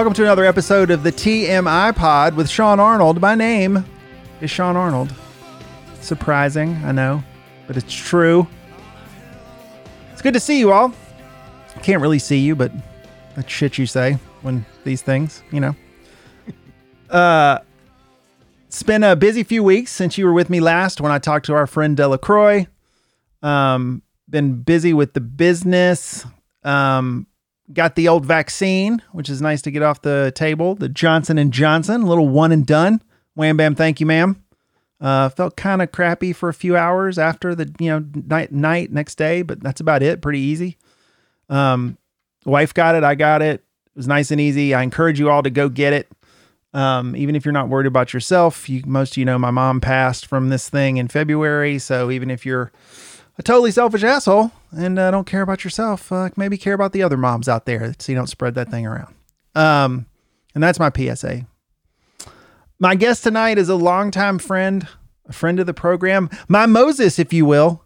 Welcome to another episode of the TMI Pod with Sean Arnold. My name is Sean Arnold. Surprising, I know, but it's true. It's good to see you all. Can't really see you, but that's shit you say when these things, you know. Uh, it's been a busy few weeks since you were with me last when I talked to our friend Delacroix. Um, been busy with the business. Um, got the old vaccine, which is nice to get off the table. The Johnson and Johnson, little one and done. Wham bam, thank you, ma'am. Uh, felt kind of crappy for a few hours after the you know night night next day, but that's about it. Pretty easy. Um, wife got it. I got it. It was nice and easy. I encourage you all to go get it. Um, even if you're not worried about yourself, you most of you know my mom passed from this thing in February. So even if you're a totally selfish asshole and uh, don't care about yourself, uh, maybe care about the other moms out there so you don't spread that thing around. Um, and that's my PSA. My guest tonight is a longtime friend, a friend of the program, my Moses, if you will,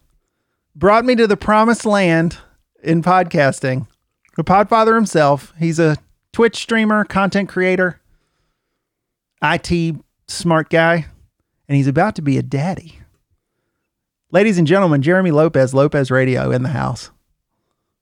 brought me to the promised land in podcasting. The Podfather himself. He's a Twitch streamer, content creator, IT smart guy, and he's about to be a daddy. Ladies and gentlemen, Jeremy Lopez, Lopez Radio in the house.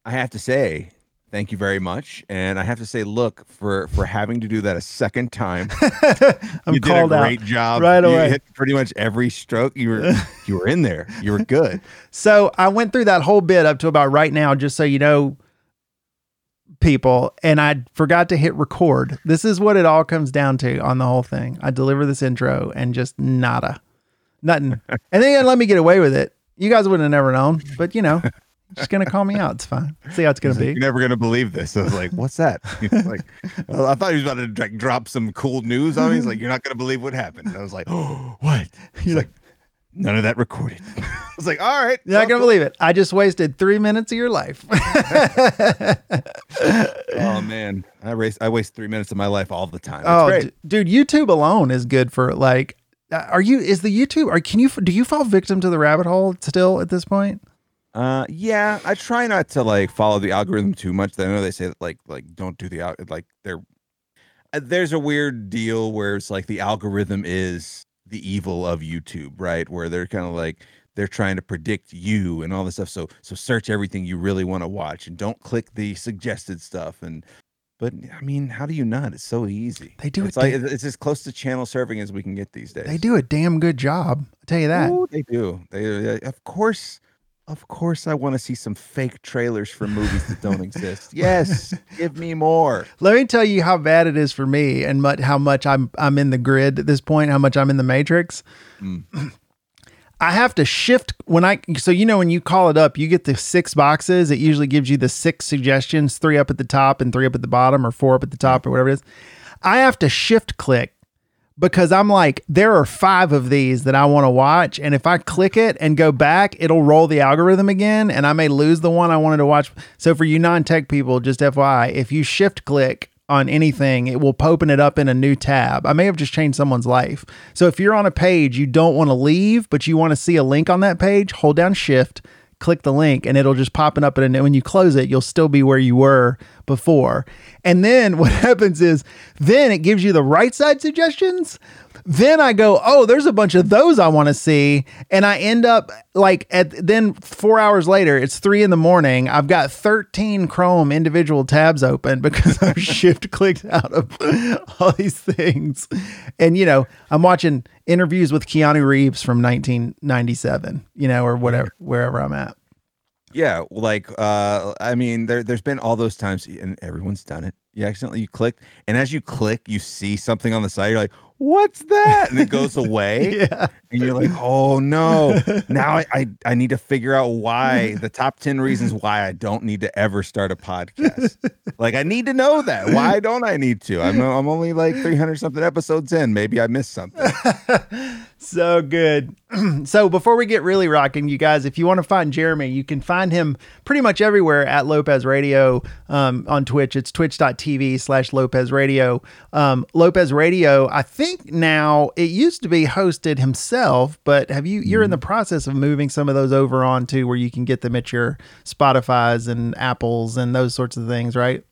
I have to say, thank you very much, and I have to say, look for for having to do that a second time. I'm you did called a out great job right away. You hit pretty much every stroke. You were you were in there. You were good. So I went through that whole bit up to about right now, just so you know, people, and I forgot to hit record. This is what it all comes down to on the whole thing. I deliver this intro and just nada, nothing, and then let me get away with it. You guys wouldn't have never known, but you know, just gonna call me out. It's fine. See how it's gonna be. You're never gonna believe this. I was like, "What's that?" He's like, well, I thought he was about to like, drop some cool news on me. He's like, "You're not gonna believe what happened." And I was like, "Oh, what?" He's like, "None of that recorded." I was like, "All right, You're not gonna well, believe it. I just wasted three minutes of your life. Oh man, I waste I waste three minutes of my life all the time. It's oh, great. d- dude, YouTube alone is good for like. Are you? Is the YouTube? Or can you? Do you fall victim to the rabbit hole still at this point? Uh, yeah, I try not to like follow the algorithm too much. I know they say that like like don't do the like they're uh, there's a weird deal where it's like the algorithm is the evil of YouTube, right? Where they're kind of like they're trying to predict you and all this stuff. So so search everything you really want to watch and don't click the suggested stuff. And but I mean, how do you not? It's so easy. They do It's it like da- it's as close to channel serving as we can get these days. They do a damn good job. I'll tell you that. Ooh, they do. They, uh, of course, of course, I want to see some fake trailers for movies that don't exist. Yes, give me more. Let me tell you how bad it is for me and how much I'm I'm in the grid at this point. How much I'm in the matrix. Mm. I have to shift when I so you know when you call it up, you get the six boxes. It usually gives you the six suggestions, three up at the top and three up at the bottom, or four up at the top, or whatever it is. I have to shift click because I'm like, there are five of these that I want to watch. And if I click it and go back, it'll roll the algorithm again and I may lose the one I wanted to watch. So for you non tech people, just FYI, if you shift click on anything, it will open it up in a new tab. I may have just changed someone's life. So if you're on a page you don't want to leave, but you want to see a link on that page, hold down shift click the link and it'll just pop it up and when you close it you'll still be where you were before. And then what happens is then it gives you the right side suggestions. Then i go oh there's a bunch of those i want to see. And i end up like at then four hours later it's three in the morning. I've got 13 chrome individual tabs open because i've shift clicked out of all these things. And you know i'm watching interviews with keanu reeves from 1997 you know or whatever wherever i'm at Yeah, like uh, I mean, there there's been all those times, and everyone's done it. You accidentally you click, and as you click, you see something on the side. You're like, "What's that?" And it goes away. yeah and you're like, oh no. Now I, I I need to figure out why the top 10 reasons why I don't need to ever start a podcast. like I need to know that. Why don't I need to? I'm I'm only like 300 something episodes in. Maybe I missed something. So good. so before we get really rocking, you guys, if you want to find Jeremy, you can find him pretty much everywhere at Lopez Radio um, on Twitch. It's twitch.tv slash Lopez Radio. Um, Lopez Radio, I think now it used to be hosted himself, but have you, you're in the process of moving some of those over onto where you can get them at your Spotify's and Apples and those sorts of things, right?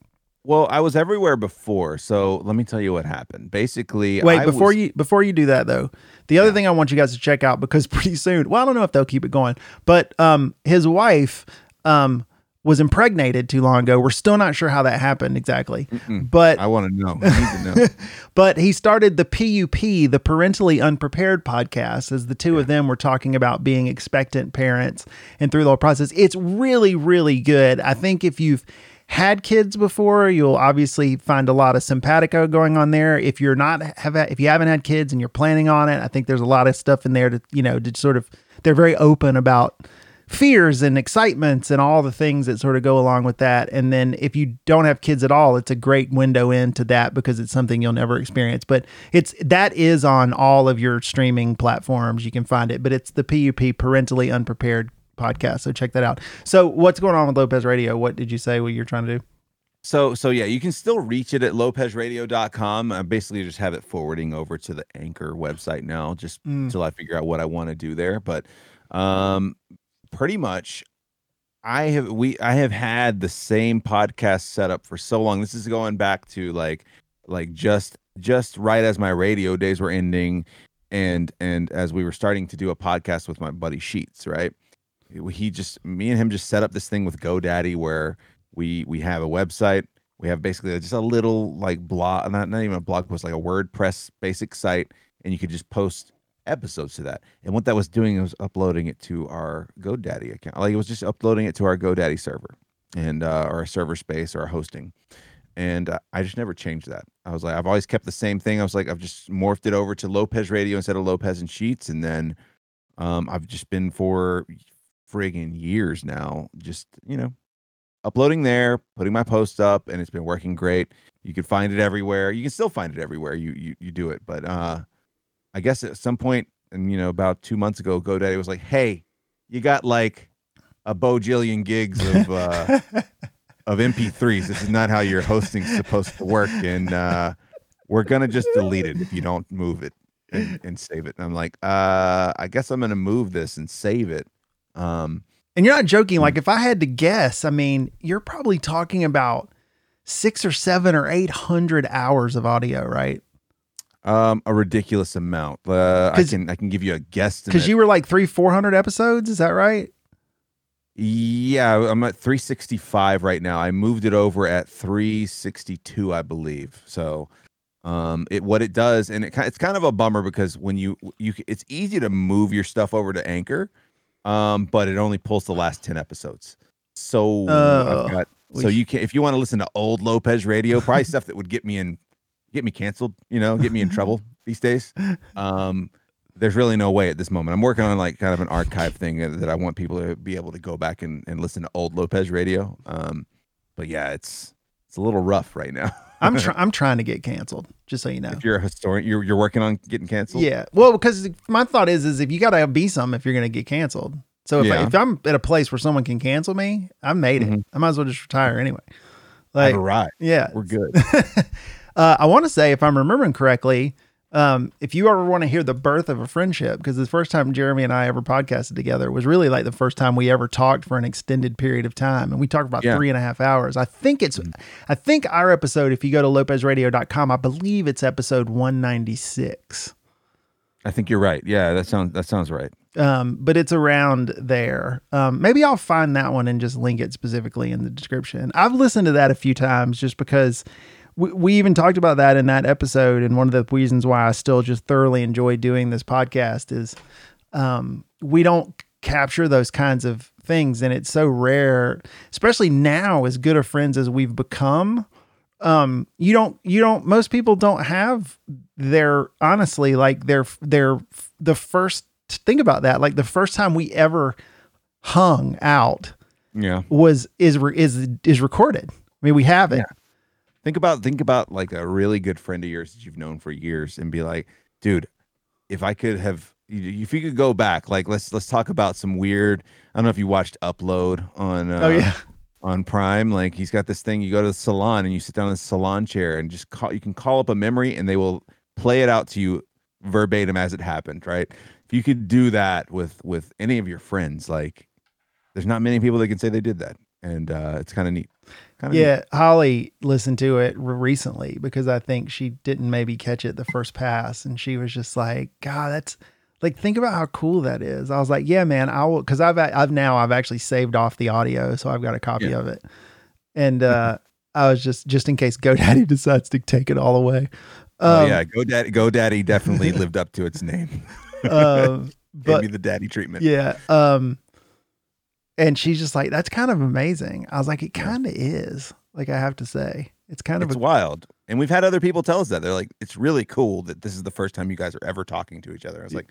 Well, I was everywhere before, so let me tell you what happened. Basically, Wait, I before was- you before you do that though, the other thing I want you guys to check out because pretty soon, well, I don't know if they'll keep it going, but um, his wife um was impregnated too long ago. We're still not sure how that happened exactly, but I want to know. I need to know. but he started the PUP, the Parentally Unprepared podcast, as the two of them were talking about being expectant parents and through the whole process. It's really, really good. I think if you've had kids before, you'll obviously find a lot of simpatico going on there. If you're not have if you haven't had kids and you're planning on it, I think there's a lot of stuff in there to you know to sort of they're very open about fears and excitements and all the things that sort of go along with that. And then if you don't have kids at all, it's a great window into that because it's something you'll never experience. But it's that is on all of your streaming platforms. You can find it, but it's the PUP Parentally Unprepared podcast. So check that out. So what's going on with Lopez Radio? What did you say what you're trying to do? So so yeah, you can still reach it at lopezradio.com. I basically just have it forwarding over to the Anchor website now, just Mm. until I figure out what I want to do there. But um pretty much I have we I have had the same podcast set up for so long. This is going back to like like just just right as my radio days were ending and and as we were starting to do a podcast with my buddy Sheets, right? He just me and him just set up this thing with GoDaddy where we we have a website. We have basically just a little like blog not, not even a blog post like a wordpress basic site and you could just post episodes to that. And what that was doing was uploading it to our godaddy account. Like it was just uploading it to our godaddy server and uh a server space or a hosting. And uh, i just never changed that. I was like i've always kept the same thing. I was like i've just morphed it over to lopez radio instead of lopez and sheets. And then um i've just been for friggin years now just you know uploading there, putting my post up, and it's been working great. You can find it everywhere. You can still find it everywhere. You you you do it, but uh, I guess at some point, and you know, about two months ago, GoDaddy was like, "Hey, you got like a bojillion gigs of uh, of MP3s. This is not how your hosting's supposed to work, and uh, we're gonna just delete it if you don't move it and, and save it." And I'm like, uh, I guess I'm gonna move this and save it. Um, And you're not joking. Like if I had to guess, I mean, you're probably talking about six or seven or eight hundred hours of audio, right? Um, a ridiculous amount. Uh, I can I can give you a guess. Because you were like three, four hundred episodes. Is that right? yeah, I'm at 365 right now. I moved it over at 362, I believe. So, um, it what it does, and it it's kind of a bummer because when you you it's easy to move your stuff over to Anchor, um, but it only pulls the last 10 episodes. So Oh, I've got so you can if you want to listen to old Lopez radio, probably stuff that would get me in get me canceled, you know, get me in trouble these days. Um, there's really no way at this moment. I'm working on like kind of an archive thing that that I want people to be able to go back and, and listen to old Lopez radio. Um, but yeah, it's it's a little rough right now. I'm try- I'm trying to get canceled. Just so you know. if you're a historian, you're you're working on getting canceled. Yeah. Well, because my thought is, is if you got to be some if you're going to get canceled. So if, I, if I'm at a place where someone can cancel me, I made it. Mhm. I might as well just retire anyway. Like, Like, all right, yeah. we're good. uh, I want to say, if I'm remembering correctly, um, if you ever want to hear the birth of a friendship, because the first time Jeremy and I ever podcasted together was really like the first time we ever talked for an extended period of time. And we talked about Yeah. three and a half hours. I think it's, I think our episode, if you go to lopezradio.com, I believe it's episode 196. I think you're right. Yeah, that sounds that sounds right. um, but it's around there. Um, maybe I'll find that one and just link it specifically in the description. I've listened to that a few times just because we, we even talked about that in that episode. And one of the reasons why I still just thoroughly enjoy doing this podcast is um, we don't capture those kinds of things. And it's so rare, especially now, as good of friends as we've become. Um, you don't, you don't, most people don't have their, honestly, like their, their, the first, think about that. Like the first time we ever hung out Yeah. was, is, is, is recorded. I mean, we have it. Yeah. Think about think about like a really good friend of yours that you've known for years and be like, dude, if I could have if you could go back, like let's let's talk about some weird. I don't know if you watched Upload on. Uh, oh yeah. on Prime. Like he's got this thing. You go to the salon and you sit down in the salon chair and just call. You can call up a memory and they will play it out to you verbatim as it happened. Right. If you could do that with with any of your friends, like there's not many people that can say they did that, and uh, it's kind of neat. Kind of Yeah, Holly listened to it recently because I think she didn't maybe catch it the first pass, and she was just like, "God, that's like think about how cool that is." I was like, "Yeah, man, I will," because I've I've now I've actually saved off the audio, so I've got a copy Yeah. of it, and uh, I was just just in case GoDaddy decides to take it all away. Oh Um, yeah, GoDaddy GoDaddy definitely lived up to its name. um, Gave but me the daddy treatment. yeah, um, and she's just like, "That's kind of amazing." I was like, "It kind of is." Like I have to say, it's kind It's of a wild. And we've had other people tell us that. They're like, it's really cool that this is the first time you guys are ever talking to each other. I was like,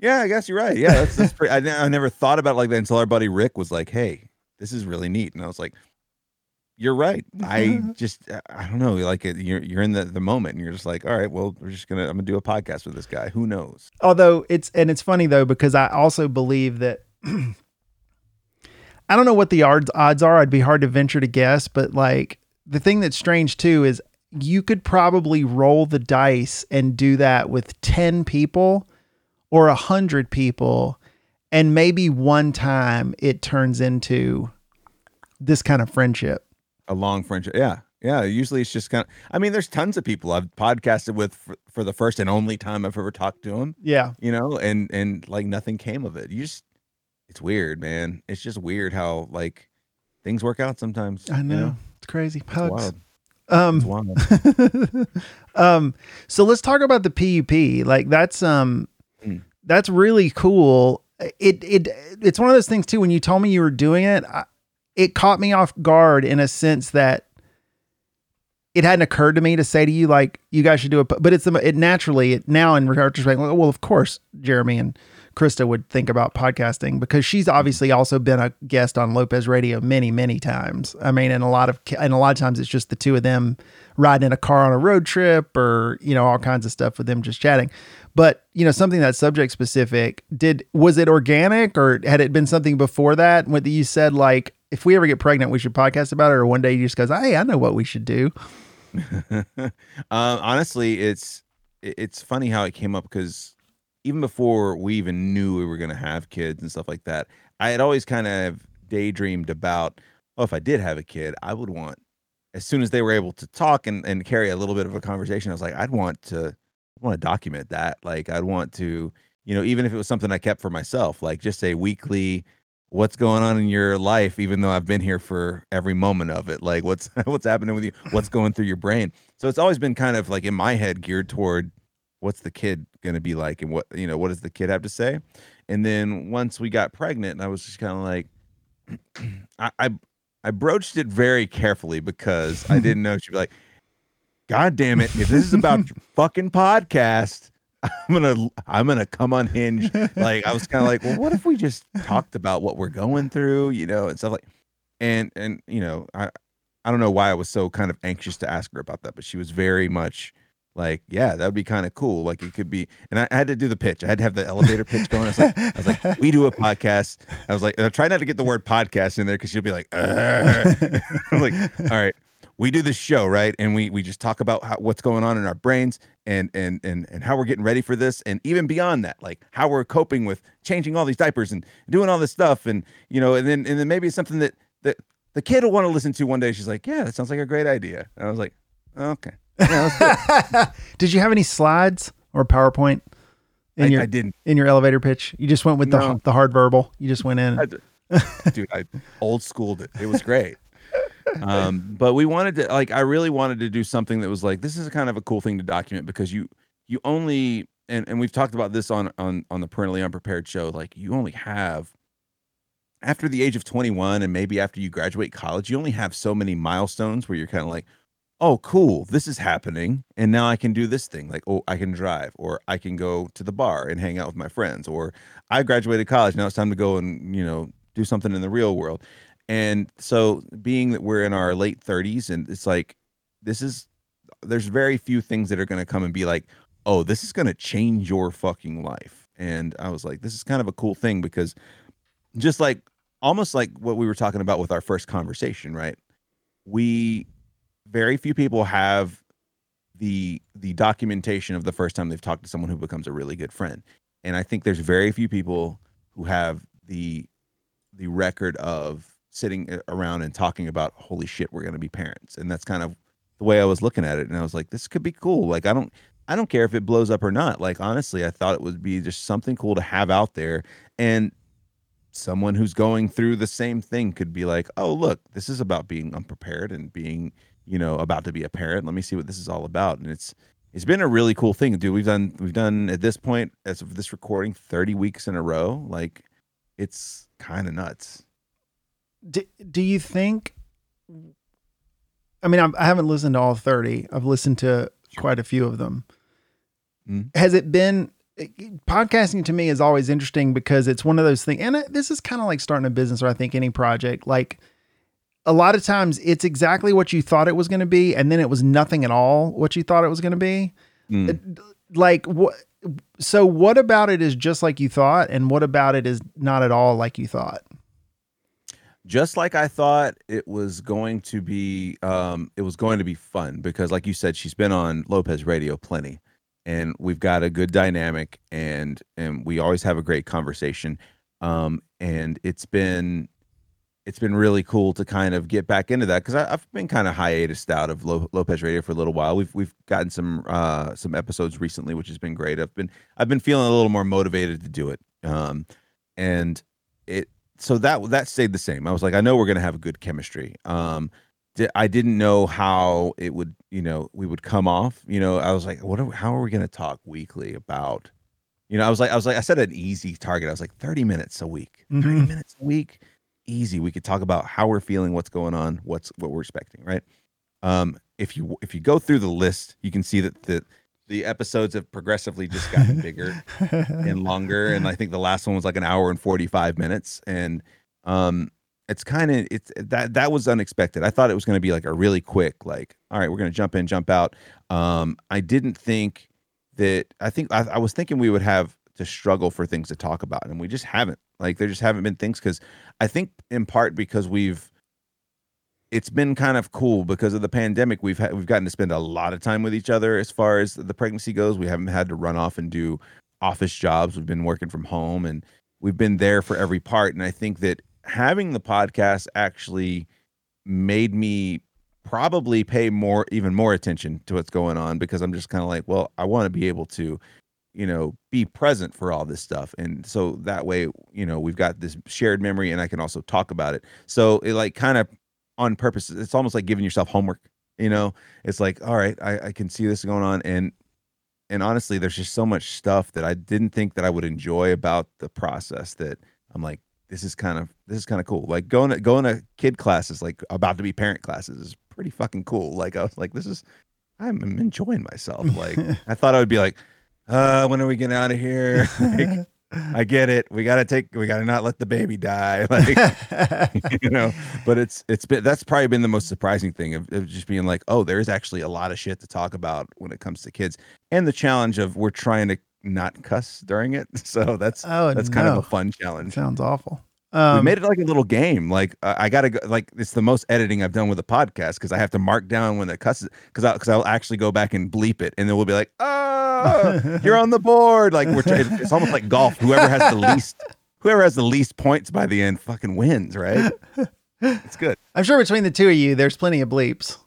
yeah, I guess you're right. Yeah, that's, that's pretty. I, I never thought about it like that until our buddy Rick was like, hey, this is really neat. And I was like, you're right. I just, I- I don't know. Like it- you're, you're in the, the moment and you're just like, all right, well, we're just going to, I'm going to do a podcast with this guy. Who knows? although it's and it's funny though because I also believe that I don't know what the odds are. I'd be hard to venture to guess, but like the thing that's strange too is you could probably roll the dice and do that with 10 people or a 100 people and maybe one time it turns into this kind of friendship. A long friendship. Yeah. Yeah. Usually it's just kind of, I mean, there's tons of people I've podcasted with for, for the first and only time I've ever talked to them. Yeah. you know and and like nothing came of it you just it's weird man it's just weird how like things work out sometimes I you know. It's crazy. it's Hugs. wild Um um so let's talk about the PUP. Like that's um Mm. that's really cool. It it it's one of those things too when you told me you were doing it, I, it caught me off guard in a sense that it hadn't occurred to me to say to you like you guys should do it but it's the it naturally it now in retrospect well of course Jeremy and Krista would think about podcasting because she's obviously also been a guest on Lopez Radio many many times. I mean and a lot of and a lot of times it's just the two of them riding in a car on a road trip or you know all kinds of stuff with them just chatting but you know something that's subject specific did was it organic or had it been something before that what you said like if we ever get pregnant we should podcast about it or one day you just goes hey i know what we should do um honestly it's it's funny how it came up because even before we even knew we were going to have kids and stuff like that i had always kind of daydreamed about oh if i did have a kid i would want as soon as they were able to talk and, and carry a little bit of a conversation i was like i'd want to I want to document that. Like i'd want to you know even if it was something i kept for myself like just a weekly what's going on in your life? even though i've been here for every moment of it. Like what's what's happening with you? What's going through your brain? So it's always been kind of like in my head geared toward what's the kid going to be like and what you know what does the kid have to say? And then once we got pregnant and i was just kind of like I, I i broached it very carefully because i didn't know she'd be like god damn it if this is about your fucking podcast i'm gonna i'm gonna come unhinged. Like i was kind of like well what if we just talked about what we're going through you know and stuff like and and you know i i don't know why i was so kind of anxious to ask her about that but she was very much like yeah that would be kind of cool. Like it could be and I, I had to do the pitch. I had to have the elevator pitch going. I was like i was like we do a podcast. I was like i try not to get the word podcast in there because she'll be like i'm like all right we do this show right? And we we just talk about how, what's going on in our brains and and and and how we're getting ready for this and even beyond that like how we're coping with changing all these diapers and doing all this stuff and you know and then and then maybe it's something that that the kid will want to listen to one day. She's like yeah that sounds like a great idea. And i was like okay yeah, let's do it." did you have any slides or powerpoint in I, your I didn't. in your elevator pitch? You just went with the No. the hard verbal. You just went in. I dude i old schooled it. It was great. Um but we wanted to like i really wanted to do something that was like this is a kind of a cool thing to document because you you only and and we've talked about this on on on the parentally unprepared show like you only have after the age of 21 and maybe after you graduate college you only have so many milestones where you're kind of like oh cool this is happening and now i can do this thing like oh i can drive or i can go to the bar and hang out with my friends or i graduated college now it's time to go and you know do something in the real world and so being that we're in our late 30s and it's like this is there's very few things that are going to come and be like oh this is going to change your fucking life and I was like, this is kind of a cool thing because just like almost like what we were talking about with our first conversation, right? We very few people have the the documentation of the first time they've talked to someone who becomes a really good friend. And I think there's very few people who have the the record of sitting around and talking about holy shit we're going to be parents. And that's kind of the way I was looking at it. And I was like this could be cool. Like I don't I don't care if it blows up or not. Like honestly I thought it would be just something cool to have out there. And someone who's going through the same thing could be like oh look this is about being unprepared and being you know about to be a parent. Let me see what this is all about. And it's it's been a really cool thing. Dude we've done we've done at this point as of this recording 30 weeks in a row. Like it's kind of nuts. Do, do you think i mean I'm, i have not listened to all 30 i've listened to quite a few of them. Mm. has it been podcasting to me is always interesting because it's one of those things and this is kind of like starting a business or i think any project like a lot of times it's exactly what you thought it was going to be and then it was nothing at all what you thought it was going to be mm. like what so what about it is just like you thought and what about it is not at all like you thought? Just like I thought it was going to be um it was going to be fun because like you said she's been on Lopez radio plenty and we've got a good dynamic and and we always have a great conversation. Um and it's been it's been really cool to kind of get back into that because I've been kind of hiatused out of Lopez Radio for a little while. We've we've gotten some uh, some episodes recently, which has been great. I've been I've been feeling a little more motivated to do it, um, and it so that that stayed the same. I was like, I know we're gonna have a good chemistry. Um, I didn't know how it would, you know, we would come off. You know, I was like, what? Are, how are we gonna talk weekly about? You know, I was like, I was like, I set an easy target. I was like, thirty minutes a week, mm-hmm. thirty minutes a week, easy. We could talk about how we're feeling, what's going on, what's what we're expecting, right? Um, if you if you go through the list, you can see that the the episodes have progressively just gotten bigger and longer and i think the last one was like an hour and 45 minutes and um it's kind of it's that that was unexpected i thought it was going to be like a really quick like all right we're going to jump in jump out um i didn't think that i think I, I was thinking we would have to struggle for things to talk about and we just haven't like there just haven't been things because i think in part because we've it's been kind of cool because of the pandemic. We've had, we've gotten to spend a lot of time with each other as far as the pregnancy goes. We haven't had to run off and do office jobs. We've been working from home and we've been there for every part. And I think that having the podcast actually made me probably pay more, even more attention to what's going on because I'm just kind of like, well, I want to be able to, you know, be present for all this stuff. And so that way, you know, we've got this shared memory and I can also talk about it. So it like kind of on purpose. It's almost like giving yourself homework. You know, it's like, all right, I, I can see this going on, and and honestly, there's just so much stuff that I didn't think that I would enjoy about the process that I'm like, this is kind of this is kind of cool. Like going to going to kid classes, like about to be parent classes, is pretty fucking cool. Like I was like, this is I'm enjoying myself. Like I thought I would be like, uh, when are we getting out of here? like, I get it. We gotta take. We gotta not let the baby die. Like you know. But it's it's been that's probably been the most surprising thing of, of just being like, oh, there's actually a lot of shit to talk about when it comes to kids, and the challenge of we're trying to not cuss during it. So that's oh, that's kind of a fun challenge. Sounds awful. Um, we made it like a little game. Like uh, I gotta go, like it's the most editing I've done with a podcast because I have to mark down when the cusses because because I'll actually go back and bleep it and then we'll be like, oh, you're on the board. Like we're it's almost like golf. Whoever has the least whoever has the least points by the end fucking wins, right? It's good. I'm sure between the two of you, there's plenty of bleeps.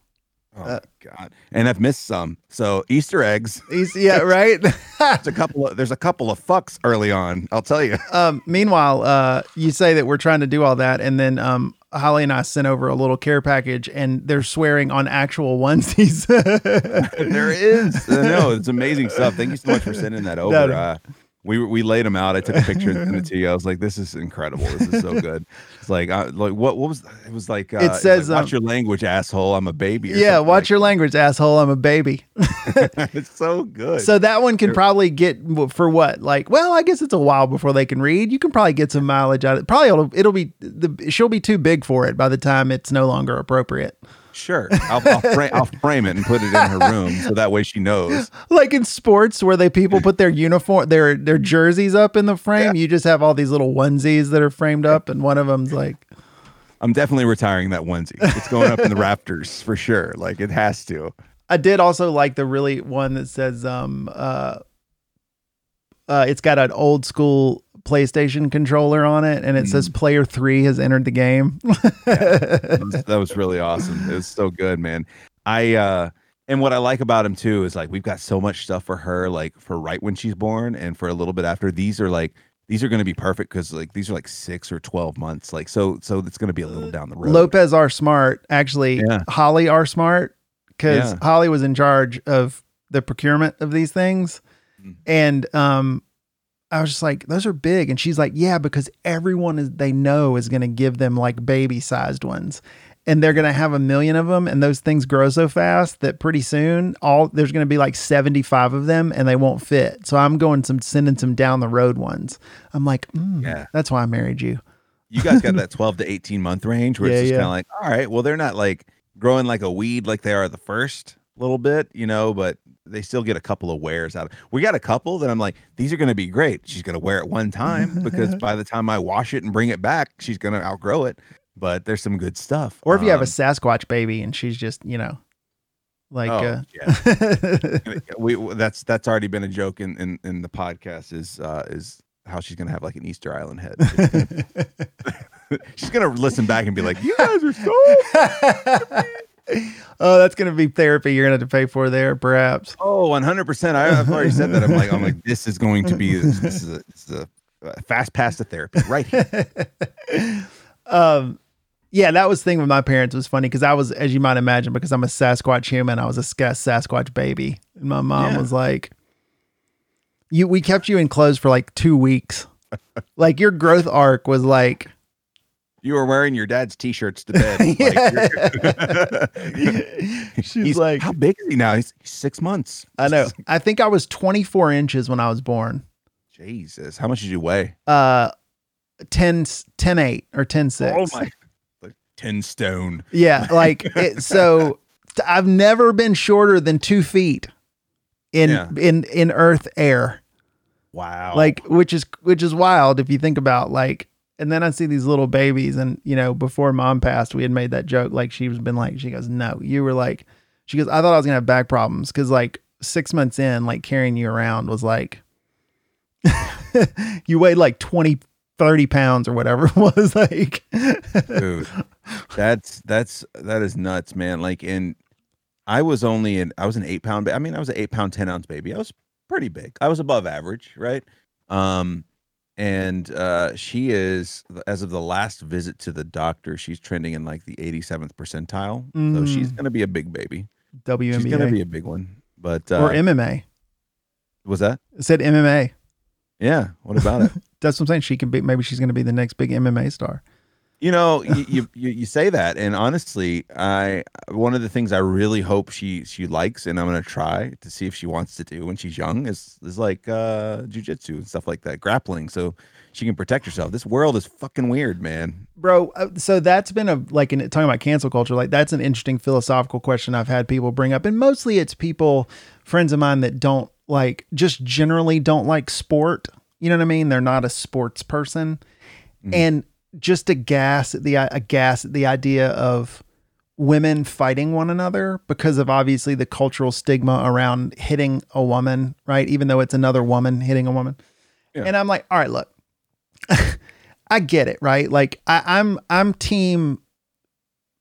Oh uh, God! And I've missed some. So Easter eggs. yeah, right. there's a couple of there's a couple of fucks early on. I'll tell you. Um, meanwhile, uh, you say that we're trying to do all that, and then um, Holly and I sent over a little care package, and they're swearing on actual onesies. there is. No, it's amazing stuff. Thank you so much for sending that over. Uh, we we laid them out. I took a picture and sent it to you. I was like, "This is incredible. This is so good." It's like, uh, like what what was it was like? Uh, it says, like, "Watch um, your language, asshole. I'm a baby." yeah, watch like your language, asshole. I'm a baby. it's so good. So that one can probably get for what? Like, well, I guess it's a while before they can read. You can probably get some mileage out of it. Probably it'll, it'll be the she'll be too big for it by the time it's no longer appropriate. Sure, I'll I'll, fra- I'll frame it and put it in her room so that way she knows. like in sports where they people put their uniform their their jerseys up in the frame you just have all these little onesies that are framed up and one of them's like I'm definitely retiring that onesie. It's going up in the rafters for sure. Like it has to. i did also like the really one that says um uh uh it's got an old school playstation controller on it and it says player three has entered the game That was, that was really awesome. It was so good, man. I uh and what I like about him too is like we've got so much stuff for her, like for right when she's born and for a little bit after. These are like these are going to be perfect because like these are like six or twelve months. Like so, so it's going to be a little down the road. lopez r smart actually Yeah. holly r smart because Yeah. holly was in charge of the procurement of these things Mhm. and um i was just like those are big. And she's like yeah because everyone is they know is going to give them like baby sized ones. And they're going to have a million of them and those things grow so fast that pretty soon all there's going to be like 75 of them and they won't fit. So i'm going some sending some down the road ones. I'm like mm, Yeah. that's why i married you. You guys got that 12 to 18 month range where Yeah, it's just yeah. kind of like, all right, well, they're not like growing like a weed like they are the first little bit, you know, but they still get a couple of wears out of We got a couple that I'm like, these are going to be great. She's going to wear it one time because by the time I wash it and bring it back, she's going to outgrow it. But there's some good stuff. or if you have a Um, sasquatch baby and she's just you know like oh, uh yeah. we that's that's already been a joke in in, in the podcast is uh is how she's gonna have like an Easter Island head. she's gonna listen back and be like, "You guys are so oh, that's gonna be therapy you're gonna have to pay for there, perhaps. Oh, 100 percent. I've already said that. I'm like, I'm like, this is going to be this is a, this is a fast pass to therapy right here. um, yeah, that was the thing with my parents was funny because I was, as you might imagine, because I'm a Sasquatch human, I was a Sasquatch baby, and my mom Yeah. was like, "You, we kept you enclosed for like two weeks." like your growth arc was like You were wearing your dad's t-shirts to bed. Like, she's he's like how big is he now? He's, he's six months. i know i think i was 24 inches when i was born Jesus, how much did you weigh? uh 10 10 8 or 10 6 Oh my, like ten stone. yeah like it, so I've never been shorter than two feet in Yeah. in in earth air Wow. like which is which is wild if you think about like and then i see these little babies and you know before mom passed we had made that joke like she was been like she goes no you were like she goes i thought i was gonna have back problems because like six months in like carrying you around was like you weighed like 20 30 pounds or whatever it was like. Dude that's that's that is nuts man like in i was only an i was an eight pound i mean i was an eight pound 10 ounce baby i was pretty big i was above average right? Um and uh she is as of the last visit to the doctor she's trending in like the 87th percentile so she's Mm. gonna be a big baby WNBA. she's gonna be a big one but uh or MMA. was that It said MMA. yeah what about it That's what I'm saying. She can be maybe she's going to be the next big MMA star. You know, you, you you say that, and honestly, I one of the things I really hope she she likes, and I'm gonna try to see if she wants to do when she's young is is like uh jujitsu and stuff like that, grappling, so she can protect herself. This world is fucking weird, man. Bro, uh, so that's been a like in talking about cancel culture, like that's an interesting philosophical question I've had people bring up and mostly it's people friends of mine that don't like just generally don't like sport. You know what I mean? They're not a sports person. Mhm. And just a gas at the a gas at the idea of women fighting one another because of obviously the cultural stigma around hitting a woman, right? Even though it's another woman hitting a woman. Yeah. And I'm like, all right, look, I get it, right? Like I, I'm I'm team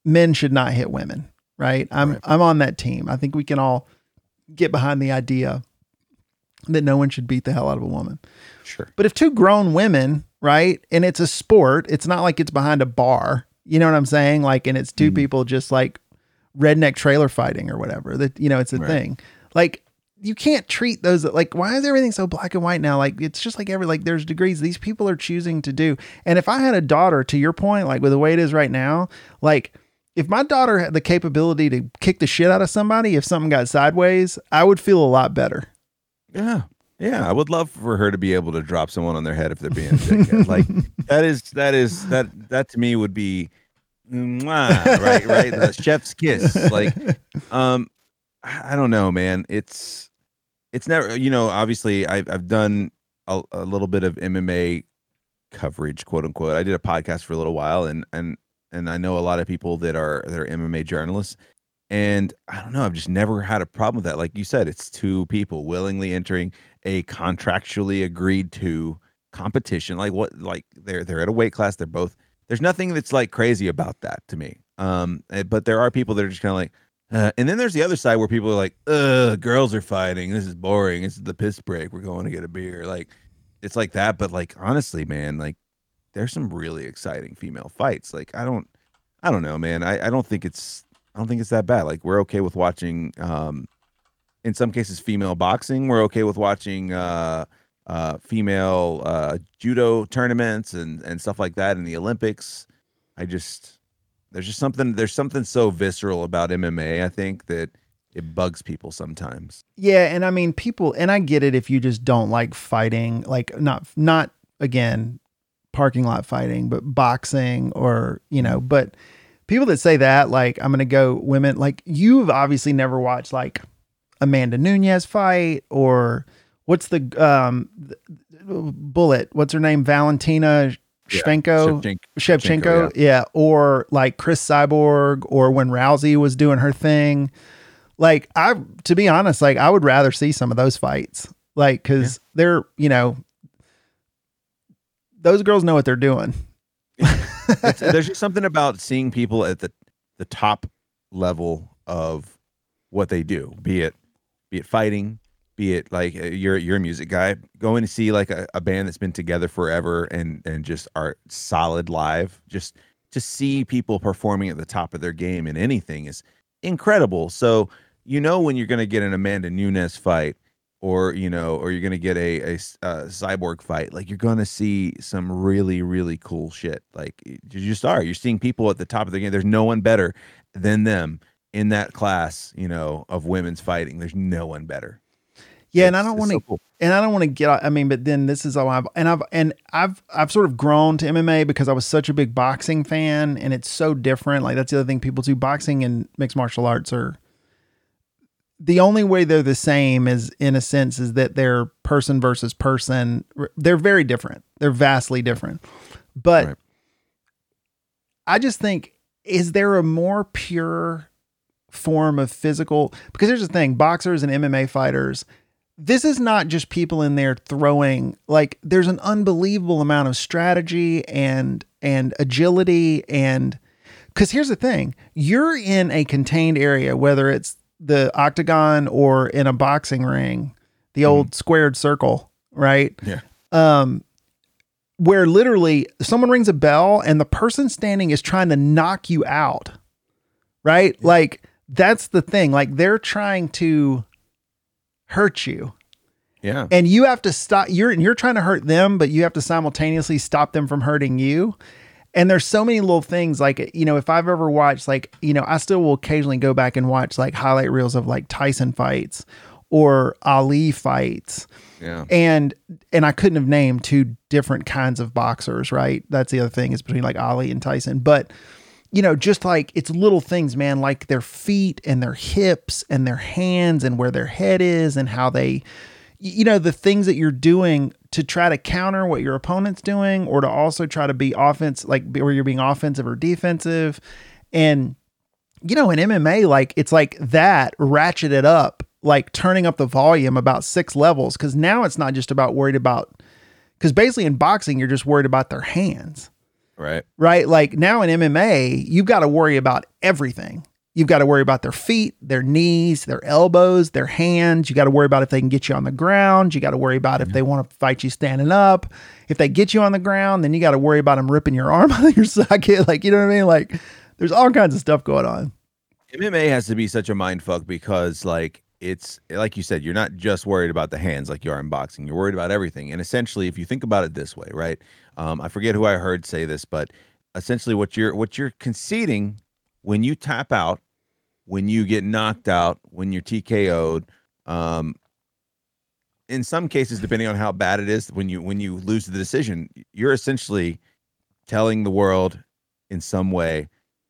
men should not hit women, right? I'm Right. I'm on that team. I think we can all get behind the idea that no one should beat the hell out of a woman. Sure. But if two grown women, right, and it's a sport, it's not like it's behind a bar. You know what I'm saying? Like, and it's 2 Mhm. people just like redneck trailer fighting or whatever. That you know, it's a Right. thing. Like, you can't treat those like. Why is everything so black and white now? Like, it's just like every like there's degrees. These people are choosing to do. And if I had a daughter, to your point, like with the way it is right now, like. If my daughter had the capability to kick the shit out of somebody if something got sideways, I would feel a lot better. Yeah. Yeah, I would love for her to be able to drop someone on their head if they're being a dickhead. like that is that is that that to me would be mwah, right, right, the chef's kiss. Like, um, I I don't know, man. It's it's never, you know. Obviously, I've I've done a, a little bit of MMA coverage, quote unquote. I did a podcast for a little while, and and and I know a lot of people that are that are MMA journalists. And I don't know, I've just never had a problem with that. Like you said, it's two people willingly entering a contractually agreed to competition. Like what like they're they're at a weight class, they're both there's nothing that's like crazy about that to me. Um eh, but there are people that are just kind of like uh, and then there's the other side where people are like, "Ugh, girls are fighting. This is boring. This is the piss break. We're going to get a beer." Like, it's like that. But like, honestly, man, like, there's some really exciting female fights. Like, I don't, I don't know, man. I, I don't think it's, I don't think it's that bad. Like, we're okay with watching, um, in some cases, female boxing. We're okay with watching, uh, uh, female uh, judo tournaments and and stuff like that in the Olympics. I just there's just something there's something so visceral about MMA. I think that it bugs people sometimes. Yeah, and I mean people and I get it if you just don't like fighting, like not not again parking lot fighting, but boxing or, you know, but people that say that like I'm going to go women like you've obviously never watched like Amanda Nunes fight or what's the um bullet, what's her name? Valentina Shevchenko, Shevchenko, Shevchenko, yeah. or like Cris Cyborg, or when Rousey was doing her thing. Like I, to be honest, like I would rather see some of those fights, like because they're you know those girls know what they're doing. There's just something about seeing people at the the top level of what they do, be it be it fighting, be it like uh, you're you're a music guy, going to see like a, a band that's been together forever and and just are solid live. Just to see people performing at the top of their game in anything is incredible. So you know when you're going to get an Amanda Nunes fight, or you know, or you're going to get a a cyborg fight, like you're going to see some really really cool shit. Like you just are. You're seeing people at the top of the game. There's no one better than them in that class, you know, of women's fighting. There's no one better. Yeah, and I don't want to so cool. and I don't want to get I mean, but then this is all I've and I've and I've I've sort of grown to MMA because I was such a big boxing fan and it's so different. Like that's the other thing people do. Boxing and mixed martial arts are the only way they're the same is in a sense is that they're person versus person. They're very different. They're vastly different. But Right. I just think is there a more pure form of physical because here's the thing boxers and MMA fighters this is not just people in there throwing like there's an unbelievable amount of strategy and and agility and cuz here's the thing you're in a contained area whether it's the octagon or in a boxing ring the old squared circle right? Yeah. um where literally someone rings a bell and the person standing is trying to knock you out right? Like that's the thing like they're trying to hurt you Yeah. and you have to stop you're you're trying to hurt them but you have to simultaneously stop them from hurting you and there's so many little things like you know if i've ever watched like you know i still will occasionally go back and watch like highlight reels of like tyson fights or ali fights Yeah. and and I couldn't have named two different kinds of boxers, right? That's the other thing is between like Ali and Tyson. But you know, just like it's little things, man, like their feet and their hips and their hands and where their head is and how they you know, the things that you're doing to try to counter what your opponent's doing or to also try to be offense like where you're being offensive or defensive. And you know, in MMA, like it's like that ratcheted up, like turning up the volume about six levels. Cause now it's not just about worried about, cause basically in boxing, you're just worried about their hands, Right. right? Like now in MMA, you've got to worry about everything. You've got to worry about their feet, their knees, their elbows, their hands. You got to worry about if they can get you on the ground. You got to worry about if they want to fight you standing up. If they get you on the ground, then you got to worry about them ripping your arm out of your socket. Like, you know what I mean? Like, there's all kinds of stuff going on. MMA has to be such a mind fuck because like it's like you said, you're not just worried about the hands like you are in boxing. You're worried about everything. And essentially, if you think about it this way, right? Um, I forget who I heard say this, but essentially, what you're what you're conceding when you tap out, when you get knocked out, when you're TKO'd, um, in some cases, depending on how bad it is, when you when you lose the decision, you're essentially telling the world in some way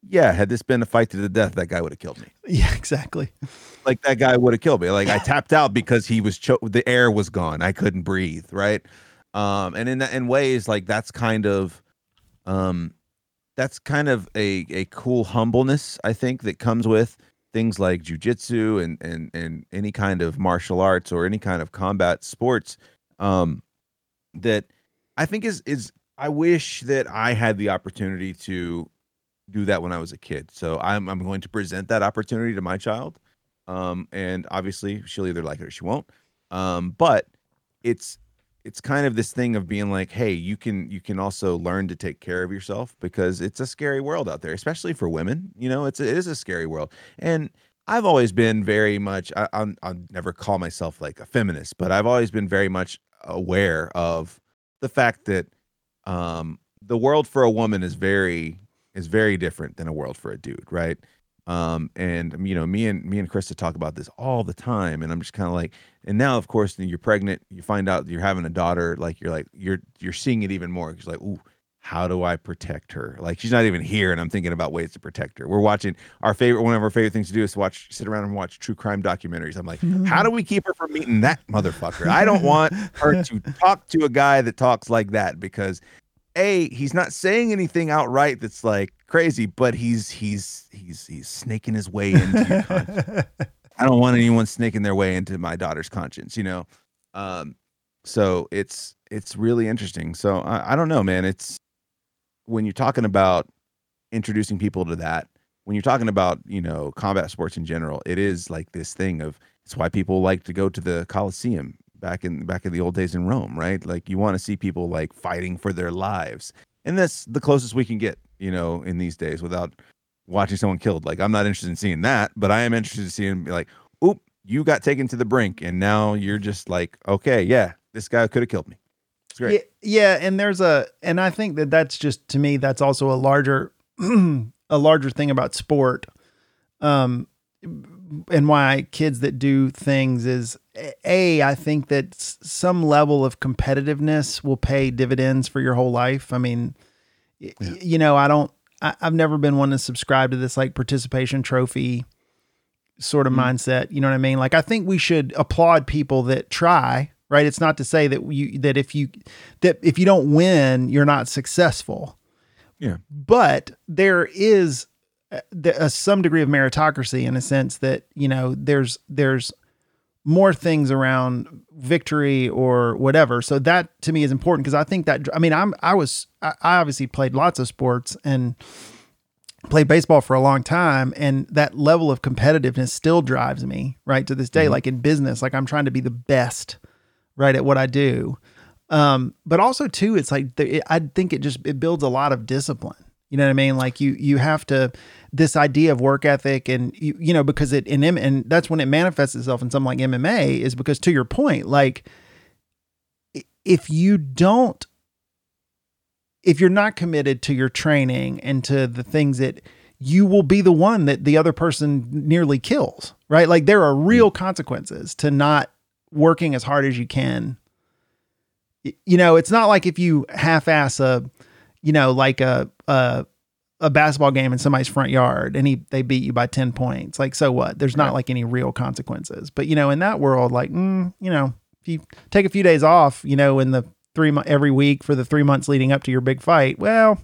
yeah, had this been a fight to the death, that guy would have killed me. Yeah, exactly. Like that guy would have killed me. Like I tapped out because he was cho- the air was gone. I couldn't breathe. Right. Um, and in that in ways like that's kind of, um, that's kind of a a cool humbleness I think that comes with things like jujitsu and and and any kind of martial arts or any kind of combat sports. Um, that I think is is I wish that I had the opportunity to do that when I was a kid. So I'm I'm going to present that opportunity to my child. Um, and obviously she'll either like it or she won't. Um, but it's it's kind of this thing of being like, hey, you can you can also learn to take care of yourself because it's a scary world out there, especially for women. You know, it's it is a scary world, and I've always been very much. I, I'm I'll never call myself like a feminist, but I've always been very much aware of the fact that um, the world for a woman is very is very different than a world for a dude, right? Um, and you know, me and me and Krista talk about this all the time, and I'm just kind of like, and now of course you're pregnant, you find out you're having a daughter, like you're like you're you're seeing it even more. Because like, ooh, how do I protect her? Like she's not even here, and I'm thinking about ways to protect her. We're watching our favorite, one of our favorite things to do is watch, sit around and watch true crime documentaries. I'm like, how do we keep her from meeting that motherfucker? I don't want her to talk to a guy that talks like that because a he's not saying anything outright that's like crazy, but he's he's he's he's snaking his way into your conscience. I don't want anyone snaking their way into my daughter's conscience, you know. Um, so it's it's really interesting. So I, I don't know, man. It's when you're talking about introducing people to that, when you're talking about you know combat sports in general, it is like this thing of it's why people like to go to the Coliseum back in back in the old days in Rome, right? Like you want to see people like fighting for their lives. And that's the closest we can get, you know, in these days without watching someone killed. Like I'm not interested in seeing that, but I am interested in seeing like, oop, you got taken to the brink and now you're just like, okay, yeah, this guy could have killed me. It's great. Yeah, yeah, and there's a and I think that that's just to me that's also a larger a larger thing about sport. Um and why kids that do things is a i think that some level of competitiveness will pay dividends for your whole life. I mean yeah. you know i don't I, have never been one to subscribe to this like participation trophy sort of mm-hmm. mindset you know what i mean? Like i think we should applaud people that try right? It's not to say that you that if you that if you don't win you're not successful. Yeah. But there is uh, some degree of meritocracy in a sense that you know there's there's more things around victory or whatever. So that to me is important because I think that I mean I'm I was I obviously played lots of sports and played baseball for a long time and that level of competitiveness still drives me right to this day mm-hmm. like in business like I'm trying to be the best right at what I do. Um, but also too it's like the, it, I think it just it builds a lot of discipline. You know what I mean? Like you you have to this idea of work ethic and you, you know because it in and that's when it manifests itself in something like MMA is because to your point like if you don't if you're not committed to your training and to the things that you will be the one that the other person nearly kills right? Like there are real mm-hmm. consequences to not working as hard as you can. You know it's not like if you half ass a you know like a a a basketball game in somebody's front yard and he they beat you by 10 points. Like so what? There's not right. like any real consequences. But you know in that world like mm, you know if you take a few days off you know in the three month every week for the three months leading up to your big fight well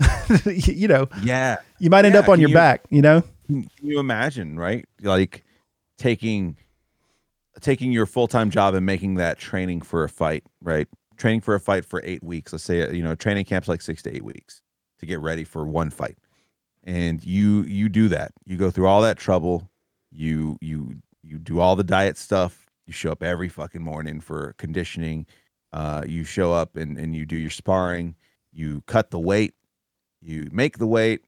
you know yeah. you might end yeah, up on your you, back you know? can you imagine right? Like taking taking your full-time job and making that training for a fight right training for a fight for eight weeks let's say you know training camp's like six to eight weeks to get ready for one fight. And you you do that. You go through all that trouble. You you you do all the diet stuff. You show up every fucking morning for conditioning. Uh, you show up and, and you do your sparring. You cut the weight. You make the weight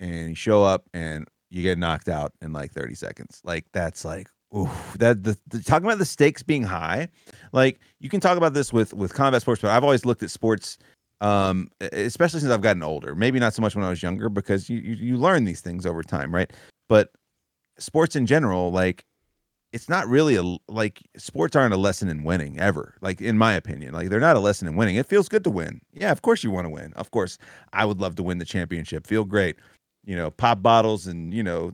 and you show up and you get knocked out in like 30 seconds. Like that's like ooh, that the, the talking about the stakes being high like you can talk about this with with combat sports but i've always looked at sports um, especially since I've gotten older. Maybe not so much when I was younger because you, you, you learn these things over time, right? But sports in general, like it's not really a like sports aren't a lesson in winning ever. Like in my opinion, like they're not a lesson in winning. It feels good to win. Yeah, of course you want to win. Of course, I would love to win the championship. Feel great. you know, pop bottles and you know,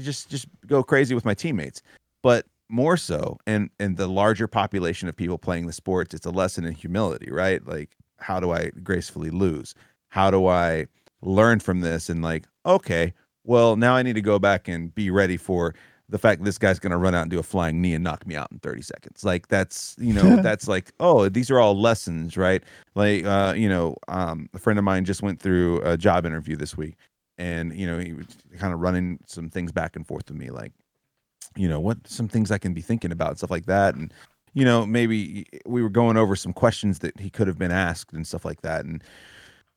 just just go crazy with my teammates. But more so, and and the larger population of people playing the sports, it's a lesson in humility, right? Like, how do I gracefully lose? How do I learn from this? And like, okay, well, now I need to go back and be ready for the fact that this guy's going to run out and do a flying knee and knock me out in 30 seconds. Like that's, you know, that's like, oh, these are all lessons, right? Like, uh, you know, um, a friend of mine just went through a job interview this week and, you know, he was kind of running some things back and forth with me, like, you know, what, some things I can be thinking about, and stuff like that. And, you know, maybe we were going over some questions that he could have been asked and stuff like that. And,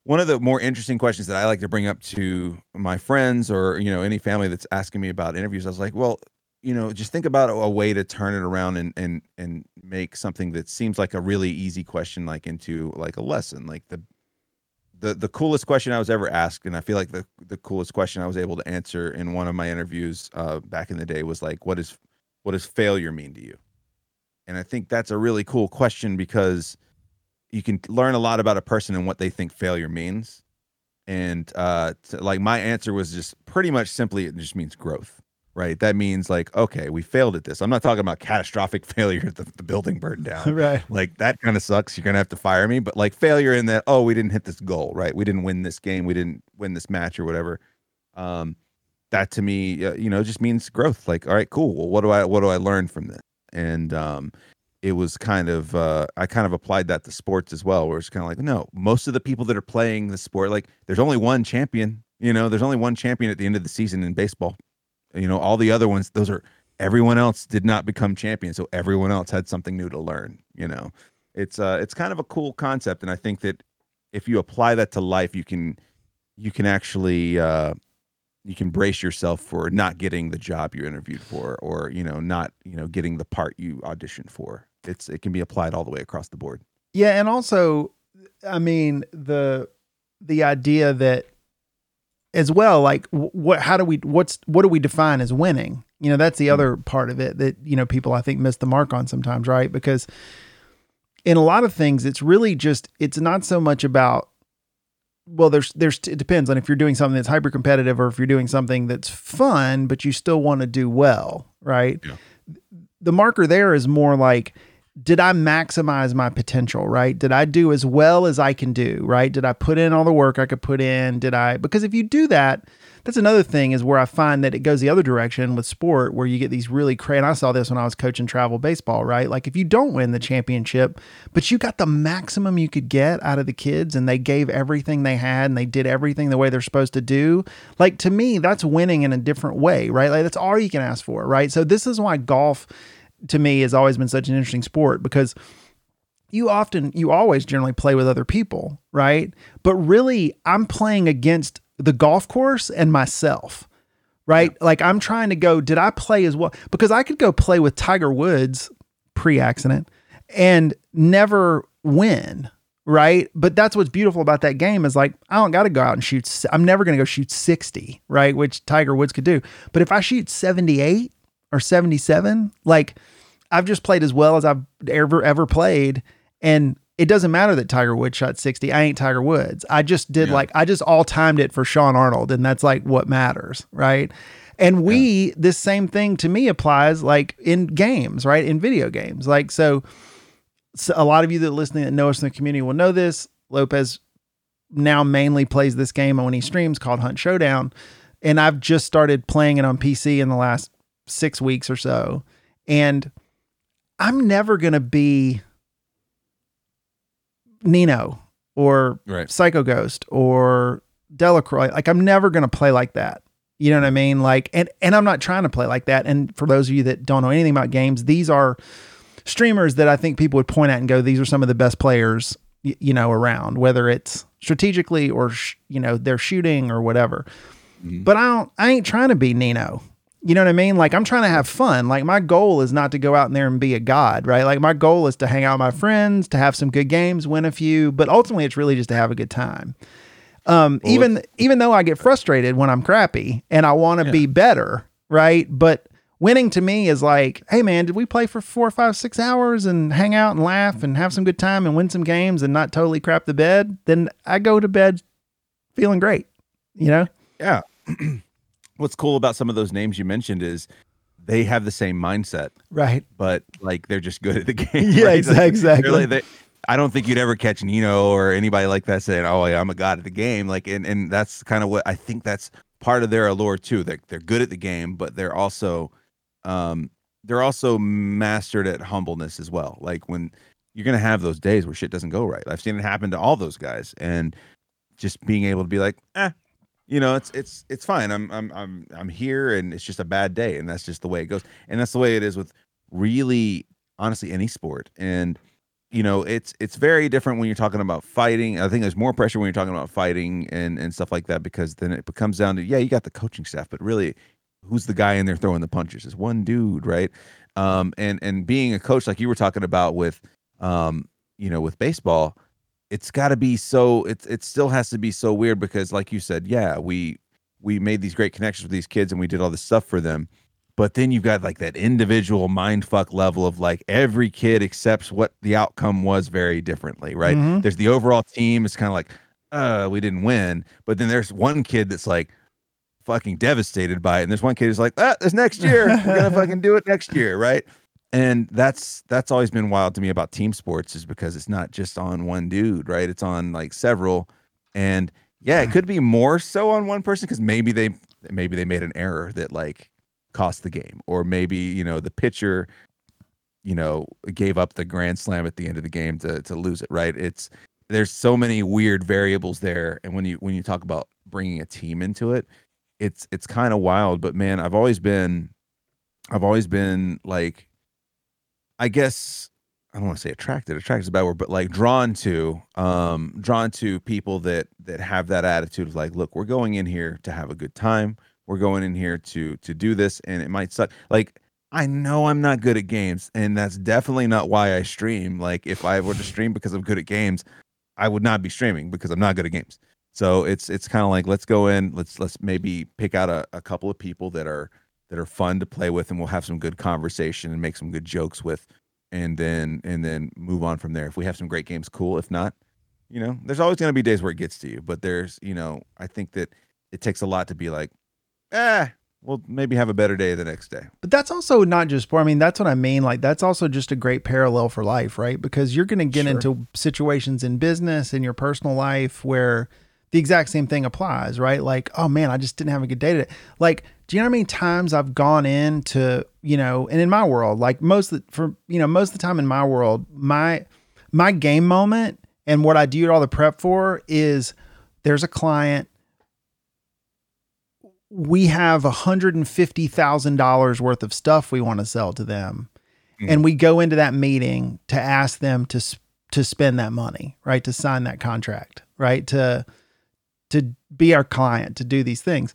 one of the more interesting questions that I like to bring up to my friends or you know any family that's asking me about interviews, I was like, well, you know, just think about a, way to turn it around and and and make something that seems like a really easy question like into like a lesson. Like the the the coolest question I was ever asked, and I feel like the the coolest question I was able to answer in one of my interviews uh, back in the day was like, what is what does failure mean to you? And I think that's a really cool question because you can learn a lot about a person and what they think failure means. And uh, to, like my answer was just pretty much simply it just means growth, right? That means like okay, we failed at this. I'm not talking about catastrophic failure, the, the building burned down, right? Like that kind of sucks. You're gonna have to fire me, but like failure in that oh we didn't hit this goal, right? We didn't win this game, we didn't win this match or whatever. Um, that to me, uh, you know, just means growth. Like all right, cool. Well, what do I what do I learn from this? And um, it was kind of uh, I kind of applied that to sports as well, where it's kind of like no, most of the people that are playing the sport, like there's only one champion. You know, there's only one champion at the end of the season in baseball. You know, all the other ones, those are everyone else did not become champion, so everyone else had something new to learn. You know, it's uh, it's kind of a cool concept, and I think that if you apply that to life, you can you can actually uh, you can brace yourself for not getting the job you interviewed for, or you know, not you know getting the part you auditioned for it's it can be applied all the way across the board. Yeah, and also, I mean the the idea that as well, like what how do we what's what do we define as winning? You know, that's the mm-hmm. other part of it that you know people I think miss the mark on sometimes, right? Because in a lot of things, it's really just it's not so much about well there's there's it depends on if you're doing something that's hyper competitive or if you're doing something that's fun but you still want to do well right yeah. the marker there is more like did I maximize my potential, right? Did I do as well as I can do, right? Did I put in all the work I could put in? Did I, because if you do that, that's another thing is where I find that it goes the other direction with sport, where you get these really crazy. And I saw this when I was coaching travel baseball, right? Like if you don't win the championship, but you got the maximum you could get out of the kids and they gave everything they had and they did everything the way they're supposed to do, like to me, that's winning in a different way, right? Like that's all you can ask for, right? So this is why golf to me has always been such an interesting sport because you often you always generally play with other people, right? But really I'm playing against the golf course and myself. Right? Yeah. Like I'm trying to go, did I play as well? Because I could go play with Tiger Woods pre-accident and never win, right? But that's what's beautiful about that game is like I don't got to go out and shoot. I'm never going to go shoot 60, right? Which Tiger Woods could do. But if I shoot 78 or 77, like I've just played as well as I've ever ever played, and it doesn't matter that Tiger Woods shot 60. I ain't Tiger Woods. I just did yeah. like I just all timed it for Sean Arnold, and that's like what matters, right? And we yeah. this same thing to me applies like in games, right? In video games, like so. So a lot of you that are listening that know us in the community will know this. Lopez now mainly plays this game when he streams called Hunt Showdown. And I've just started playing it on PC in the last six weeks or so. And I'm never going to be Nino or right. Psycho Ghost or Delacroix. Like I'm never going to play like that. You know what I mean? Like, and, and I'm not trying to play like that. And for those of you that don't know anything about games, these are streamers that I think people would point at and go, these are some of the best players, y- you know, around, whether it's strategically or, sh- you know, they're shooting or whatever. Mm-hmm. But I don't, I ain't trying to be Nino. You know what I mean? Like I'm trying to have fun. Like my goal is not to go out in there and be a god, right? Like my goal is to hang out with my friends, to have some good games, win a few, but ultimately it's really just to have a good time. Um, well, even even though I get frustrated when I'm crappy and I want to yeah. be better, right? But winning to me is like, hey man, did we play for four, five, six hours and hang out and laugh and have some good time and win some games and not totally crap the bed? Then I go to bed feeling great, you know? Yeah. what's cool about some of those names you mentioned is they have the same mindset, right? But like they're just good at the game. yeah, right? exactly. exactly. Like, they, I don't think you'd ever catch Nino or anybody like that saying, "Oh, yeah, I'm a god at the game." Like, and and that's kind of what I think that's part of their allure too. They're they're good at the game, but they're also, um, they're also mastered at humbleness as well. Like when you're gonna have those days where shit doesn't go right. I've seen it happen to all those guys, and just being able to be like, eh, you know, it's it's it's fine. I'm I'm I'm I'm here, and it's just a bad day, and that's just the way it goes, and that's the way it is with really honestly any sport, and you know, it's it's very different when you're talking about fighting. I think there's more pressure when you're talking about fighting and and stuff like that because then it becomes down to yeah, you got the coaching staff, but really, who's the guy in there throwing the punches? Is one dude, right? Um, and and being a coach like you were talking about with um, you know, with baseball, it's got to be so it it still has to be so weird because like you said, yeah, we we made these great connections with these kids and we did all this stuff for them. But then you've got like that individual mind fuck level of like every kid accepts what the outcome was very differently, right? Mm-hmm. There's the overall team, it's kind of like, uh, we didn't win. But then there's one kid that's like fucking devastated by it. And there's one kid who's like, ah, this next year, we're gonna fucking do it next year, right? And that's that's always been wild to me about team sports is because it's not just on one dude right? It's on like several. And yeah it mm-hmm. could be more so on one person because maybe they maybe they made an error that like cost the game. Or maybe you know the pitcher you know gave up the grand slam at the end of the game to to lose it right? It's there's so many weird variables there. And when you when you talk about bringing a team into it it's it's kind of wild. But man i've always been i've always been like I guess I don't want to say attracted. Attracted is a bad word, but like drawn to, um, drawn to people that that have that attitude of like, look, we're going in here to have a good time. We're going in here to to do this, and it might suck. Like I know I'm not good at games, and that's definitely not why I stream. Like if I were to stream because I'm good at games, I would not be streaming because I'm not good at games. So it's it's kind of like let's go in, let's let's maybe pick out a, a couple of people that are that are fun to play with and we'll have some good conversation and make some good jokes with and then and then move on from there if we have some great games cool if not you know there's always going to be days where it gets to you but there's you know i think that it takes a lot to be like eh we'll maybe have a better day the next day but that's also not just sport i mean that's what i mean like that's also just a great parallel for life right because you're going to get sure. into situations in business in your personal life where the exact same thing applies, right? Like, oh man, I just didn't have a good day today. Like, do you know how many times I've gone into, you know, and in my world, like most of the, for, you know, most of the time in my world, my, my game moment and what I do all the prep for is there's a client. We have $150,000 worth of stuff we want to sell to them. Mm-hmm. And we go into that meeting to ask them to, to spend that money, right? To sign that contract, right? To, to be our client to do these things.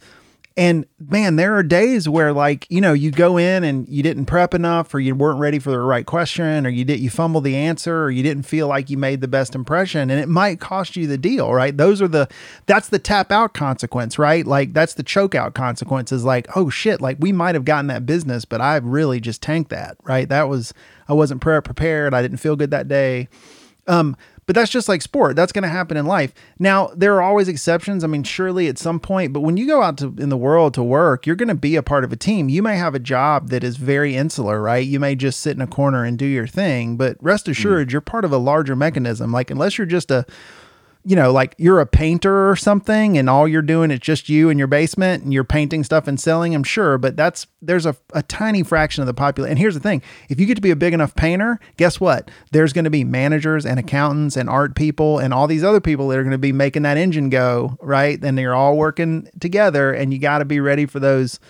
And man, there are days where like, you know, you go in and you didn't prep enough or you weren't ready for the right question or you did you fumble the answer or you didn't feel like you made the best impression and it might cost you the deal, right? Those are the that's the tap out consequence, right? Like that's the choke out consequence is like, oh shit, like we might have gotten that business, but I really just tanked that, right? That was I wasn't prepared, I didn't feel good that day. Um but that's just like sport. That's going to happen in life. Now, there are always exceptions. I mean, surely at some point, but when you go out to in the world to work, you're going to be a part of a team. You may have a job that is very insular, right? You may just sit in a corner and do your thing, but rest assured, mm. you're part of a larger mechanism. Like unless you're just a you know, like you're a painter or something and all you're doing is just you in your basement and you're painting stuff and selling them, sure. But that's, there's a, a tiny fraction of the population. And here's the thing if you get to be a big enough painter, guess what? There's going to be managers and accountants and art people and all these other people that are going to be making that engine go, right? And they're all working together and you got to be ready for those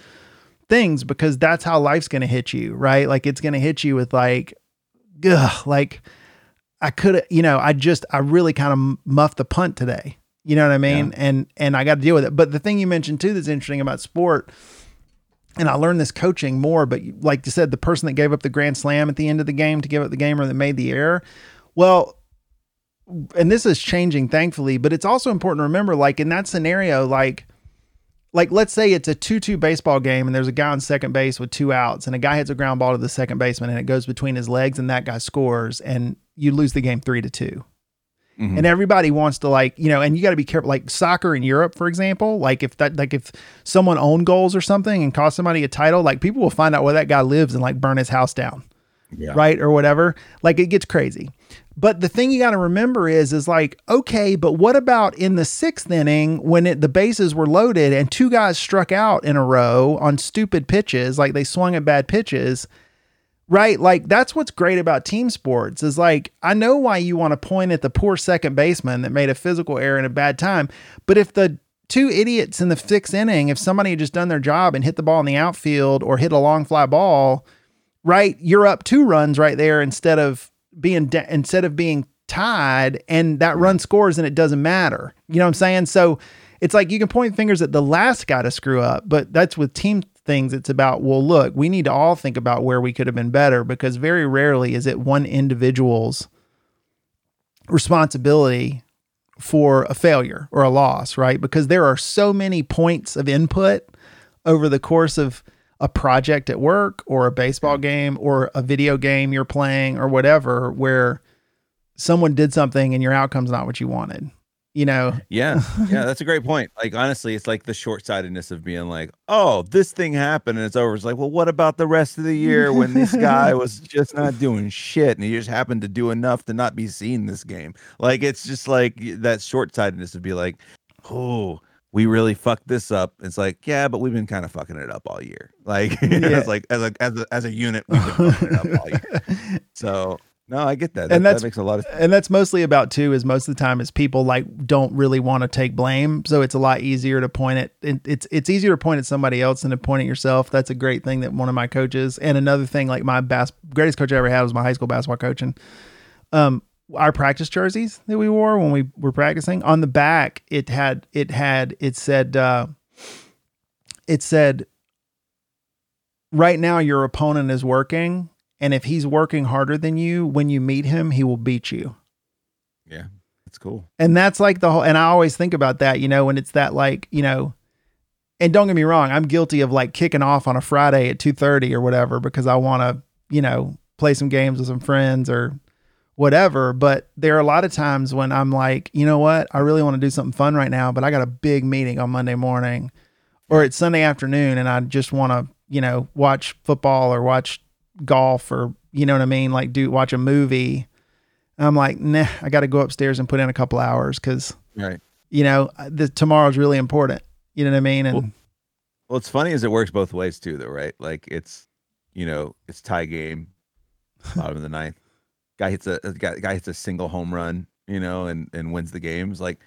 things because that's how life's going to hit you, right? Like it's going to hit you with like, ugh, like, I could have, you know, I just, I really kind of muffed the punt today. You know what I mean? Yeah. And, and I got to deal with it. But the thing you mentioned too that's interesting about sport, and I learned this coaching more, but like you said, the person that gave up the grand slam at the end of the game to give up the game or that made the error, well, and this is changing thankfully, but it's also important to remember, like in that scenario, like, like let's say it's a 2-2 baseball game and there's a guy on second base with two outs and a guy hits a ground ball to the second baseman and it goes between his legs and that guy scores and you lose the game three to two. Mm-hmm. And everybody wants to like, you know, and you got to be careful. Like soccer in Europe, for example, like if that, like if someone owned goals or something and cost somebody a title, like people will find out where that guy lives and like burn his house down Yeah. right or whatever like it gets crazy but the thing you got to remember is is like okay but what about in the sixth inning when it, the bases were loaded and two guys struck out in a row on stupid pitches like they swung at bad pitches right? Like that's what's great about team sports is like i know why you want to point at the poor second baseman that made a physical error in a bad time but if the two idiots in the sixth inning if somebody had just done their job and hit the ball in the outfield or hit a long fly ball right you're up two runs right there instead of being da- instead of being tied and that run scores and it doesn't matter. You know what i'm saying? So it's like you can point fingers at the last guy to screw up but that's with team things it's about well look we need to all think about where we could have been better because very rarely is it one individual's responsibility for a failure or a loss right? Because there are so many points of input over the course of a project at work or a baseball game or a video game you're playing or whatever where someone did something and your outcome's not what you wanted you know Yeah, yeah, that's a great point. Like honestly, it's like the short sightedness of being like, "Oh, this thing happened and it's over." It's like, well, what about the rest of the year when this guy was just not doing shit and he just happened to do enough to not be seen this game? Like it's just like that short sightedness would be like, "Oh, we really fucked this up." It's like, yeah, but we've been kind of fucking it up all year. Like Yeah. it's like as a as a as a unit, we've been fucking it up all year. So no, I get that. That, And that makes a lot of sense. and that's mostly about too is most of the time is people like don't really want to take blame so it's a lot easier to point it it- it's it's easier to point at somebody else than to point at yourself that's a great thing that one of my coaches and another thing like my bas- greatest coach i ever had was my high school basketball coach and um our practice jerseys that we wore when we were practicing on the back it had it had it said uh it said right now your opponent is working and if he's working harder than you when you meet him he will beat you yeah. That's cool. and that's like the whole and i always think about that you know when it's that like you know and don't get me wrong i'm guilty of like kicking off on a friday at 2.30 or whatever because i want to you know play some games with some friends or whatever but there are a lot of times when i'm like you know what i really want to do something fun right now but i got a big meeting on monday morning or it's sunday afternoon and i just want to you know watch football or watch golf or you know what i mean like do watch a movie i'm like nah i got to go upstairs and put in a couple hours because Right. you know uh, the tomorrow's really important you know what i mean and Well, Well, it's funny as it works both ways too, though, right? Like it's, you know, it's tie game, bottom of the ninth. Guy hits a, a guy, guy hits a single home run, you know, and and wins the game. It's like,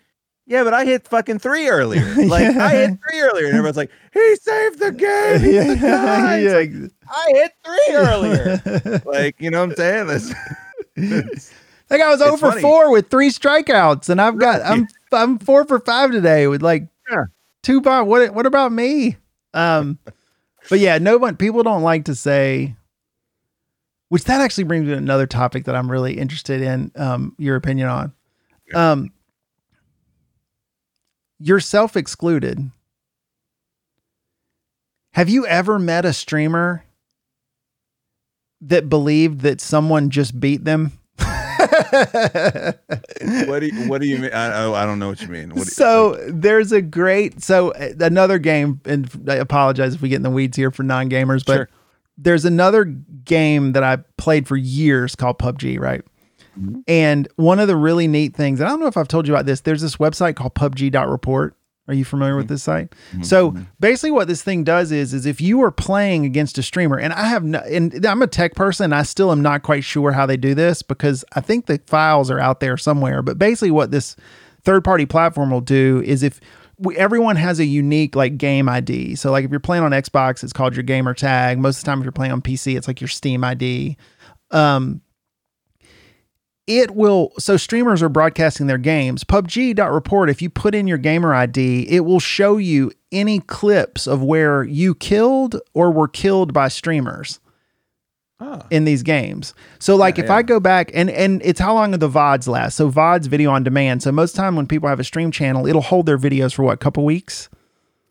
yeah, but I hit fucking three earlier. Like I hit three earlier, and everyone's like, he saved the game. He's the guy. It's like, I hit three earlier. like, you know what I'm saying? That's, that guy was over funny. four with three strikeouts, and I've got I'm I'm four for five today with like Yeah. two by what what about me? Um, but yeah, no one people don't like to say. Which that actually brings me to another topic that I'm really interested in um, your opinion on. Um, you're excluded. Have you ever met a streamer that believed that someone just beat them? what do you, what do you mean? I, I don't know what you mean. What you, so there's a great so uh, another game and I apologize if we get in the weeds here for non-gamers but Sure. there's another game that I played for years called PUBG right. And one of the really neat things and I don't know if I've told you about this there's this website called PUBG.report are you familiar with this site? Mhm, so mhm. basically what this thing does is is if you are playing against a streamer and I have no, and I'm a tech person I still am not quite sure how they do this because I think the files are out there somewhere. But basically what this third party platform will do is if we, everyone has a unique like game ID so like if you're playing on Xbox it's called your gamer tag. Most of the time if you're playing on PC it's like your Steam ID um it will so streamers are broadcasting their games. Pubg.report if you put in your gamer id it will show you any clips of where you killed or were killed by streamers in these games. So like Yeah, if i go back and and it's how long do the vods last. So vods video on demand. So most time when people have a stream channel it'll hold their videos for what a couple weeks?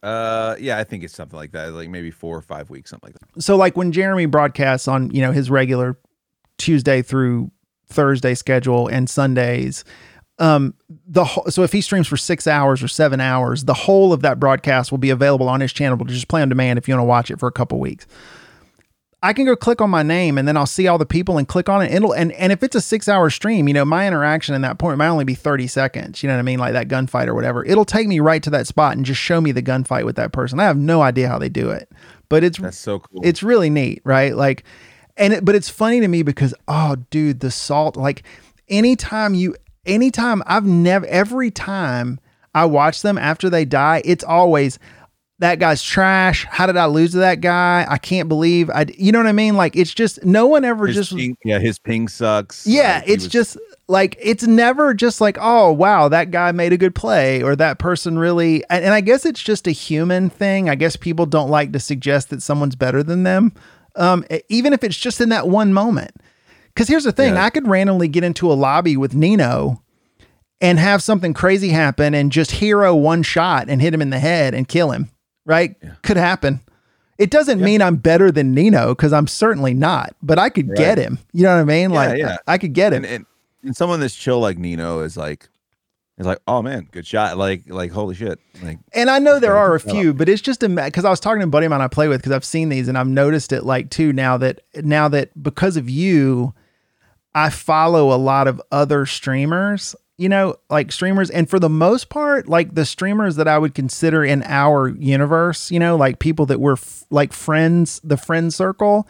Uh, yeah, I think it's something like that. Like maybe four or five weeks, something like that. so like when Jeremy broadcasts on you know his regular Tuesday through Thursday schedule and Sundays, um, the whole, so if he streams for six hours or seven hours, the whole of that broadcast will be available on his channel to just play on demand if you want to watch it for a couple weeks. I can go click on my name and then I'll see all the people and click on it. It'll and and if it's a six hour stream, you know, my interaction in that point might only be 30 seconds. You know what I mean? Like that gunfight or whatever. It'll take me right to that spot and just show me the gunfight with that person. I have no idea how they do it. But it's That's so cool. it's really neat, right? Like and it, but it's funny to me because oh dude, the salt like anytime you anytime I've never every time I watch them after they die, it's always that guy's trash. How did I lose to that guy? I can't believe I. You know what I mean? Like it's just no one ever his just. ping, yeah, his ping sucks. yeah, Like, it's was- just like it's never just like oh wow that guy made a good play or that person really and, and I guess it's just a human thing. I guess people don't like to suggest that someone's better than them, um, even if it's just in that one moment. Because here's the thing: Yeah. I could randomly get into a lobby with Nino and have something crazy happen and just hero one shot and hit him in the head and kill him. Right? Could happen. It doesn't mean I'm better than Nino because I'm certainly not, but I could get him. You know what I mean? Yeah, like yeah. I could get him. and, and and someone that's chill like Nino is like is like, oh man, good shot. Like like holy shit. Like And I know there are a few, but it's just a because I was talking to a buddy of mine I play with because I've seen these and I've noticed it like too now that now that because of you, I follow a lot of other streamers, you know, like streamers, and for the most part, like the streamers that I would consider in our universe, you know, like people that were f- like friends, the friend circle.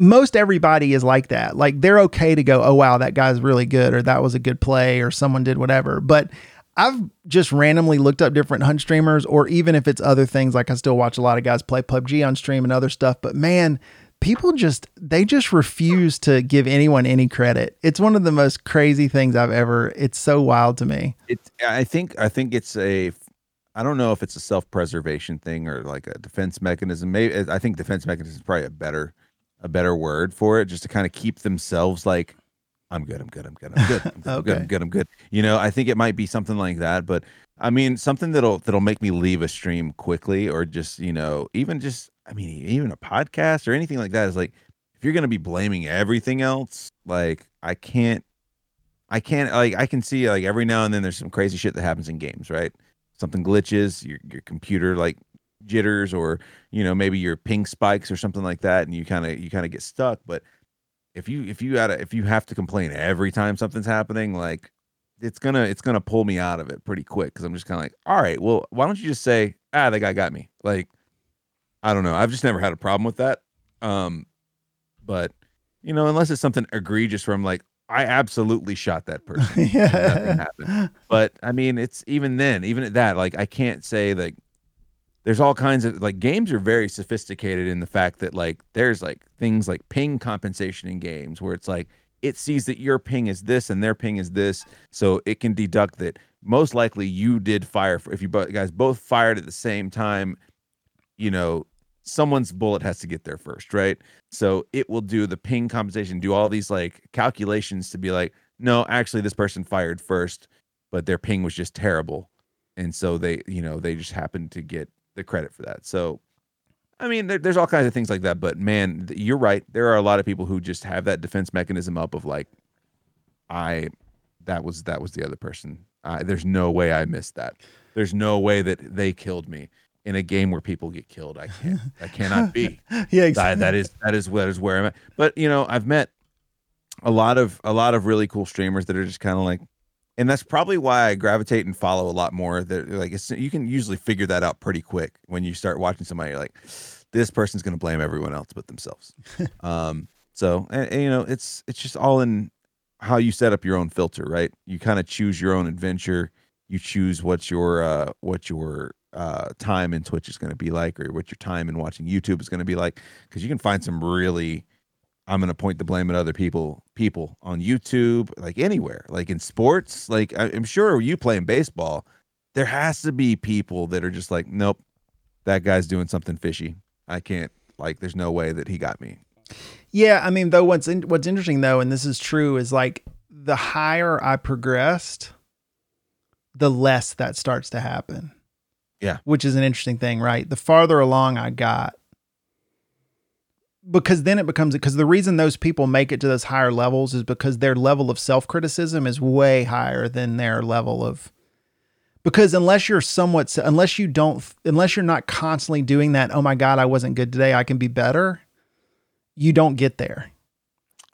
Most everybody is like that. Like they're okay to go, oh wow, that guy's really good, or that was a good play, or someone did whatever. But I've just randomly looked up different hunt streamers, or even if it's other things, like I still watch a lot of guys play PUBG on stream and other stuff. But man, people just they just refuse to give anyone any credit. It's one of the most crazy things I've ever. It's so wild to me. it's I think I think it's a I don't know if it's a self-preservation thing or like a defense mechanism. Maybe I think defense mechanism is probably a better a better word for it, just to kind of keep themselves like, I'm good, I'm good, I'm good, I'm good, I'm good, I'm good, I'm good, I'm good. You know, I think it might be something like that. But I mean, something that'll that'll make me leave a stream quickly, or just you know, even just I mean, even a podcast or anything like that is like, if you're gonna be blaming everything else, like I can't I can't like I can see like every now and then there's some crazy shit that happens in games, right? Something glitches, your your computer like jitters or you know maybe your ping spikes or something like that and you kind of you kind of get stuck, but if you if you gotta if you have to complain every time something's happening, like it's gonna it's gonna pull me out of it pretty quick because I'm just kind of like, all right, well, why don't you just say, ah, that guy got me? Like, I don't know. I've just never had a problem with that. Um, but you know, unless it's something egregious where I'm like, I absolutely shot that person. yeah. happened. But I mean, it's even then, even at that, like I can't say like there's all kinds of like games are very sophisticated in the fact that like there's like things like ping compensation in games where it's like it sees that your ping is this and their ping is this, so it can deduct that most likely you did fire if you guys both fired at the same time, you know, someone's bullet has to get there first, right? So it will do the ping compensation, do all these like calculations to be like, no, actually this person fired first, but their ping was just terrible. And so they, you know, they just happened to get the credit for that. So I mean, there, there's all kinds of things like that, but man, you're right. There are a lot of people who just have that defense mechanism up of like, I, that was that was the other person. I, there's no way I missed that. There's no way that they killed me in a game where people get killed. I can't. I cannot be. Yeah, that, exactly. that is that is what is where I'm at. But you know, I've met a lot of a lot of really cool streamers that are just kind of like, and that's probably why I gravitate and follow a lot more. That like it's, you can usually figure that out pretty quick when you start watching somebody. You're like, this person's gonna blame everyone else but themselves. um. So and, and, you know, it's it's just all in how you set up your own filter, right? You kind of choose your own adventure. You choose what your uh what your uh time in Twitch is going to be like or what your time in watching YouTube is going to be like cuz you can find some really I'm going to point the blame at other people people on YouTube like anywhere like in sports like I, I'm sure you playing baseball there has to be people that are just like nope that guy's doing something fishy I can't like there's no way that he got me Yeah, I mean, though what's in, what's interesting though, and this is true, is like the higher I progressed, the less that starts to happen. Yeah. which is an interesting thing, right? The farther along I got, because then it becomes because the reason those people make it to those higher levels is because their level of self-criticism is way higher than their level of because unless you're somewhat unless you don't unless you're not constantly doing that oh my god i wasn't good today i can be better you don't get there.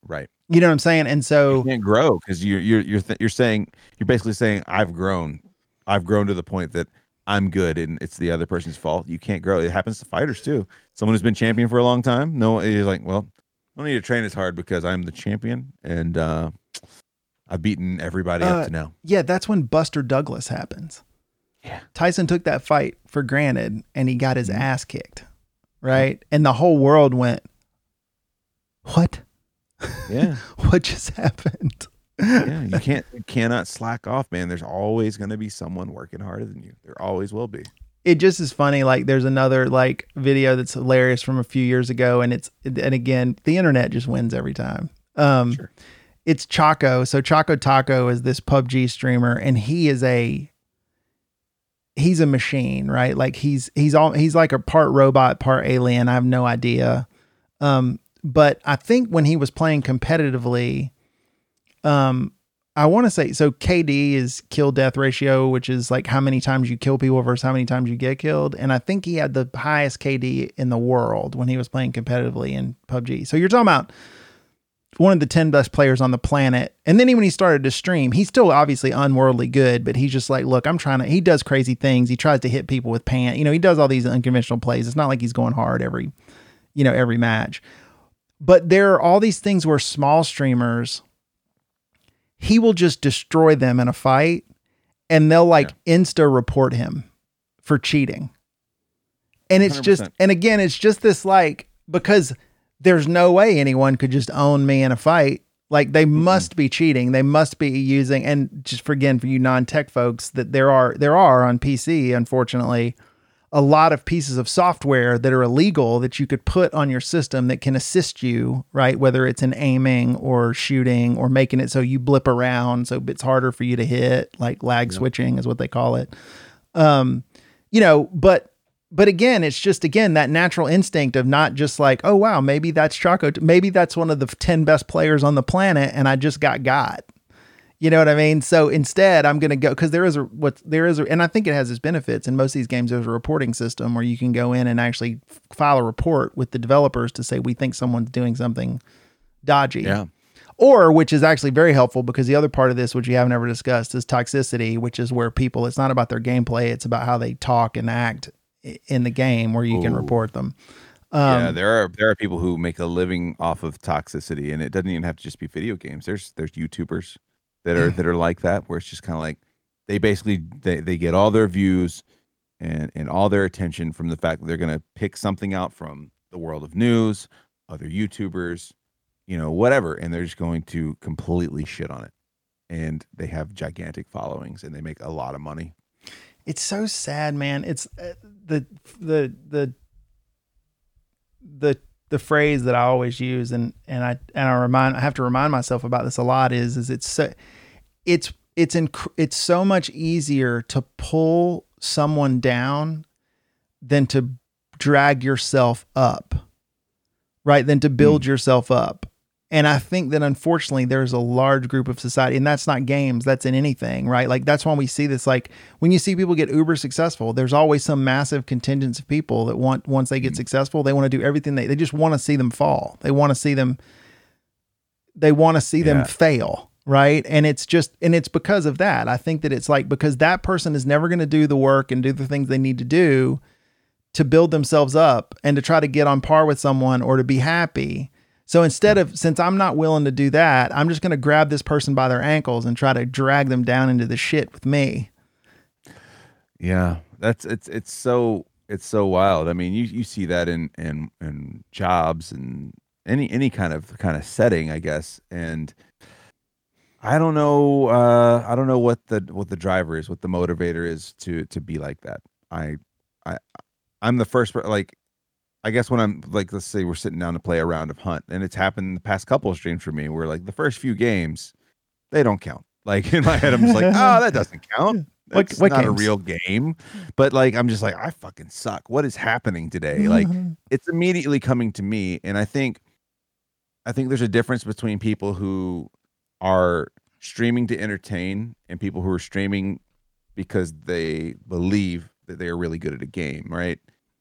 Right. You know what i'm saying? And so you can't grow because you're you're you're, th- you're saying you're basically saying i've grown. I've grown to the point that i'm good and it's the other person's fault you can't grow it happens to fighters too someone who's been champion for a long time no he's like well i don't need to train as hard because i'm the champion and uh I've beaten everybody uh, up to now. Yeah, that's when Buster Douglas happens. Yeah. Tyson took that fight for granted and he got his mm-hmm. ass kicked. Right? And the whole world went, What? Yeah. what just happened? Yeah, you can't you cannot slack off, man. There's always gonna be someone working harder than you. There always will be. It just is funny. Like there's another like video that's hilarious from a few years ago, and it's and again, the internet just wins every time. Um sure it's Choco. So Choco Taco is this PUBG streamer, and he is a he's a machine, right? Like he's he's all he's like a part robot, part alien. I have no idea. Um, but I think when he was playing competitively, um, I want to say so KD is kill death ratio, which is like how many times you kill people versus how many times you get killed. And I think he had the highest KD in the world when he was playing competitively in PUBG. So you're talking about one of the 10 best players on the planet. And then when he started to stream, he's still obviously unworldly good, but he's just like, look, I'm trying to, he does crazy things. He tries to hit people with pants. You know, he does all these unconventional plays. It's not like he's going hard every, you know, every match. But there are all these things where small streamers, he will just destroy them in a fight and they'll like yeah. insta report him for cheating. And it's 100%. just, and again, it's just this like, because there's no way anyone could just own me in a fight. Like they mm-hmm. must be cheating. They must be using and just for again for you non-tech folks that there are there are on PC unfortunately a lot of pieces of software that are illegal that you could put on your system that can assist you, right? Whether it's in aiming or shooting or making it so you blip around so it's harder for you to hit, like lag yep. switching is what they call it. Um, you know, but but again, it's just again that natural instinct of not just like, oh wow, maybe that's Choco, maybe that's one of the ten best players on the planet, and I just got got. You know what I mean? So instead, I'm going to go because there is a what there is, a, and I think it has its benefits. In most of these games, there's a reporting system where you can go in and actually file a report with the developers to say we think someone's doing something dodgy. Yeah. Or, which is actually very helpful because the other part of this, which we haven't ever discussed, is toxicity, which is where people, it's not about their gameplay, it's about how they talk and act in the game where you Ooh. can report them. Um, yeah, there are there are people who make a living off of toxicity, and it doesn't even have to just be video games. There's there's YouTubers that are that are like that, where it's just kind of like they basically they, they get all their views and and all their attention from the fact that they're going to pick something out from the world of news, other YouTubers, you know, whatever, and they're just going to completely shit on it. And they have gigantic followings, and they make a lot of money it's so sad, man. It's uh, the the the the the phrase that I always use, and and I and I remind I have to remind myself about this a lot. Is is it's so it's it's inc- it's so much easier to pull someone down than to drag yourself up, right? Than to build mm. yourself up. And I think that unfortunately there's a large group of society, and that's not games, that's in anything, right? Like that's why we see this. Like when you see people get uber successful, there's always some massive contingents of people that want once they get mm-hmm. successful, they want to do everything they they just want to see them fall. They want to see them they want to see yeah. them fail. Right. And it's just and it's because of that. I think that it's like because that person is never going to do the work and do the things they need to do to build themselves up and to try to get on par with someone or to be happy so instead of, since I'm not willing to do that, I'm just going to grab this person by their ankles and try to drag them down into the shit with me. Yeah, that's it's it's so it's so wild. I mean, you you see that in in in jobs and any any kind of kind of setting, I guess. And I don't know uh I don't know what the what the driver is, what the motivator is to to be like that. I I I'm the first like I guess when I'm like, let's say we're sitting down to play a round of hunt, and it's happened the past couple of streams for me where like the first few games, they don't count. Like in my head, I'm just like, oh, that doesn't count. What not games? a real game. But like, I'm just like, I fucking suck. What is happening today? Like, it's immediately coming to me, and I think, I think there's a difference between people who are streaming to entertain and people who are streaming because they believe that they are really good at a game, right?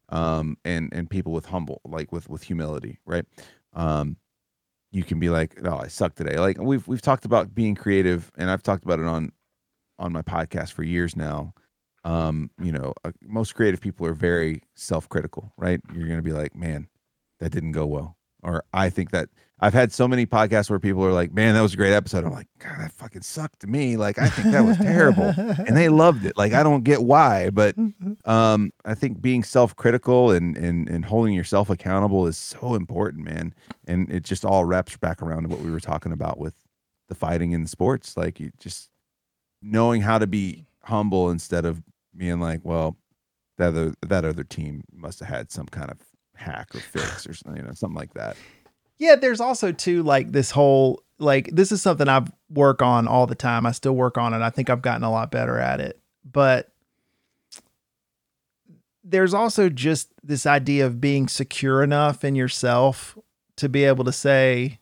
Um, and and people with humble, like with with humility, right? Um, you can be like, "Oh, I suck today." Like we've we've talked about being creative, and I've talked about it on on my podcast for years now. Um, you know, uh, most creative people are very self-critical, right? You're to be like, "Man, that didn't go well," or "I think that." I've had so many podcasts where people are like, "Man, that was a great episode." I'm like, "God, that fucking sucked to me." Like, I think that was terrible, and they loved it. Like, I don't get why, but um, I think being self-critical and and and holding yourself accountable is so important, man. And it just all wraps back around to what we were talking about with the fighting in sports. Like, you just knowing how to be humble instead of being like, "Well, that other that other team must have had some kind of hack or fix or something, you know, something like that." Yeah, there's also too like this whole like this is something I've work on all the time. I still work on it. I think I've gotten a lot better at it. But there's also just this idea of being secure enough in yourself to be able to say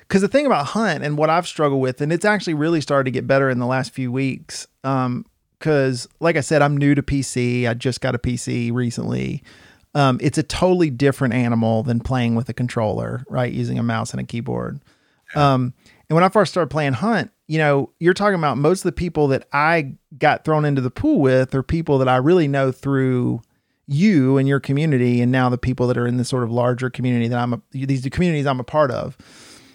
because the thing about hunt and what I've struggled with, and it's actually really started to get better in the last few weeks. Um, because like I said, I'm new to PC. I just got a PC recently. Um, it's a totally different animal than playing with a controller, right? Using a mouse and a keyboard. Um, and when I first started playing Hunt, you know, you're talking about most of the people that I got thrown into the pool with are people that I really know through you and your community, and now the people that are in this sort of larger community that I'm a, these communities I'm a part of.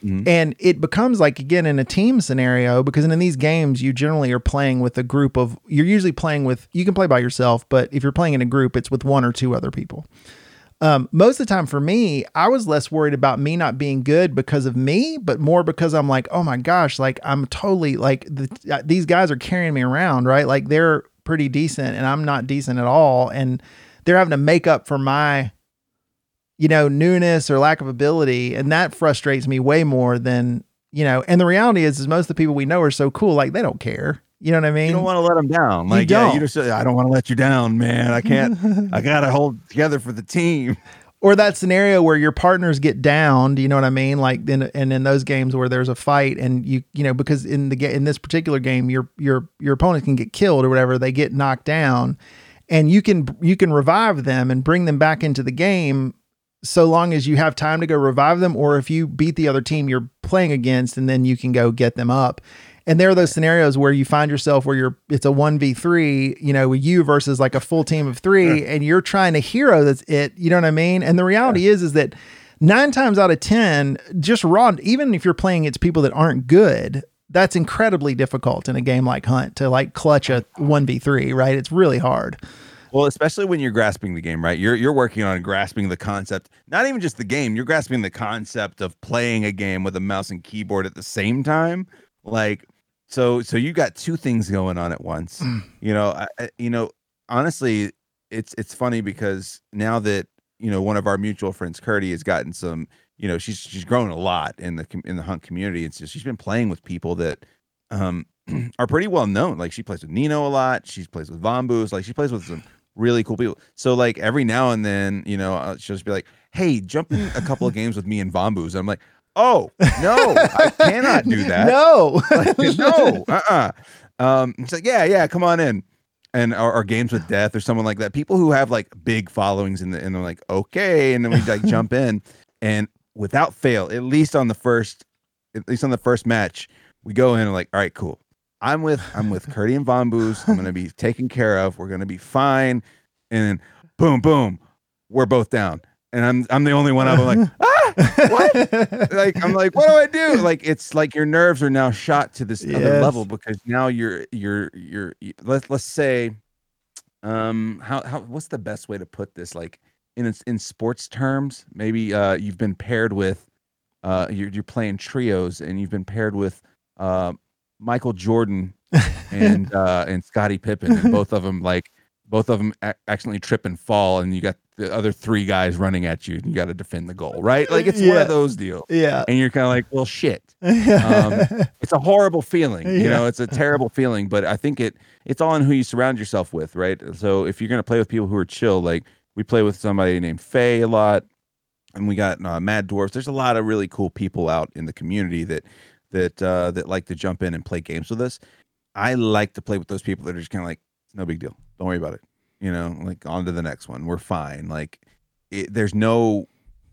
Mhm. And it becomes like again in a team scenario because in these games you generally are playing with a group of you're usually playing with you can play by yourself, but if you're playing in a group, it's with one or two other people. Um, most of the time for me, I was less worried about me not being good because of me, but more because I'm like, oh my gosh, like I'm totally like the, uh, these guys are carrying me around, right? Like they're pretty decent and I'm not decent at all, and they're having to make up for my, you know, newness or lack of ability, and that frustrates me way more than you know. And the reality is, is most of the people we know are so cool, like they don't care. You know what I mean? You don't want to let them down. Like, yeah, don't. you just say, I don't want to let you down, man. I can't. I gotta hold together for the team. or that scenario where your partners get downed, you know what I mean? Like then and in those games where there's a fight and you you know because in the ga- in this particular game your your your opponent can get killed or whatever, they get knocked down and you can you can revive them and bring them back into the game so long as you have time to go revive them or if you beat the other team you're playing against and then you can go get them up. And there are those scenarios where you find yourself where you're it's a 1v3, you know, you versus like a full team of 3 and you're trying to hero that's it, you know what I mean? And the reality is is that 9 times out of 10 just raw even if you're playing it's people that aren't good, that's incredibly difficult in a game like Hunt to like clutch a 1v3, right? It's really hard. Well, especially when you're grasping the game, right? You're you're working on grasping the concept, not even just the game. You're grasping the concept of playing a game with a mouse and keyboard at the same time. Like, so so you got two things going on at once. You know, I, you know, honestly, it's it's funny because now that you know one of our mutual friends, Curdy, has gotten some. You know, she's she's grown a lot in the in the hunt community. It's just she's been playing with people that um are pretty well known. Like she plays with Nino a lot. She plays with Vombus. Like she plays with some really cool people. So like every now and then, you know, uh, she'll just be like, "Hey, jump in a couple of games with me and Vombus." And I'm like, "Oh no, I cannot do that. No. Like, no, uh-uh." Um, it's like, "Yeah, yeah, come on in." And our, or games with death or someone like that. People who have like big followings in the and they're like, "Okay," and then we like jump in, and without fail, at least on the first, at least on the first match, we go in and like, "All right, cool." I'm with I'm with Curdy and Vombus. I'm gonna be taken care of. We're gonna be fine. And then boom, boom, we're both down. And I'm I'm the only one. I'm like, ah, what? like I'm like, what do I do? Like it's like your nerves are now shot to this other level because now you're you're you're let's let's say um how how what's the best way to put this? Like in in sports terms, maybe uh you've been paired with uh you're you're playing trios and you've been paired with uh Michael Jordan and uh and Scottie Pippen and both of them like both of them a- accidentally trip and fall and you got the other three guys running at you and you got to defend the goal, right? Like it's one of those deals. Yeah. And you're kind of like, well, shit. Um, it's a horrible feeling, you Yeah. know. It's a terrible feeling, but I think it it's all in who you surround yourself with, right? So if you're gonna play with people who are chill, like we play with somebody named Faye a lot, and we got uh, Mad Dwarfs. There's a lot of really cool people out in the community that that uh, that like to jump in and play games with us. I like to play with those people that are just kind of like, it's no big deal. Don't worry about it. You know, like on to the next one. We're fine. Like, it, there's no,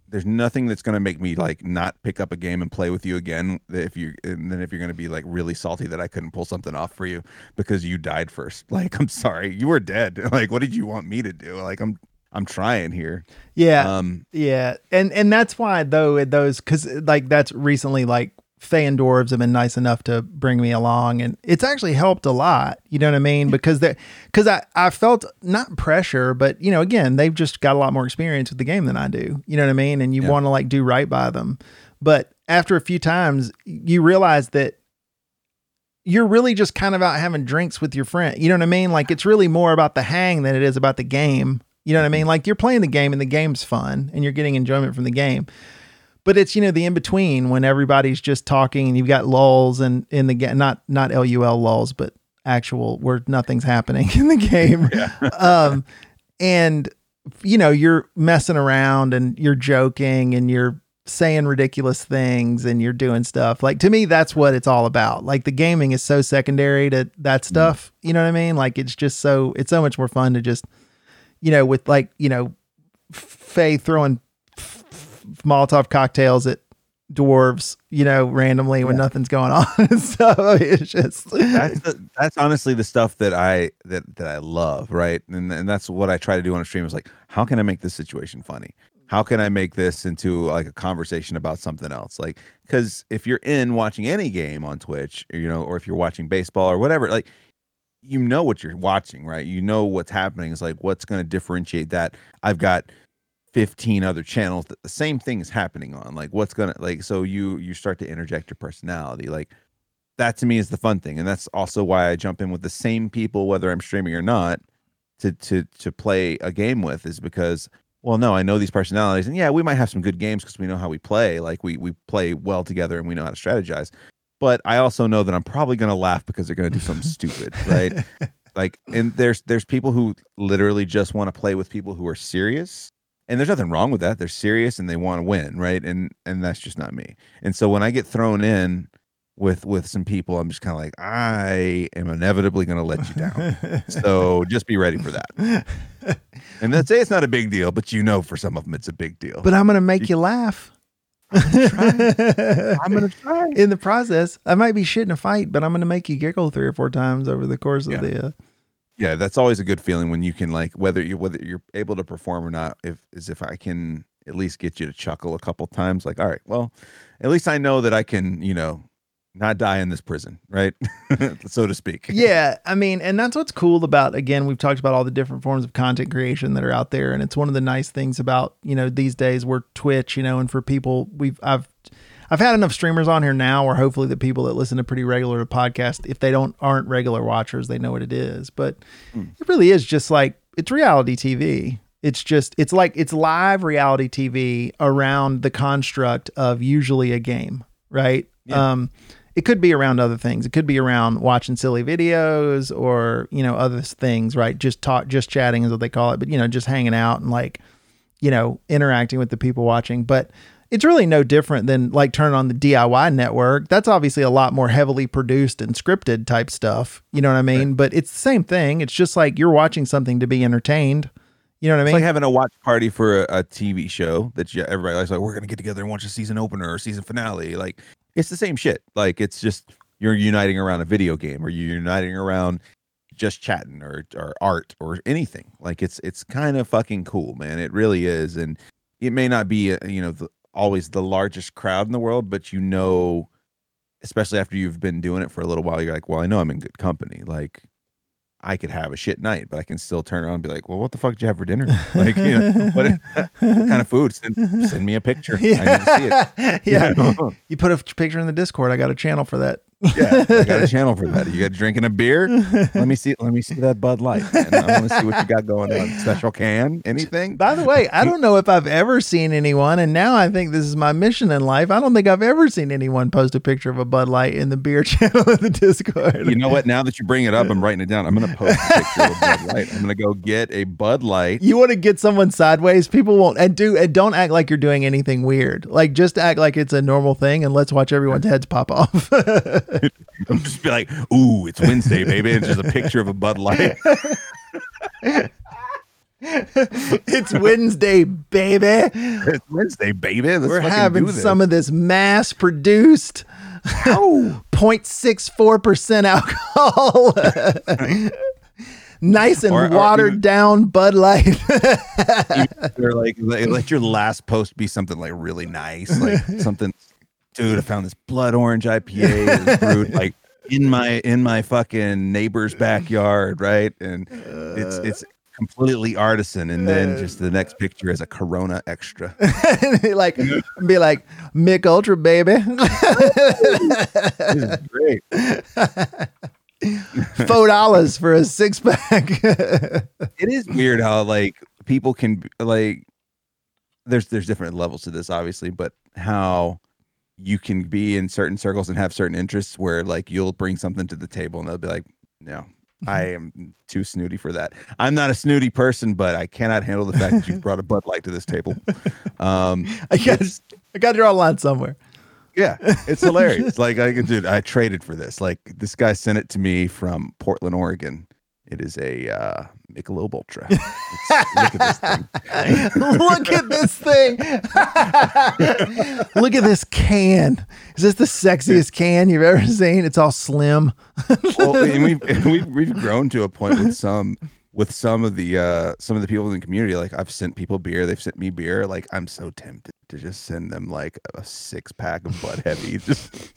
there's nothing that's gonna make me like not pick up a game and play with you again. If you, and then if you're gonna be like really salty that I couldn't pull something off for you because you died first. Like, I'm sorry, you were dead. Like, what did you want me to do? Like, I'm, I'm trying here. Yeah. Um, Yeah, and and that's why though it- those because like that's recently like Faye and Dwarves have been nice enough to bring me along, and it's actually helped a lot. You know what I mean? Because they because I I felt not pressure, but you know again they've just got a lot more experience with the game than I do. You know what I mean? And you Yeah. want to like do right by them, but after a few times you realize that you're really just kind of out having drinks with your friend. You know what I mean? Like it's really more about the hang than it is about the game. You know what I mm-hmm. mean? Like you're playing the game and the game's fun and you're getting enjoyment from the game. But it's, you know, the in between when everybody's just talking and you've got lulls and in the game, not, not LUL lulls, but actual where nothing's happening in the game. um, and you know, you're messing around and you're joking and you're saying ridiculous things and you're doing stuff. Like to me, that's what it's all about. Like the gaming is so secondary to that stuff. You know what I mean? Like it's just so it's so much more fun to just, you know, with like you know, Faye throwing Molotov cocktails at dwarves, you know, randomly when Yeah. nothing's going on. so it's just that's the, that's honestly the stuff that I that that I love, right? And and that's what I try to do on a stream is like, how can I make this situation funny? How can I make this into like a conversation about something else? Like, because if you're in watching any game on Twitch, you know, or if you're watching baseball or whatever, like, you know what you're watching, right? You know what's happening. It's like, what's going to differentiate that? I've got 15 other channels that the same thing is happening on. Like, what's gonna like? So you you start to interject your personality, like that to me is the fun thing and that's also why i jump in with the same people whether i'm streaming or not to to to play a game with is because well no i know these personalities and yeah we might have some good games because we know how we play like we we play well together and we know how to strategize but i also know that i'm probably going to laugh because they're going to do something stupid right like and there's there's people who literally just want to play with people who are serious and there's nothing wrong with that they're serious and they want to win right and and that's just not me and so when i get thrown in with with some people i'm just kind of like i am inevitably going to let you down so just be ready for that and let's say it's not a big deal but you know for some of them it's a big deal but I'm gonna make you laugh. i'm going to try in the process, I might be shit in a fight, but I'm going to make you giggle three or four times over the course Yeah. of the. Uh, yeah that's always a good feeling when you can like whether you whether you're able to perform or not if is if i can at least get you to chuckle a couple times like all right well at least i know that i can you know not die in this prison right so to speak yeah, I mean, and that's what's cool about. Again, we've talked about all the different forms of content creation that are out there, and it's one of the nice things about you know these days where Twitch, you know, and for people we've I've I've had enough streamers on here now, where hopefully the people that listen to pretty regular to podcast, if they don't aren't regular watchers, they know what it is. But it really is just like it's reality TV. It's just it's like it's live reality TV around the construct of usually a game, right? Yeah. Um, it could be around other things. It could be around watching silly videos or you know other things, right? Just talk, just chatting is what they call it, but you know just hanging out and like you know interacting with the people watching. But it's really no different than like turning on the DIY network. That's obviously a lot more heavily produced and scripted type stuff. You know what I mean? But it's the same thing. It's just like you're watching something to be entertained. You know what I mean? It's like having a watch party for a, a TV show that you, everybody likes. Like, we're gonna get together and watch a season opener or season finale. Like, it's the same shit. Like, it's just you're uniting around a video game or you're uniting around just chatting or or art or anything. Like, it's it's kind of fucking cool, man. It really is. And it may not be uh, you know the, always the largest crowd in the world, but you know, especially after you've been doing it for a little while, you're like, well, I know I'm in good company. Like. I could have a shit night, but I can still turn around and be like, "Well, what the fuck did you have for dinner? Like, you know, what, what kind of food? Send, send me a picture. I need to see it. yeah. You know? You put a picture in the Discord. I got a channel for that. Yeah, I got a channel for that. You got drinking a beer? Let me see. Let me see that Bud Light. Man. I want to see what you got going on. Special can? Anything? By the way, I don't know if I've ever seen anyone, and now I think this is my mission in life. I don't think I've ever seen anyone post a picture of a Bud Light in the beer channel of the Discord. You know what? Now that you bring it up, I'm writing it down. I'm going to post a picture of a Bud Light. I'm going to go get a Bud Light. You want to get someone sideways? People won't. And do and don't act like you're doing anything weird. Like just act like it's a normal thing, and let's watch everyone's heads pop off. I'm just be like, "Ooh, it's Wednesday, baby!" It's just a picture of a Bud Light. it's Wednesday, baby. It's Wednesday, baby. Let's We're having do this. some of this mass produced Ow. 0.64% alcohol. nice and Or- or watered even- down Bud Light. Or like, let your last post be something like really nice, like something. Dude, I found this blood orange IPA brewed like in my in my fucking neighbor's backyard, right? And it's it's completely artisan. And then uh, just the next picture is a Corona extra. like be like Mich Ultra baby. This is great. Four dollars for a six pack. it is weird how like people can like there's there's different levels to this obviously but how you can be in certain circles and have certain interests where like you'll bring something to the table and they'll be like no i am too snooty for that. I'm not a snooty person but i cannot handle the fact that you brought a bud light to this table. Um I it's- I got to draw a line somewhere. yeah it's hilarious. Like i can dude i traded for this. Like this guy sent it to me from portland oregon. It is a uh michelob ultra look at this thing Look at this thing. Look at this can. Is this the sexiest can you've ever seen? It's all slim. well, and we've and we've we've grown to a point with some with some of the uh some of the people in the community. Like I've sent people beer, they've sent me beer. Like I'm so tempted to just send them like a six pack of Bud Heavy. Just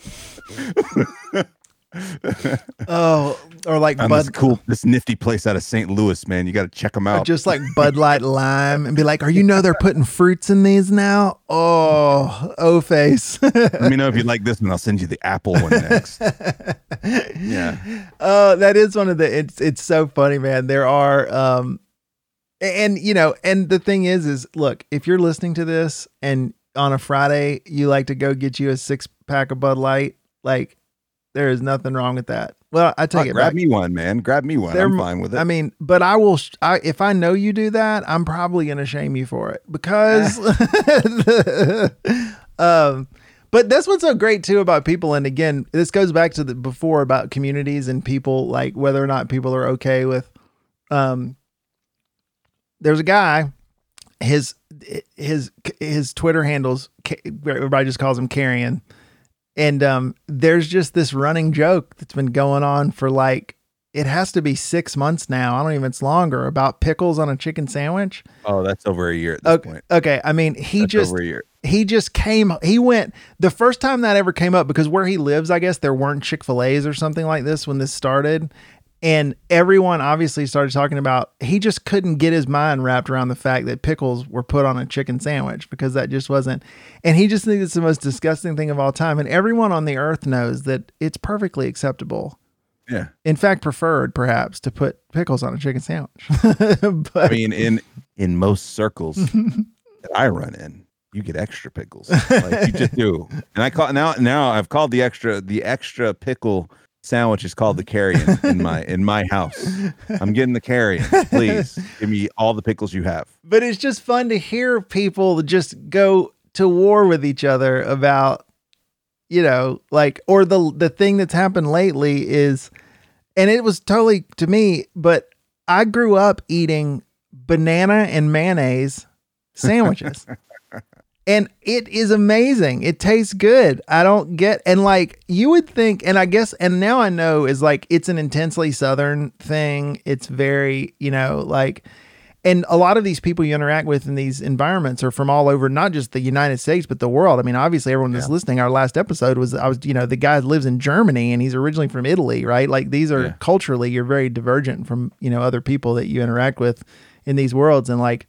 Oh, or like Bud this cool, this nifty place out of St. Louis, man. You got to check them out. just like Bud Light Lime and be like, "Are you know they're putting fruits in these now?" Oh, oh face. Let me know if you like this one. I'll send you the apple one next. yeah, Oh, that is one of the it's it's so funny, man. There are um and you know, and the thing is is look, if you're listening to this and on a Friday you like to go get you a six pack of Bud Light, like there is nothing wrong with that. Well, I take Oh, it grab back. me one, man. Grab me one. There- I'm fine with it. I mean, but I will. sh- I, if I know you do that, I'm probably going to shame you for it because. um, but that's what's so great too about people. And again, this goes back to the before about communities and people, like whether or not people are okay with. Um, there's a guy, his his his Twitter handles. Everybody just calls him Carrion. And um, there's just this running joke that's been going on for like it has to be six months now. I don't even it's longer about pickles on a chicken sandwich. oh, that's over a year at this Okay, point. okay. I mean, he That's just over a year. he just came. He went the first time that ever came up because where he lives, I guess there weren't Chick Fil A's or something like this when this started, and everyone obviously started talking about. He just couldn't get his mind wrapped around the fact that pickles were put on a chicken sandwich because that just wasn't. And he just thinks it's the most disgusting thing of all time. And everyone on the earth knows that it's perfectly acceptable. Yeah. In fact, preferred perhaps to put pickles on a chicken sandwich. but, I mean, in in most circles that I run in, you get extra pickles. Like you just do. And I call now now I've called the extra the extra pickle sandwich is called the carrion in my in my house. I'm getting the carrion. Please give me all the pickles you have. but it's just fun to hear people just go to war with each other about you know like or the the thing that's happened lately is and it was totally to me but i grew up eating banana and mayonnaise sandwiches and it is amazing. It tastes good. I don't get and like you would think and i guess and now i know is like it's an intensely southern thing. It's very you know like and a lot of these people you interact with in these environments are from all over not just the united states but the world. I mean obviously everyone that's listening our last episode was i was you know the guy lives in germany and he's originally from italy right? Like these are Yeah. culturally you're very divergent from you know other people that you interact with in these worlds. And like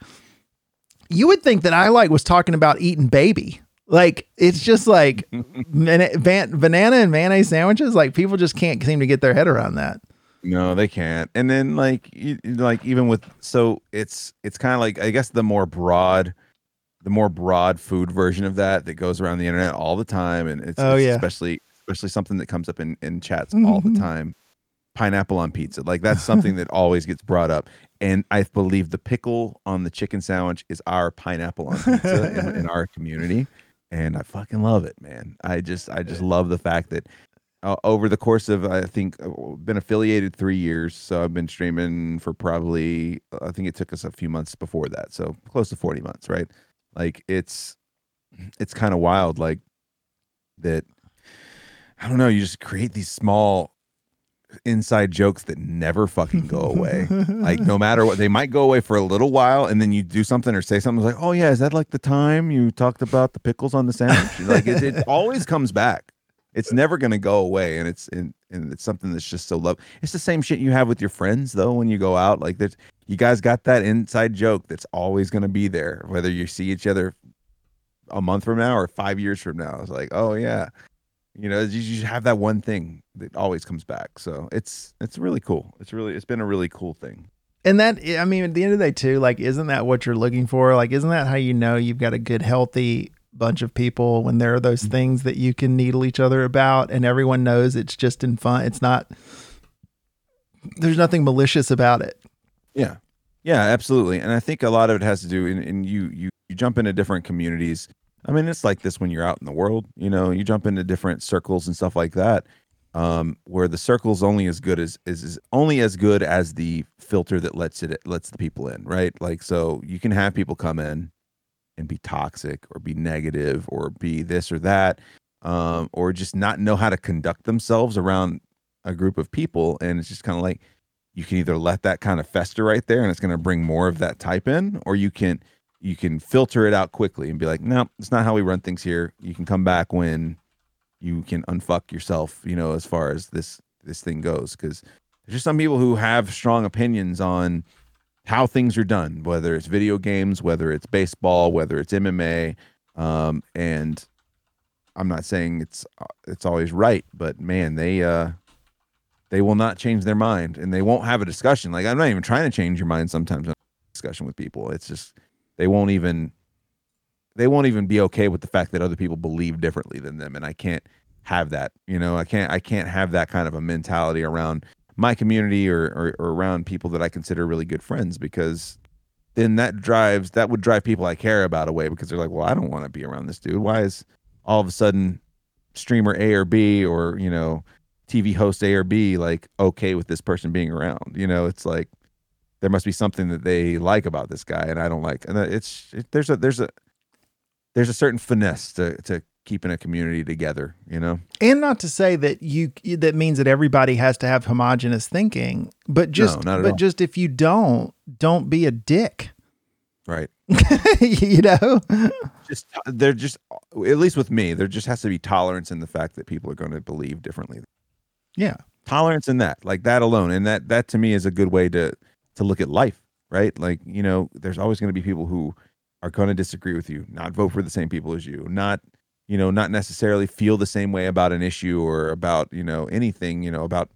you would think that i like was talking about eating baby Like it's just like banana and mayonnaise sandwiches. Like people just can't seem to get their head around that. No, they can't. And then like you, like even with so it's it's kind of like I guess the more broad the more broad food version of that that goes around the internet all the time and it's, Oh, it's yeah. especially especially something that comes up in in chats all the mm-hmm. time. Pineapple on pizza. Like that's something that always gets brought up. And I believe the pickle on the chicken sandwich is our pineapple on pizza in, in our community. And I fucking love it, man. I just I just love the fact that uh, over the course of I think uh, been affiliated three years, so I've been streaming for probably I think it took us a few months before that, so close to forty months, right? Like it's it's kind of wild, like that. I don't know. You just create these small inside jokes that never fucking go away. like no matter what, they might go away for a little while, and then you do something or say something like, "Oh yeah, is that like the time you talked about the pickles on the sandwich?" like it, it always comes back. It's never gonna go away, and it's and, and it's something that's just so love. It's the same shit you have with your friends though when you go out. Like that, you guys got that inside joke that's always gonna be there, whether you see each other a month from now or five years from now. It's like, oh yeah, you know, you just have that one thing that always comes back. So it's it's really cool. It's really it's been a really cool thing. And that, I mean, at the end of the day, too, like, isn't that what you're looking for? Like, isn't that how you know you've got a good, healthy bunch of people when there are those mm-hmm. things that you can needle each other about and everyone knows it's just in fun? It's not, there's nothing malicious about it. Yeah. Yeah, absolutely. And I think a lot of it has to do and, and you you you jump into different communities. I mean, it's like this when you're out in the world, you know, you jump into different circles and stuff like that. Um, where the circle's only as good as is, is only as good as the filter that lets it lets the people in, right? Like so you can have people come in and be toxic or be negative or be this or that, um, or just not know how to conduct themselves around a group of people. And it's just kind of like you can either let that kind of fester right there and it's going to bring more of that type in or you can you can filter it out quickly and be like no it's not how we run things here you can come back when you can unfuck yourself you know as far as this this thing goes because there's just some people who have strong opinions on how things are done whether it's video games whether it's baseball whether it's mma um, and i'm not saying it's uh, it's always right but man they uh they will not change their mind and they won't have a discussion. Like I'm not even trying to change your mind sometimes discussion with people. It's just they won't even they won't even be okay with the fact that other people believe differently than them and I can't have that. You know, I can't I can't have that kind of a mentality around my community or, or, or around people that I consider really good friends because then that drives that would drive people I care about away because they're like, well, I don't want to be around this dude. Why is all of a sudden streamer A or B or you know TV host A or B like okay with this person being around? You know, it's like there must be something that they like about this guy and I don't like. And uh, it's it, there's a there's a there's a certain finesse to to keeping a community together. You know, And not to say that you that means that everybody has to have homogenous thinking, but just at but all. just if you don't, don't be a dick. right? you know? Just they're just at least with me, there just has to be tolerance in the fact that people are going to believe differently. Yeah. tolerance in that like that alone and that that to me is a good way to to look at life right? Like you know there's always going to be people who are going to disagree with you not vote for the same people as you not you know not necessarily feel the same way about an issue or about you know anything you know about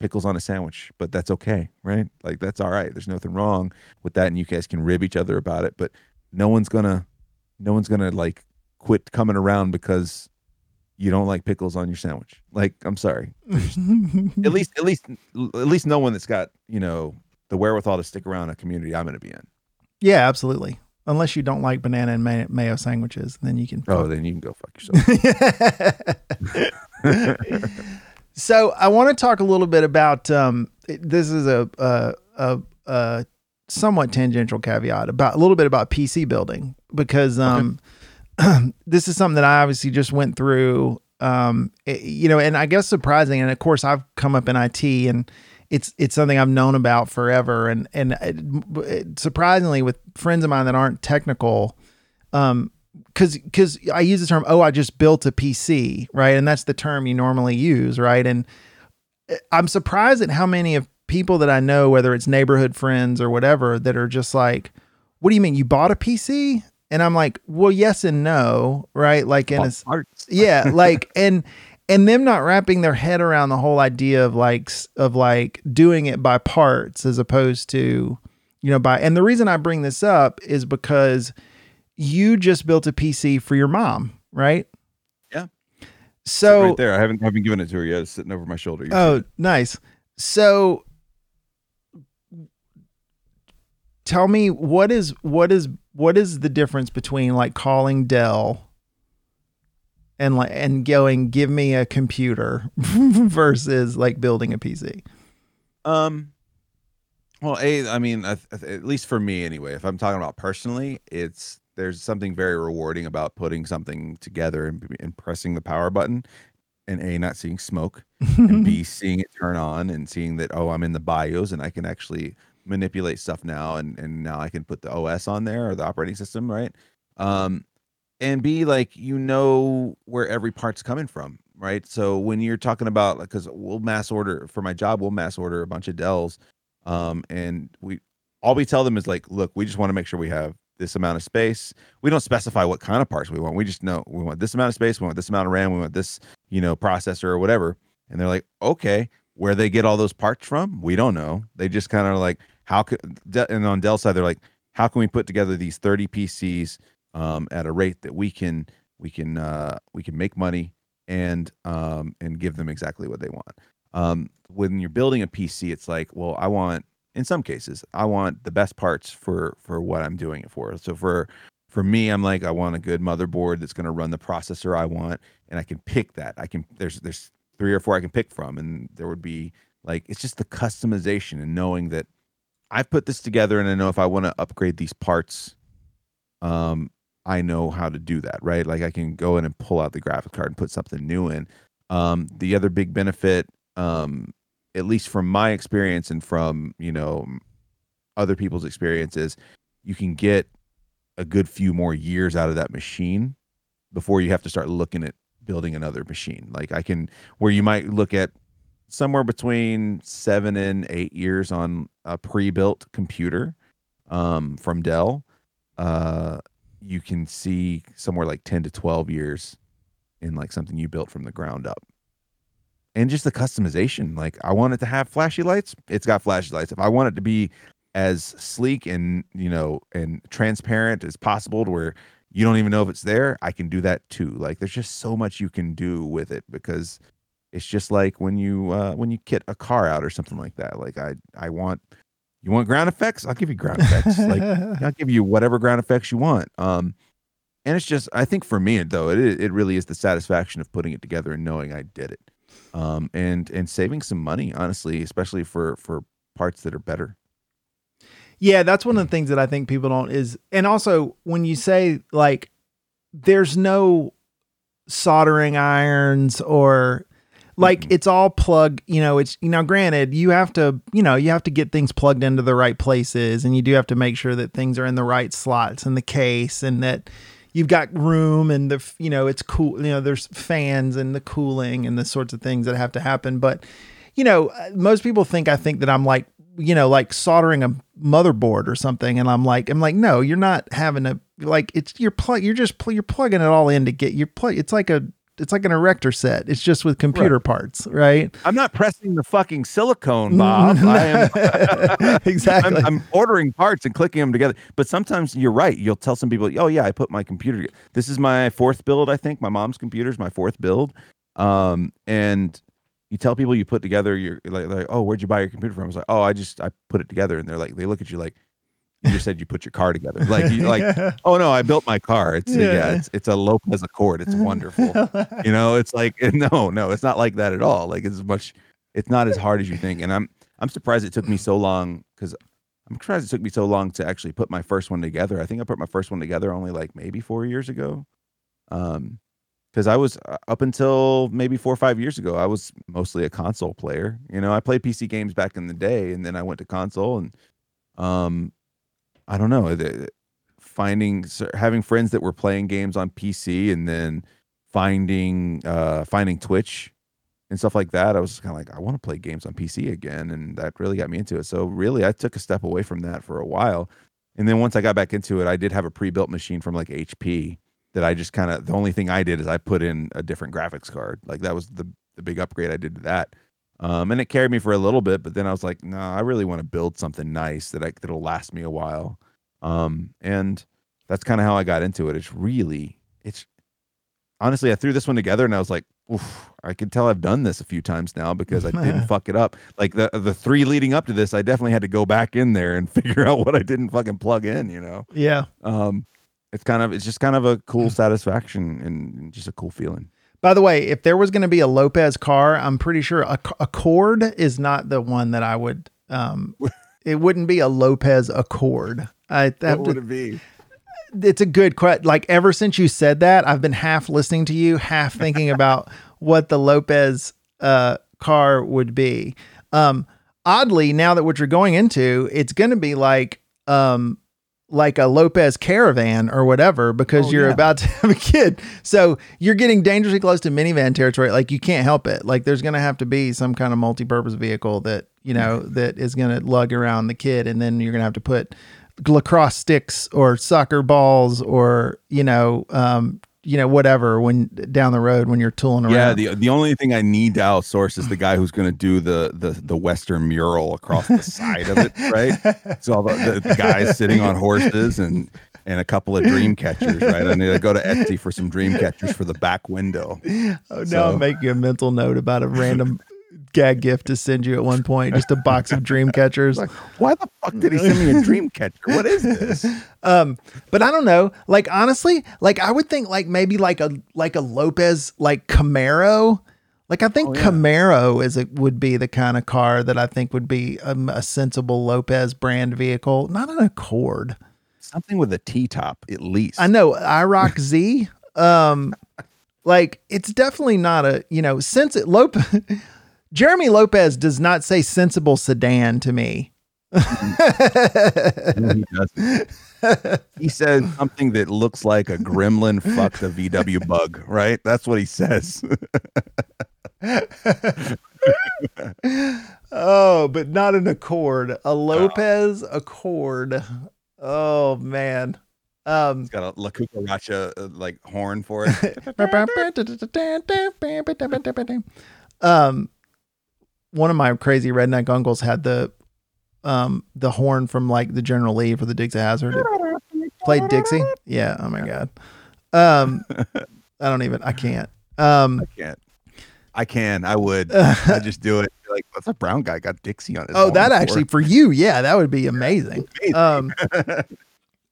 pickles on a sandwich but that's okay right? Like that's all right. There's nothing wrong with that and you guys can rib each other about it but no one's gonna no one's gonna like quit coming around because you don't like pickles on your sandwich. Like i'm sorry. At least at least at least no one that's got you know the wherewithal to stick around a community i'm going to be in yeah, absolutely. Unless you don't like banana and may- mayo sandwiches, then you can. oh then you can go fuck yourself so I want to talk a little bit about um, this is a, a, a, a somewhat tangential caveat about a little bit about PC building because um, this is something that I obviously just went through. Um, it- you know, and I guess surprising, and of course I've come up in IT and it's it's something I've known about forever, and and it, surprisingly with friends of mine that aren't technical, um, because because I use the term, oh, I just built a PC, right, and that's the term you normally use, right, and I'm surprised at how many of people that I know, whether it's neighborhood friends or whatever, that are just like, what do you mean you bought a PC? And I'm like, well, yes and no, right? Like in a, yeah, like and and them not wrapping their head around the whole idea of like of like doing it by parts as opposed to you know by and the reason I bring this up is because you just built a PC for your mom, right? Yeah. So right there. I haven't haven't given it to her yet. It's sitting over my shoulder. You Oh, nice. So tell me what is what is what is the difference between like calling Dell and like and going give me a computer versus like building a PC? Um. Well, a, I mean, at least for me, anyway. If I'm talking about personally, it's there's something very rewarding about putting something together and, and pressing the power button, and a not seeing smoke, and b seeing it turn on and seeing that oh, I'm in the BIOS and I can actually manipulate stuff now, and and now I can put the OS on there or the operating system, right? Um, and b like you know where every part's coming from, right? So when you're talking about like, because we'll mass order for my job, we'll mass order a bunch of Dells um and we all we tell them is like look we just want to make sure we have this amount of space. We don't specify what kind of parts we want we just know we want this amount of space we want this amount of ram we want this you know processor or whatever. And they're like okay where they get all those parts from we don't know. They just kind of like how could and on dell side they're like how can we put together these 30 pcs um, at a rate that we can we can uh, we can make money and um, and give them exactly what they want um, when you're building a PC, it's like, well, I want in some cases, I want the best parts for for what I'm doing it for. So for for me, I'm like, I want a good motherboard that's going to run the processor I want, and I can pick that. I can there's there's three or four I can pick from, and there would be like it's just the customization and knowing that I've put this together, and I know if I want to upgrade these parts, um, I know how to do that, right? Like I can go in and pull out the graphic card and put something new in. Um, the other big benefit um at least from my experience and from you know other people's experiences you can get a good few more years out of that machine before you have to start looking at building another machine like i can where you might look at somewhere between seven and eight years on a pre-built computer um, from dell uh, you can see somewhere like 10 to 12 years in like something you built from the ground up and just the customization. Like I want it to have flashy lights, it's got flashy lights. If I want it to be as sleek and you know and transparent as possible to where you don't even know if it's there, I can do that too. Like there's just so much you can do with it because it's just like when you uh when you kit a car out or something like that. Like I I want you want ground effects? I'll give you ground effects. like I'll give you whatever ground effects you want. Um and it's just I think for me though, it it really is the satisfaction of putting it together and knowing I did it um, and and saving some money, honestly, especially for for parts that are better. Yeah, that's one of the things that I think people don't is and also when you say like there's no soldering irons or like Mhm. it's all plug, you know, it's you know granted you have to, you know, you have to get things plugged into the right places and you do have to make sure that things are in the right slots in the case and that you've got room and the you know it's cool, you know, there's fans and the cooling and the sorts of things that have to happen, but you know, uh, most people think I think that I'm like, you know, like soldering a motherboard or something, and I'm like, I'm like, no, you're not having a like it's you're plug, you're just pl- you're plugging it all in to get your plug. It's like a it's like an erector set. It's just with computer parts, right? I'm not pressing the fucking silicone, Bob. I am exactly. I'm, I'm ordering parts and clicking them together. But sometimes you're right. You'll tell some people, "Oh yeah, I put my computer. This is my fourth build. I think my mom's computer is my fourth build." Um, and you tell people you put together your like, like, "Oh, where'd you buy your computer from?" I was like, "Oh, I just I put it together." And they're like, they look at you like, "You said you put your car together." Like, you like, "Oh no, I built my car. It's yeah, Yeah. it's, it's a Lopez Accord. It's wonderful." you know it's like no no it's not like that at all like it's much it's not as hard as you think and i'm i'm surprised it took me so long because i'm surprised it took me so long to actually put my first one together i think i put my first one together only like maybe four years ago um because i was uh, up until maybe four or five years ago i was mostly a console player you know i played pc games back in the day and then i went to console and um i don't know finding having friends that were playing games on pc and then finding uh finding twitch and stuff like that i was kind of like i want to play games on pc again and that really got me into it so really i took a step away from that for a while And then once I got back into it, I did have a pre-built machine from like HP that I just kind of the only thing I did is I put in a different graphics card. Like that was the the big upgrade I did to that. Um, and it carried me for a little bit, but then I was like, no, I really want to build something nice that I that'll last me a while. Um, and that's kind of how I got into it. It's really, it's honestly, I threw this one together and I was like, Oof, I can tell I've done this a few times now because I didn't fuck it up. Like the the three leading up to this, I definitely had to go back in there and figure out what I didn't fucking plug in. You know? Yeah. Um, it's kind of it's just kind of a cool satisfaction and just a cool feeling. By the way, if there was going to be a Lopez car, I'm pretty sure a Accord is not the one that I would. Um, it wouldn't be a Lopez Accord. I what would to, it be? It's a good question. Like ever since you said that, I've been half listening to you, half thinking about what the Lopez uh, car would be. Um, oddly, now that what you're going into, it's going to be like um, like a Lopez caravan or whatever because oh, you're yeah. about to have a kid. So you're getting dangerously close to minivan territory. Like you can't help it. Like there's going to have to be some kind of multi-purpose vehicle that, you know, that is going to lug around the kid. And then you're going to have to put lacrosse sticks or soccer balls or, you know, um, you know whatever when down the road when you're tooling around. Yeah, the the only thing I need to outsource is the guy who's going to do the the the western mural across the side of it, right? So all the, the guys sitting on horses and and a couple of dream catchers, right? I need to go to Etsy for some dream catchers for the back window. Oh, so, now I'm making a mental note about a random gag gift to send you at one point, just a box of dream catchers. Like, why the fuck did he send me a dream catcher? What is this? Um, but I don't know. Like honestly, like I would think like maybe like a like a Lopez like Camaro. Like I think oh, yeah. Camaro is it would be the kind of car that I think would be a, a sensible Lopez brand vehicle, not an Accord. Something with a T top at least. I know IROC Z. Um, like it's definitely not a you know since it Lopez Jeremy Lopez does not say sensible sedan to me. no, he. He says something that looks like a gremlin fucked a VW bug, right? That's what he says. oh, but not an Accord. A Lopez Accord. Oh man. Um, it's got a La Cucaracha uh, like horn for it. um, one of my crazy redneck uncles had the um the horn from like the General Lee for the Dukes of Hazzard. It played Dixie. Yeah. Oh my god. Um, I don't even. I can't. Um, I can't. I can. I would. I just do it. Like, what's a brown guy got Dixie on his? Oh, that actually for you, yeah, that would be amazing. amazing. Um,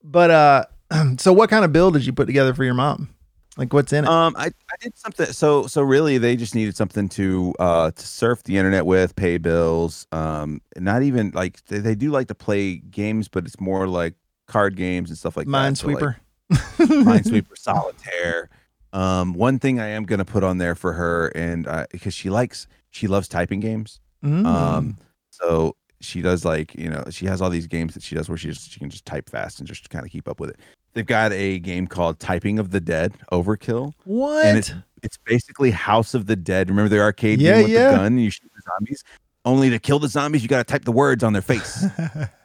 but uh, so what kind of bill did you put together for your mom? Like what's in it? Um, I, I did something. So so really, they just needed something to uh to surf the internet with, pay bills. Um, not even like they, they do like to play games, but it's more like card games and stuff like Minesweeper. that. So like, Minesweeper, solitaire. Um, one thing I am gonna put on there for her, and uh, because she likes, she loves typing games. Mm. Um, so she does like you know she has all these games that she does where she just she can just type fast and just kind of keep up with it. They've got a game called Typing of the Dead Overkill. What? And it's it's basically House of the Dead. Remember the arcade yeah, game with yeah. the gun? And you shoot the zombies. Only to kill the zombies, you got to type the words on their face.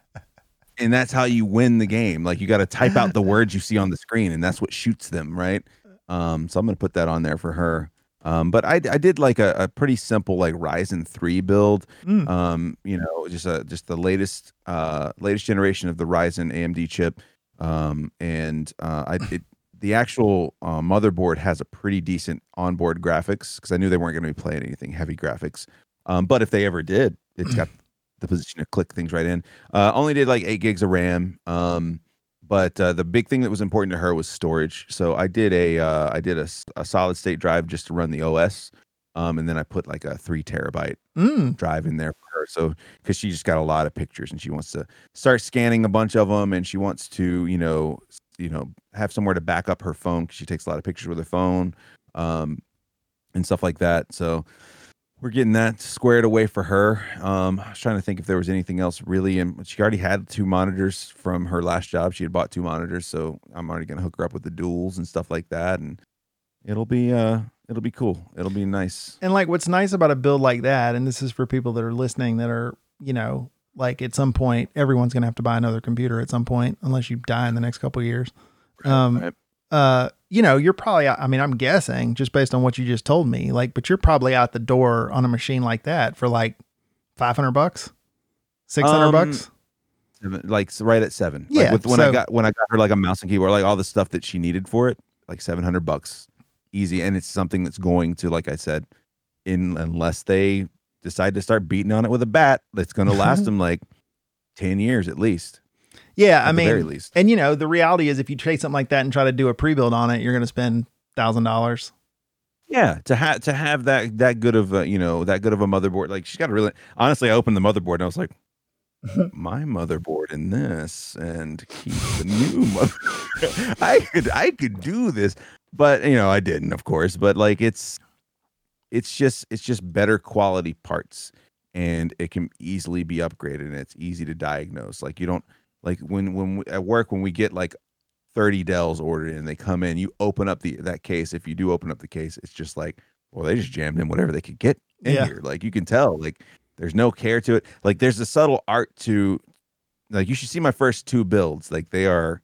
and that's how you win the game. Like you got to type out the words you see on the screen, and that's what shoots them, right? Um, so I'm gonna put that on there for her. Um, but I, I did like a, a pretty simple like Ryzen three build. Mm. Um, you know, just a just the latest uh latest generation of the Ryzen AMD chip. Um, and uh, I it, the actual uh, motherboard has a pretty decent onboard graphics because I knew they weren't going to be playing anything heavy graphics. Um, but if they ever did, it's got the position to click things right in. Uh, only did like eight gigs of RAM. Um, but uh, the big thing that was important to her was storage. So I did a uh, I did a, a solid state drive just to run the OS, um, and then I put like a three terabyte mm. drive in there for her. So because she just got a lot of pictures and she wants to start scanning a bunch of them, and she wants to you know you know have somewhere to back up her phone because she takes a lot of pictures with her phone, um, and stuff like that. So we're getting that squared away for her. Um, I was trying to think if there was anything else really, and she already had two monitors from her last job. She had bought two monitors, so I'm already gonna hook her up with the duals and stuff like that, and it'll be uh it'll be cool. It'll be nice. And like what's nice about a build like that, and this is for people that are listening that are, you know, like at some point everyone's going to have to buy another computer at some point unless you die in the next couple of years. Um, Right. uh, you know, you're probably, I mean, I'm guessing just based on what you just told me, like, but you're probably out the door on a machine like that for like 500 bucks, 600 Um, bucks. Like right at seven. Yeah, Like with, when so- I got when I got her like a mouse and keyboard, like all the stuff that she needed for it, like seven hundred bucks, easy. And it's something that's going to, like I said, in unless they decide to start beating on it with a bat, that's going to last them like ten years at least. Yeah. at I mean, very least. and you know, the reality is if you take something like that and try to do a pre-build on it, you're going to spend thousand dollars. Yeah, to have to have that that good of a you know that good of a motherboard, like she's got a really honestly. I opened the motherboard and I was like, my motherboard in this, and keep the new mother. I could I could do this, but you know I didn't, of course. But like it's it's just it's just better quality parts, and it can easily be upgraded, and it's easy to diagnose. Like you don't like when when we, at work when we get like 30 Dells ordered and they come in, you open up the that case. If you do open up the case, it's just like, well, they just jammed in whatever they could get in Yeah. here. Like you can tell, like there's no care to it. Like there's a subtle art to like you should see my first two builds. Like they are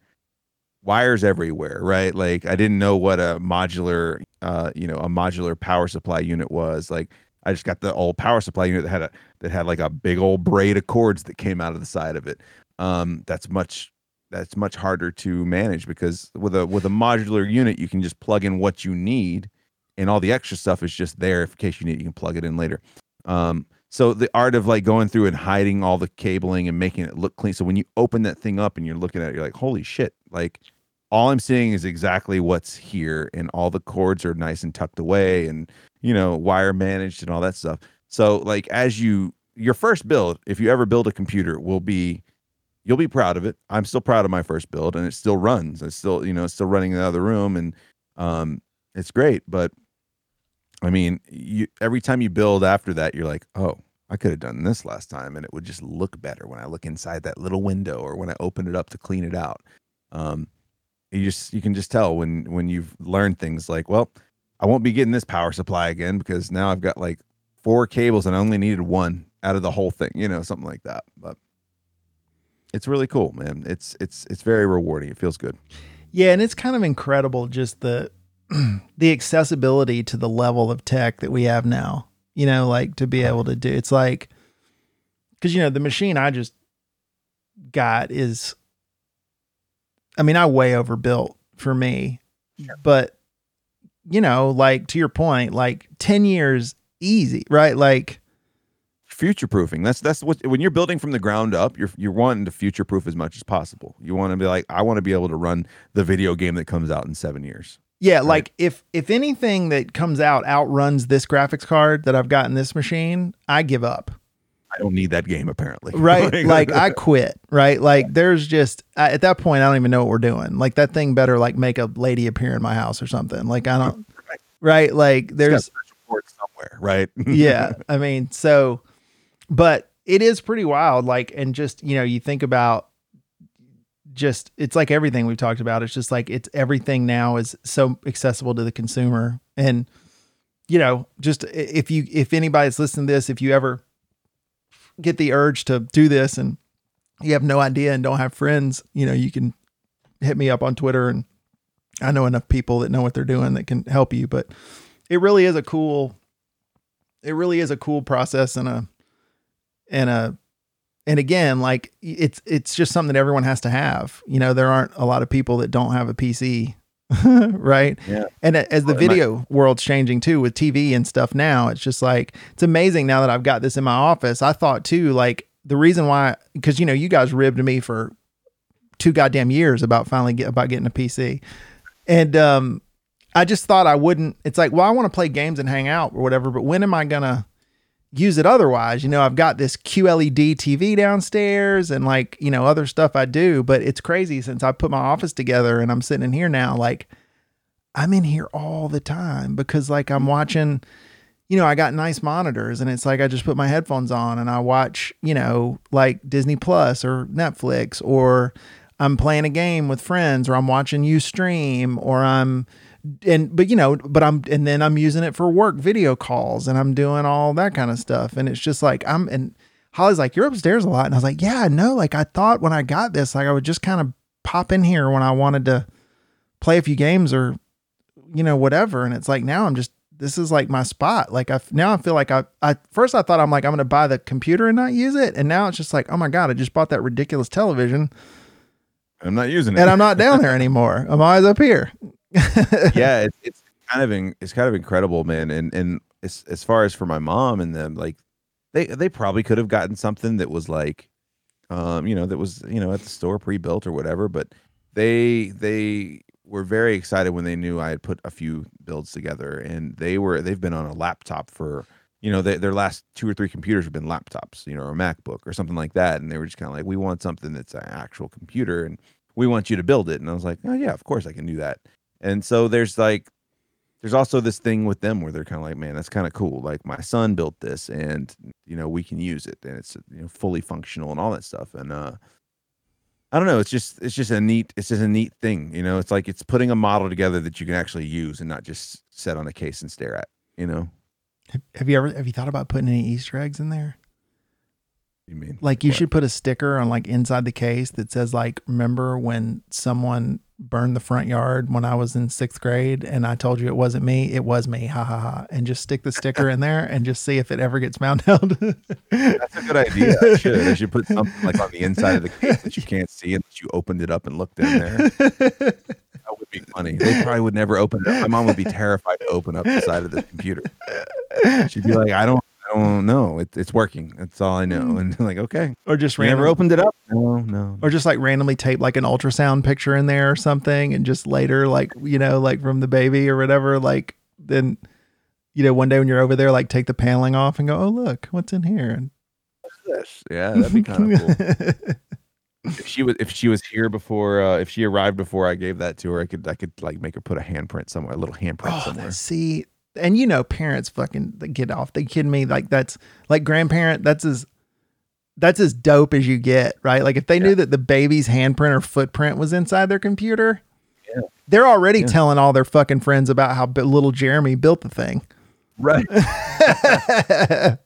wires everywhere, right? Like I didn't know what a modular uh, you know, a modular power supply unit was. Like I just got the old power supply unit that had a that had like a big old braid of cords that came out of the side of it. Um, that's much that's much harder to manage because with a with a modular unit you can just plug in what you need and all the extra stuff is just there in case you need you can plug it in later um so the art of like going through and hiding all the cabling and making it look clean so when you open that thing up and you're looking at it you're like holy shit like all i'm seeing is exactly what's here and all the cords are nice and tucked away and you know wire managed and all that stuff so like as you your first build if you ever build a computer will be you'll be proud of it. I'm still proud of my first build and it still runs. It's still, you know, it's still running in the other room and um it's great, but I mean, you every time you build after that, you're like, "Oh, I could have done this last time and it would just look better when I look inside that little window or when I open it up to clean it out." Um you just you can just tell when when you've learned things like, "Well, I won't be getting this power supply again because now I've got like four cables and I only needed one out of the whole thing, you know, something like that." But it's really cool, man. It's it's it's very rewarding. It feels good. Yeah, and it's kind of incredible just the the accessibility to the level of tech that we have now. You know, like to be able to do it's like cuz you know, the machine I just got is I mean, I way overbuilt for me. But you know, like to your point, like 10 years easy, right? Like Future proofing. That's that's what when you're building from the ground up, you're you're wanting to future proof as much as possible. You want to be like, I want to be able to run the video game that comes out in seven years. Yeah, like if if anything that comes out outruns this graphics card that I've got in this machine, I give up. I don't need that game apparently. Right? like I quit. Right? Like there's just I, at that point I don't even know what we're doing. Like that thing better like make a lady appear in my house or something. Like I don't. Right. Right? Like there's somewhere, right? yeah. I mean, so, but it is pretty wild. Like, and just, you know, you think about just, it's like everything we've talked about. It's just like, it's everything now is so accessible to the consumer. And, you know, just if you, if anybody's listening to this, if you ever get the urge to do this and you have no idea and don't have friends, you know, you can hit me up on Twitter and I know enough people that know what they're doing that can help you. But it really is a cool, it really is a cool process and a and a and again like it's it's just something that everyone has to have you know there aren't a lot of people that don't have a pc right Yeah. and as the Well, it might- video world's changing too with tv and stuff now it's just like it's amazing now that i've got this in my office i thought too like the reason why because you know you guys ribbed me for two goddamn years about finally get about getting a pc and um I just thought I wouldn't. It's like, well, I want to play games and hang out or whatever, but when am I gonna use it otherwise? You know, I've got this QLED TV downstairs and like, you know, other stuff I do, but it's crazy since I put my office together and I'm sitting in here now, like I'm in here all the time because like I'm watching, you know, I got nice monitors and it's like I just put my headphones on and I watch, you know, like Disney Plus or Netflix or I'm playing a game with friends or I'm watching you stream or I'm and but you know but i'm and then i'm using it for work video calls and i'm doing all that kind of stuff and it's just like i'm and Holly's like, You're upstairs a lot. And I was like, Yeah, no, like I thought when I got this, like I would just kind of pop in here when I wanted to play a few games or, you know, whatever. And it's like now I'm just this is like my spot. Like I now I feel like I I first I thought I'm like I'm gonna buy the computer and not use it, and now it's just like oh my god, I just bought that ridiculous television. I'm not using it, and I'm not down there anymore. I'm always up here. yeah, it's, it's kind of in, it's kind of incredible, man. And and as as far as for my mom and them, like they they probably could have gotten something that was like, um, you know, that was you know at the store pre built or whatever, but they they were very excited when they knew I had put a few builds together, and they were they've been on a laptop for you know they, their last two or three computers have been laptops, you know, or MacBook or something like that, and they were just kind of like, we want something that's an actual computer, and we want you to build it, and I was like, oh yeah, of course I can do that, and so there's like there's also this thing with them where they're kind of like, man, that's kind of cool. Like my son built this, and you know we can use it, and it's you know fully functional and all that stuff. And uh, I don't know. It's just it's just a neat it's just a neat thing. You know, it's like it's putting a model together that you can actually use and not just set on a case and stare at. You know. Have you ever have you thought about putting any Easter eggs in there? You mean like you what? should put a sticker on like inside the case that says like remember when someone burned the front yard when I was in sixth grade and I told you it wasn't me, it was me, ha ha ha. And just stick the sticker in there and just see if it ever gets found out. That's a good idea. I should. I should put something like on the inside of the case that you can't see and that you opened it up and looked in there. That would be funny. They probably would never open it up. My mom would be terrified to open up the side of the computer. She'd be like, I don't don't know. It, it's working. That's all I know. And like, okay. Or just random, never opened it up. No, no. Or just like randomly tape like an ultrasound picture in there or something, and just later, like you know, like from the baby or whatever, like then, you know, one day when you're over there, like take the paneling off and go, oh look, what's in here? And what's this? Yeah, that'd be kind of cool. if she was if she was here before uh, if she arrived before I gave that to her, I could I could like make her put a handprint somewhere, a little handprint oh, somewhere. See, and you know, parents fucking get off. They kidding me? Like that's like grandparent. That's as that's as dope as you get, right? Like if they yeah. knew that the baby's handprint or footprint was inside their computer, yeah. they're already yeah. telling all their fucking friends about how little Jeremy built the thing. Right.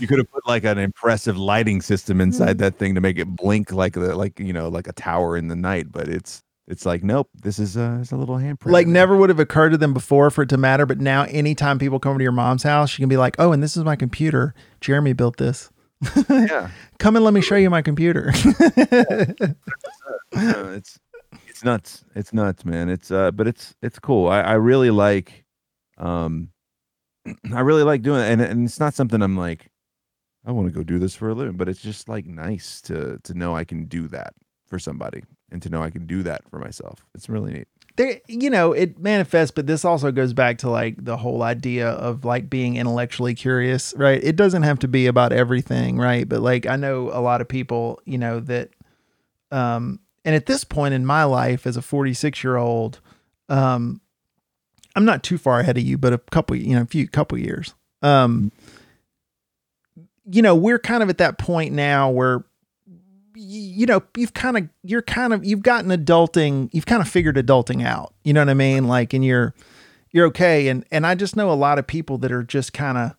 You could have put like an impressive lighting system inside mm. that thing to make it blink like the like you know like a tower in the night, but it's it's like nope this is a, it's a little handprint like never would have occurred to them before for it to matter but now anytime people come over to your mom's house she can be like oh and this is my computer. Jeremy built this. Yeah. Come and let me show you my computer. It's it's nuts. It's nuts man. It's uh but it's it's cool. I i really like um i really like doing it and, and it's not something i'm like i want to go do this for a living but it's just like nice to to know i can do that for somebody and to know I can do that for myself. It's really neat. There, you know, it manifests, but this also goes back to like the whole idea of like being intellectually curious, right? It doesn't have to be about everything, right? But like I know a lot of people, you know, that um and at this point in my life as a 46 year old, um I'm not too far ahead of you, but a couple, you know, a few couple years. Um you know, we're kind of at that point now where you know, you've kind of, you're kind of, you've gotten adulting, you've kind of figured adulting out. You know what I mean? Like, and you're, you're okay. And, and I just know a lot of people that are just kind of,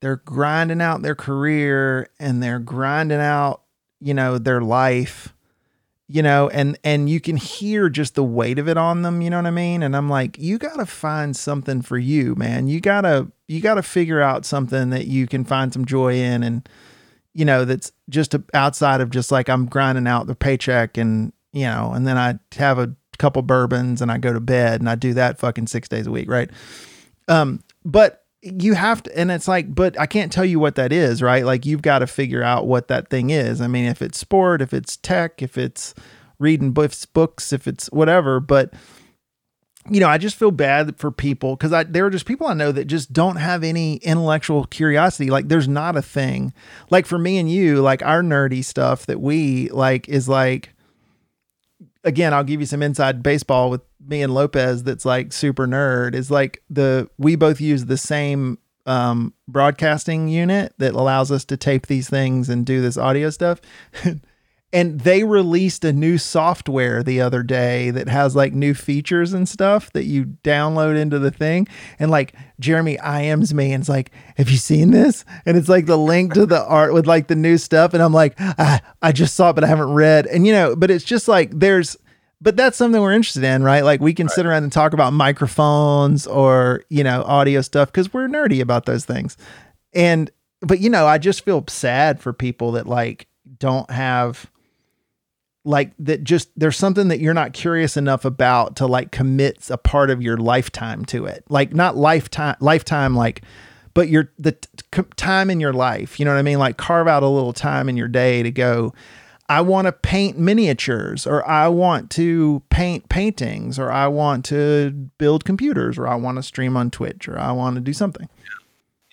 they're grinding out their career and they're grinding out, you know, their life, you know, and, and you can hear just the weight of it on them. You know what I mean? And I'm like, you got to find something for you, man. You gotta, you gotta figure out something that you can find some joy in and, you know, that's just outside of just like I'm grinding out the paycheck and, you know, and then I have a couple bourbons and I go to bed and I do that fucking six days a week. Right. Um, but you have to, and it's like, but I can't tell you what that is, right? Like you've got to figure out what that thing is. I mean, if it's sport, if it's tech, if it's reading books, books, if it's whatever, but you know, I just feel bad for people because I there are just people I know that just don't have any intellectual curiosity. Like there's not a thing. Like for me and you, like our nerdy stuff that we like is like again, I'll give you some inside baseball with me and Lopez that's like super nerd. Is like the we both use the same um broadcasting unit that allows us to tape these things and do this audio stuff. And they released a new software the other day that has like new features and stuff that you download into the thing. And like Jeremy IMs me and it's like, Have you seen this? And it's like the link to the art with like the new stuff. And I'm like, ah, I just saw it, but I haven't read. And you know, but it's just like there's but that's something we're interested in, right? Like we can right. sit around and talk about microphones or, you know, audio stuff because we're nerdy about those things. And, but, you know, I just feel sad for people that like don't have, like, that just, there's something that you're not curious enough about to like commit a part of your lifetime to it. Like, not lifetime, lifetime, like, but your, the t- time in your life, you know what I mean? Like, carve out a little time in your day to go, I want to paint miniatures or I want to paint paintings or I want to build computers or I want to stream on Twitch or I want to do something.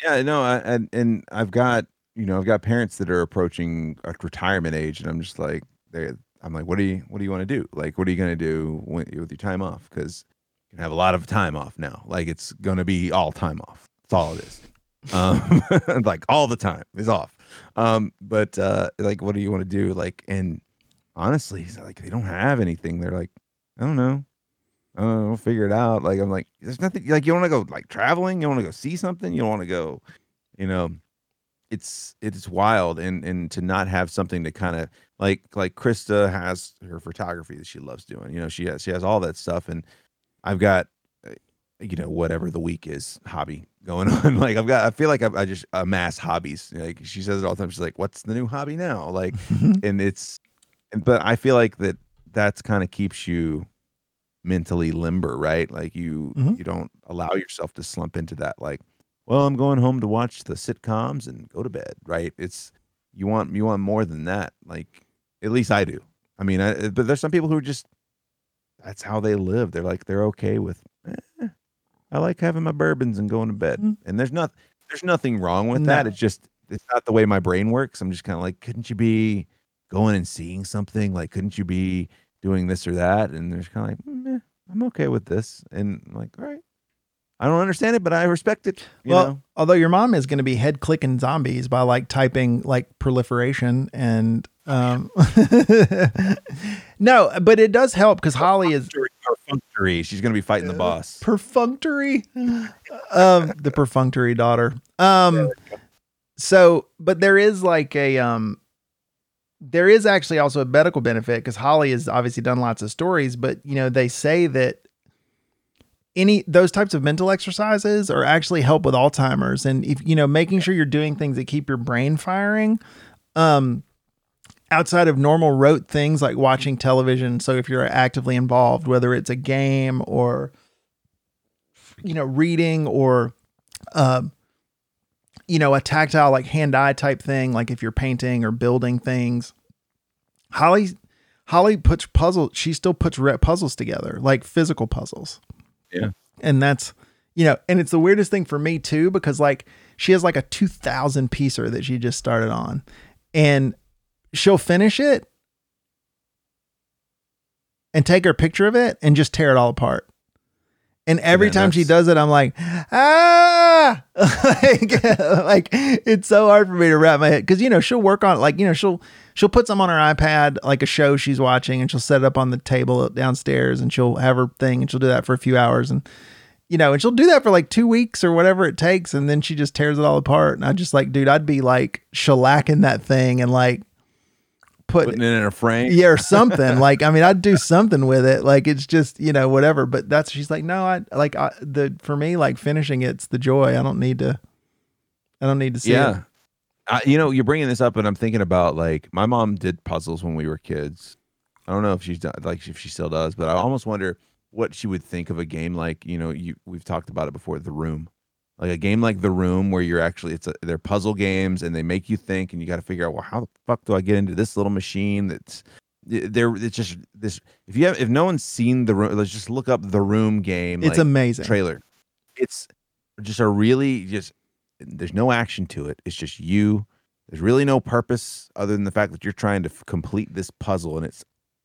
Yeah, no, I, and and I've got you know I've got parents that are approaching a retirement age, and I'm just like they I'm like, what do you what do you want to do? Like, what are you gonna do with your time off? Because you can have a lot of time off now. Like, it's gonna be all time off. That's all it is. Um, like all the time is off. Um, but uh, like, what do you want to do? Like, and honestly, like they don't have anything. They're like, I don't know. I don't know, we'll figure it out. Like I'm like, there's nothing like you want to go like traveling, you want to go see something, you want to go, you know, it's it's wild and and to not have something to kind of like like Krista has her photography that she loves doing. You know, she has she has all that stuff and I've got uh, you know whatever the week is hobby going on. like I've got, I feel like I, I just amass hobbies. Like she says it all the time. She's like, "What's the new hobby now?" Like, and it's, but I feel like that that's kind of keeps you mentally limber, right? Like you mm-hmm. you don't allow yourself to slump into that. Like, well, I'm going home to watch the sitcoms and go to bed, right? It's you want you want more than that. Like, at least I do. I mean, I, but there's some people who are just that's how they live. They're like they're okay with. Eh, I like having my bourbons and going to bed. Mm-hmm. And there's not there's nothing wrong with no. that. It's just it's not the way my brain works. I'm just kind of like, couldn't you be going and seeing something? Like, couldn't you be doing this or that? And there's kind of like, mm, eh, I'm okay with this. And I'm like, all right. I don't understand it, but I respect it. well, know? although your mom is going to be head clicking zombies by like typing like proliferation and um no, but it does help because Holly is perfunctory. She's going to be fighting the boss. Perfunctory, um, the perfunctory daughter. Um, so, but there is like a um, there is actually also a medical benefit because Holly has obviously done lots of stories, but you know they say that any those types of mental exercises are actually help with Alzheimer's and if you know making sure you're doing things that keep your brain firing. Um, outside of normal rote things like watching television. So if you're actively involved, whether it's a game or you know reading or um, you know a tactile like hand eye type thing, like if you're painting or building things, Holly Holly puts puzzle. She still puts puzzles together, like physical puzzles. Yeah, and that's you know, and it's the weirdest thing for me too because like she has like a two thousand piecer that she just started on, and she'll finish it and take her picture of it and just tear it all apart. And every time she does it, I'm like, ah, like, like, it's so hard for me to wrap my head because you know she'll work on it. Like you know she'll she'll put some on her iPad, like a show she's watching, and she'll set it up on the table downstairs, and she'll have her thing, and she'll do that for a few hours, and you know, and she'll do that for like two weeks or whatever it takes, and then she just tears it all apart. And I just like, dude, I'd be like shellacking that thing and like putting it in a frame. Yeah, or something. like, I mean, I'd do something with it. Like, it's just, you know, whatever. But that's, she's like, no, I like, I, the, for me, like finishing it's the joy. I don't need to, I don't need to see yeah. it. Uh, you know, you're bringing this up, and I'm thinking about like my mom did puzzles when we were kids. I don't know if she's done, like if she still does, but I almost wonder what she would think of a game like you know you we've talked about it before, The Room like a game like the room where you're actually it's a, they're puzzle games and they make you think and you got to figure out well how the fuck do i get into this little machine that's there it's just this if you have if no one's seen the room let's just look up the room game it's like, amazing. trailer. It's just a really just there's no action to it. It's just you. There's really no purpose other than the fact that you're trying to f- complete this puzzle and it's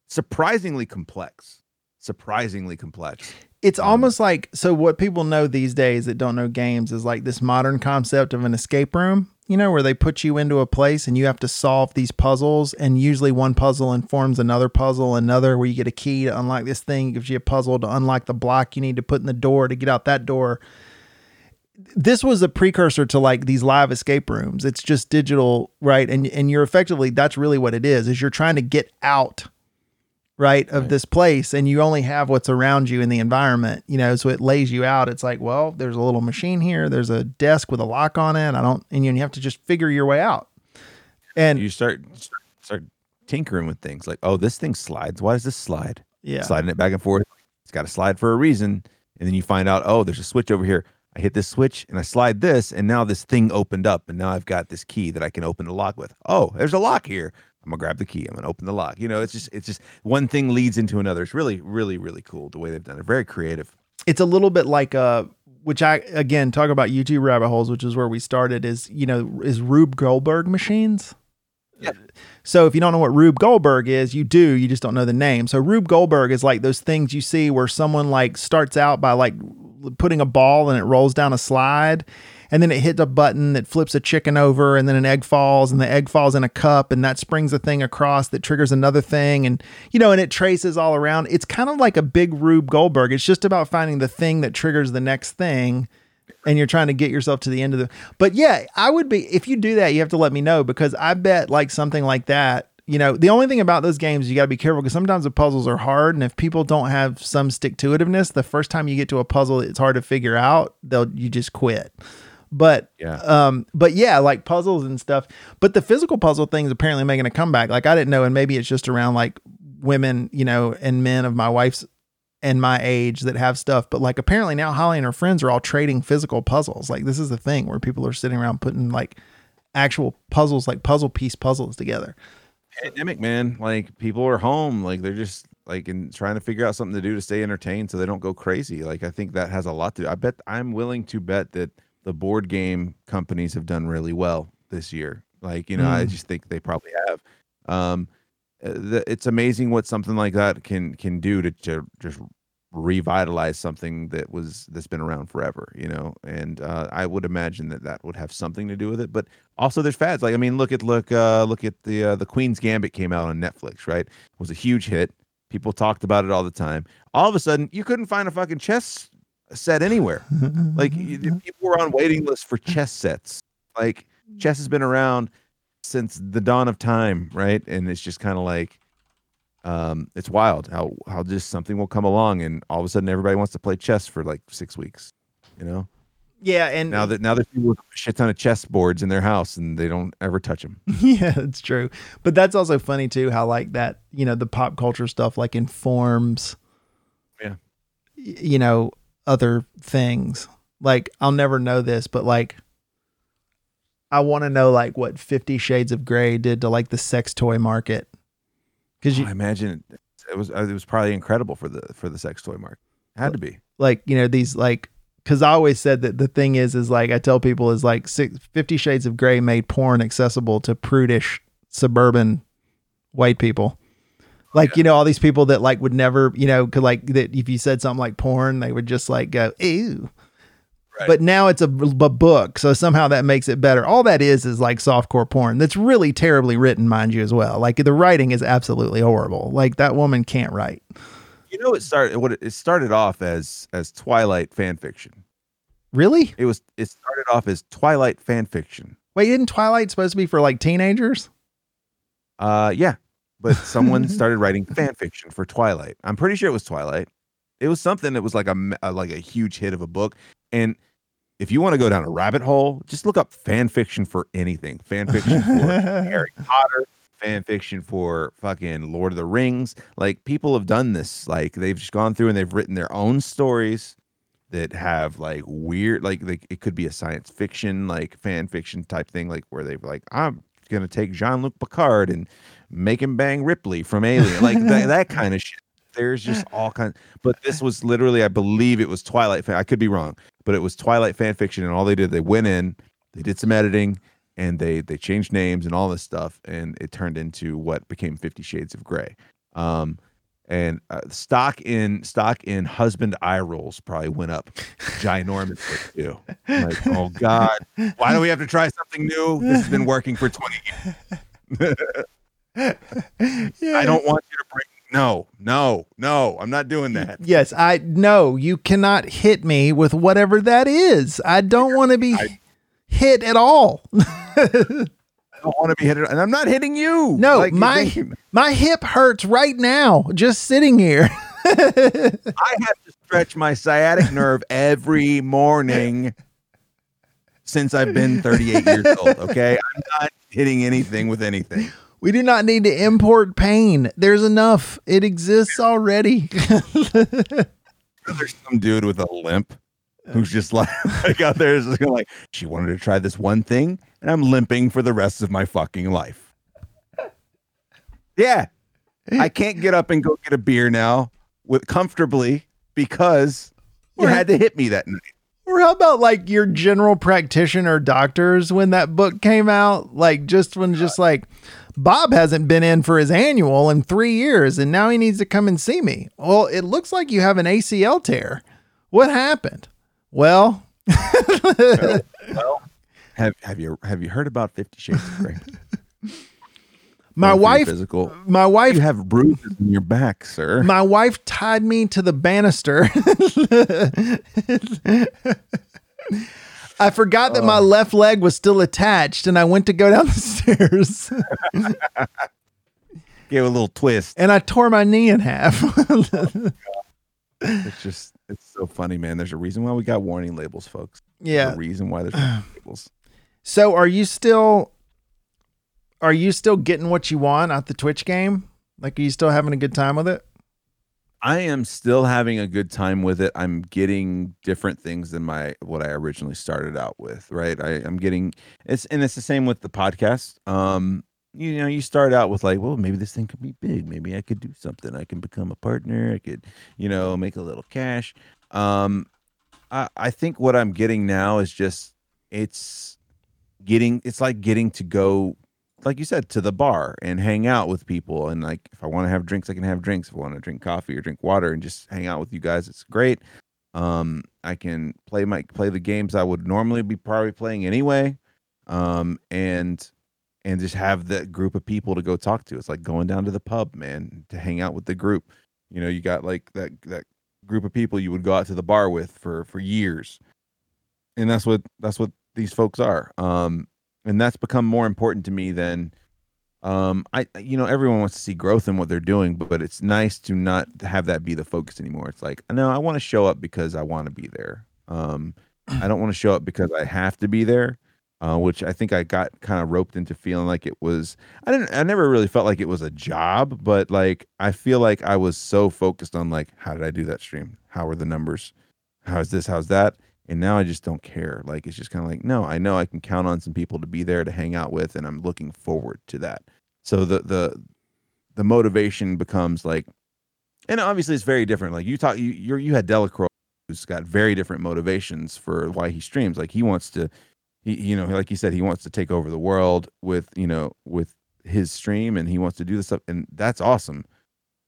surprisingly complex. Surprisingly complex it's almost like so what people know these days that don't know games is like this modern concept of an escape room you know, where they put you into a place and you have to solve these puzzles. And usually one puzzle informs another puzzle, another where you get a key to unlock this thing, gives you a puzzle to unlock the block you need to put in the door to get out that door. This was a precursor to like these live escape rooms. It's just digital, right? And and you're effectively that's really what it is, is you're trying to get out right of Right. this place and you only have what's around you in the environment you know so it lays you out it's like well there's a little machine here there's a desk with a lock on it i don't and you have to just figure your way out and you start start tinkering with things like, oh, this thing slides. Why does this slide? yeah Sliding it back and forth. It's got to slide for a reason. And then you find out, oh, there's a switch over here. I hit this switch and I slide this, and now this thing opened up, and now I've got this key that I can open the lock with. Oh, there's a lock here. I'm gonna grab the key. I'm gonna open the lock. You know, it's just it's just one thing leads into another. It's really, really, really cool the way they've done it. Very creative. it's a little bit like uh which I again talk about YouTube rabbit holes, which is where we started. Is you know is Rube Goldberg machines? Yeah. So if you don't know what Rube Goldberg is, you do. You just don't know the name. So Rube Goldberg is like those things you see where someone like starts out by like putting a ball and it rolls down a slide. And then it hits a button that flips a chicken over, and then an egg falls, and the egg falls in a cup, and that springs a thing across that triggers another thing. And, you know, and it traces all around. It's kind of like a big Rube Goldberg. It's just about finding the thing that triggers the next thing and you're trying to get yourself to the end of the but yeah i would be if you do that you have to let me know because i bet like something like that you know the only thing about those games you got to be careful because sometimes the puzzles are hard and if people don't have some stick to itiveness the first time you get to a puzzle it's hard to figure out they'll you just quit but Yeah. um but yeah like puzzles and stuff but the physical puzzle thing's apparently making a comeback like i didn't know and maybe it's just around like women you know and men of my wife's and my age that have stuff but like apparently now holly and her friends are all trading physical puzzles like this is the thing where people are sitting around putting like actual puzzles like puzzle piece puzzles together pandemic, man. Like people are home, like they're just like and trying to figure out something to do to stay entertained, so they don't go crazy. Like I think that has a lot to. do. I bet I'm willing to bet that the board game companies have done really well this year. Like you know, I Mm. just think they probably have. Um, uh, the, it's amazing what something like that can can do to, to just revitalize something that was that's been around forever you know and uh, i would imagine that that would have something to do with it but also there's fads like i mean look at look uh look at the uh, the queen's gambit came out on netflix right it was a huge hit people talked about it all the time all of a sudden you couldn't find a fucking chess set anywhere. Like people were on waiting lists for chess sets. Like chess has been around since the dawn of time right? And it's just kind of like um it's wild how how just something will come along and all of a sudden everybody wants to play chess for like six weeks you know? Yeah and now that now there's people with a shit ton of chess boards in their house and they don't ever touch them yeah, it's true. But that's also funny too how like that, you know, the pop culture stuff like informs Yeah. you know, other things. Like I'll never know this, but like I want to know like what 50 shades of gray did to like the sex toy market. Cuz you i imagine it, it was uh, it was probably incredible for the for the sex toy market had to be like, you know, these like cuz I always said that the thing is is like I tell people is like six, 50 shades of gray made porn accessible to prudish suburban white people. Like, you know, all these people that like would never, you know, could like that if you said something like porn, they would just like go, ew. Right. But now it's a book, so somehow that makes it better. All that is is like softcore porn. That's really terribly written, mind you, as well. Like the writing is absolutely horrible. Like that woman can't write. you know it started what it started off as as twilight fan fiction Really? it was it started off as twilight fan fiction Wait, isn't Twilight supposed to be for like teenagers? Uh, yeah, but someone started writing fan fiction for Twilight. I'm pretty sure it was Twilight. It was something that was like a, me- uh, like a huge hit of a book. And if you want to go down a rabbit hole, just look up fan fiction for anything. Fan fiction for Harry Potter, fan fiction for fucking Lord of the Rings. Like people have done this. Like they've just gone through and they've written their own stories that have like weird like like it could be a science fiction like fan fiction type thing like where they've like I'm gonna take Jean-Luc Picard and make him bang Ripley from Alien like that, that kind of shit. There's just all kinds, but this was literally, I believe it was Twilight. Fan, I could be wrong, but it was Twilight fan fiction, and all they did, they went in, they did some editing, and they they changed names and all this stuff, and it turned into what became Fifty Shades of Grey. Um, and uh, stock in stock in husband eye rolls probably went up ginormously too. Like, oh God, why do we have to try something new. This has been working for 20 years. Yeah. I don't want you to bring. No, no, no. I'm not doing that. Yes, I no, you cannot hit me with whatever that is. I don't want to be I- hit at all. I don't want to be hit, and I'm not hitting you. No, Like, my my hip hurts right now just sitting here. I have to stretch my sciatic nerve every morning since I've been 38 years old. Okay, I'm not hitting anything with anything. We do not need to import pain. There's enough. It exists already. There's some dude with a limp who's just like, like out there is just gonna like, she wanted to try this one thing, and I'm limping for the rest of my fucking life. Yeah, I can't get up and go get a beer now with comfortably because you Or- had to hit me that night. or how about like your general practitioner doctors when that book came out? Like just when just like Bob hasn't been in for his annual in three years and now he needs to come and see me. Well, it looks like you have an ACL tear. What happened? Well, Have have you have you heard about Fifty Shades of Grey? my Going wife physical. my wife You have bruises in your back, sir. My wife tied me to the banister. I forgot that my oh. left leg was still attached and I went to go down the stairs Gave a little twist. and I tore my knee in half. Oh, it's just it's so funny, man. There's a reason why we got warning labels, folks. There's yeah. a reason why there's warning labels. So are you still are you still getting what you want at the Twitch game? Like are you still having a good time with it? I am still having a good time with it. I'm getting different things than my what I originally started out with, right? I, I'm getting it's and it's the same with the podcast. Um, you know, you start out with like, well, maybe this thing could be big. Maybe I could do something. I can become a partner. I could, you know, make a little cash. Um, I, I think what I'm getting now is just it's getting it's like getting to go like you said to the bar and hang out with people and like if i want to have drinks i can have drinks if i want to drink coffee or drink water and just hang out with you guys it's great um i can play my play the games i would normally be probably playing anyway um and and just have that group of people to go talk to. It's like going down to the pub man to hang out with the group. You know you got like that that group of people you would go out to the bar with for for years. And that's what that's what these folks are. Um and that's become more important to me than um i you know everyone wants to see growth in what they're doing but, but it's nice to not have that be the focus anymore. It's like no i want to show up because i want to be there. Um i don't want to show up because i have to be there uh, which i think i got kind of roped into feeling like it was i didn't i never really felt like it was a job but like i feel like i was so focused on like how did i do that stream how were the numbers how's this how's that and now I just don't care. Like it's just kind of like, no, I know I can count on some people to be there to hang out with, and I'm looking forward to that. So the the the motivation becomes like, and obviously it's very different. Like you talk, you you're, you had Delacroix, who's got very different motivations for why he streams. Like he wants to, he you know, like he said, he wants to take over the world with you know with his stream, and he wants to do this stuff, and that's awesome.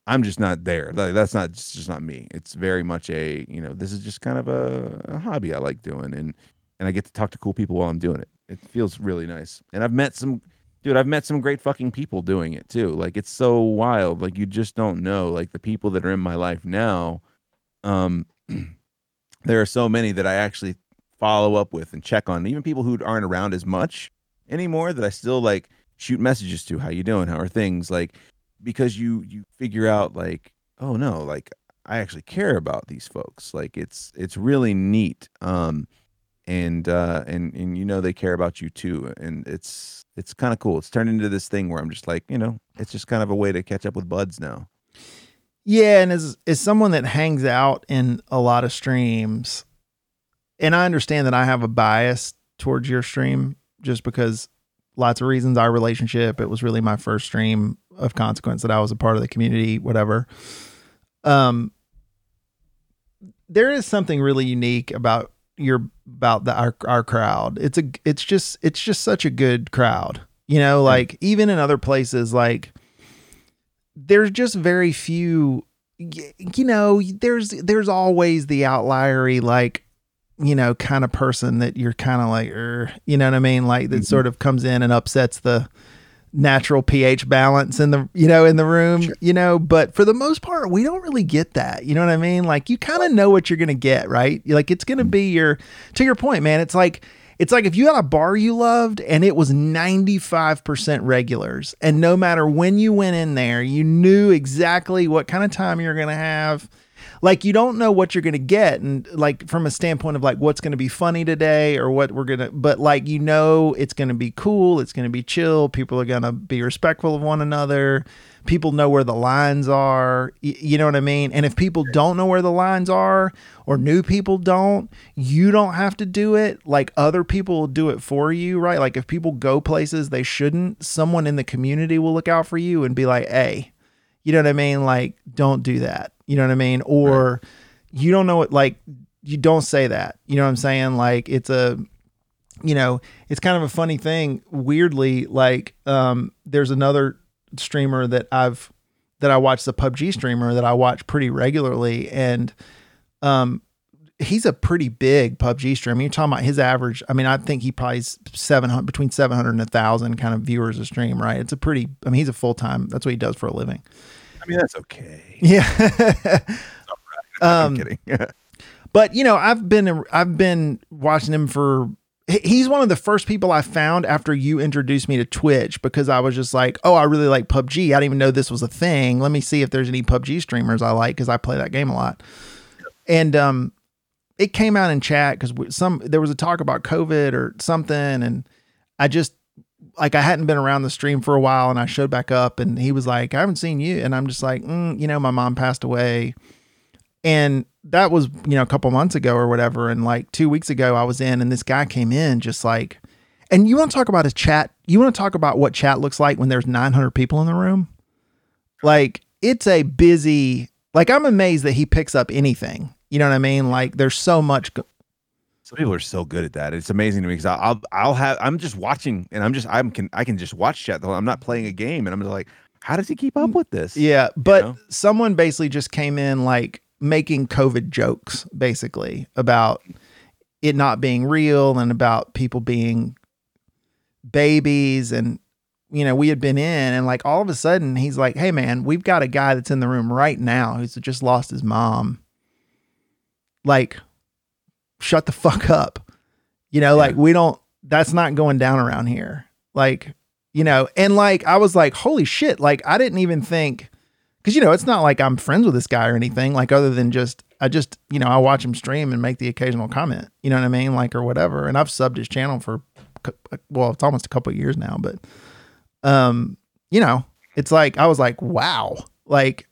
I'm just not there. That's not it's just not me. It's very much a you know this is just kind of a, a hobby I like doing, and and I get to talk to cool people while I'm doing it. It feels really nice, and I've met some dude. I've met some great fucking people doing it too. Like it's so wild. Like you just don't know. Like the people that are in my life now, um, there are so many that I actually follow up with and check on. Even people who aren't around as much anymore that I still like shoot messages to. How you doing? How are things? Like because you you figure out like oh no like i actually care about these folks like it's it's really neat um and uh and and you know they care about you too and it's it's kind of cool it's turned into this thing where i'm just like you know it's just kind of a way to catch up with buds now Yeah, and as as someone that hangs out in a lot of streams, and I understand that I have a bias towards your stream just because lots of reasons our relationship, it was really my first stream of consequence that I was a part of the community, whatever. Um there is something really unique about your about the our our crowd. It's a it's just it's just such a good crowd. You know, like even in other places like there's just very few you know there's there's always the outliery like you know, kind of person that you're kind of like, er, you know what I mean? Like that Mhm. sort of comes in and upsets the natural pH balance in the, you know, in the room, Sure. you know, but for the most part, we don't really get that. You know what I mean? Like you kind of know what you're going to get, right? Like it's going to be your, to your point, man, it's like, it's like if you had a bar you loved and it was 95% regulars, and no matter when you went in there, you knew exactly what kind of time you're going to have. Like you don't know what you're going to get and like from a standpoint of like what's going to be funny today or what we're going to but like you know it's going to be cool, it's going to be chill, people are going to be respectful of one another. People know where the lines are. Y- You know what I mean? And if people don't know where the lines are or new people don't, you don't have to do it. Like other people will do it for you, right? Like if people go places they shouldn't, someone in the community will look out for you and be like, "Hey, you know what I mean? Like, don't do that. You know what I mean? Or you don't know what, like, you don't say that. You know what I'm saying? Like, it's a, you know, it's kind of a funny thing. Weirdly, like, um, there's another streamer that I've, that I watch, the PUBG streamer that I watch pretty regularly. And, um, he's a pretty big PUBG streamer. You're talking about his average. I mean, I think he probably is 700 between 700 and 1,000 kind of viewers a stream, right? It's a pretty, I mean, he's a full time, that's what he does for a living. Mean, that's okay. Yeah. I'm um, kidding. but you know, I've been I've been watching him for he's one of the first people I found after you introduced me to Twitch because I was just like, "Oh, I really like PUBG. I didn't even know this was a thing. Let me see if there's any PUBG streamers I like cuz I play that game a lot." And um it came out in chat cuz some there was a talk about COVID or something and I just like I hadn't been around the stream for a while and I showed back up and he was like, I haven't seen you. And I'm just like, mm, you know, my mom passed away. And that was, you know, a couple months ago or whatever. And like two weeks ago, I was in and this guy came in just like, and you want to talk about a chat? You want to talk about what chat looks like when there's 900 people in the room? Like, it's a busy, like, I'm amazed that he picks up anything. You know what I mean? Like, there's so much. Some people are so good at that. It's amazing to me because I'll I'll have I'm just watching and I'm just I'm can I can just watch chat. whole- I'm not playing a game and I'm just like, how does he keep up mm, with this? Yeah, but know? someone basically just came in like making COVID jokes, basically about it not being real and about people being babies. And, you know, we had been in and like all of a sudden he's like, hey, man, we've got a guy that's in the room right now who's just lost his mom. Like, shut the fuck up. You know, Yeah. like we don't, that's not going down around here. Like, you know, and like I was like, holy shit, like I didn't even think because you know it's not like I'm friends with this guy or anything. Like other than just I just you know I watch him stream and make the occasional comment. You know what I mean, like or whatever. And I've subbed his channel for well, it's almost a couple of years now, but um, you know, it's like I was like, wow, like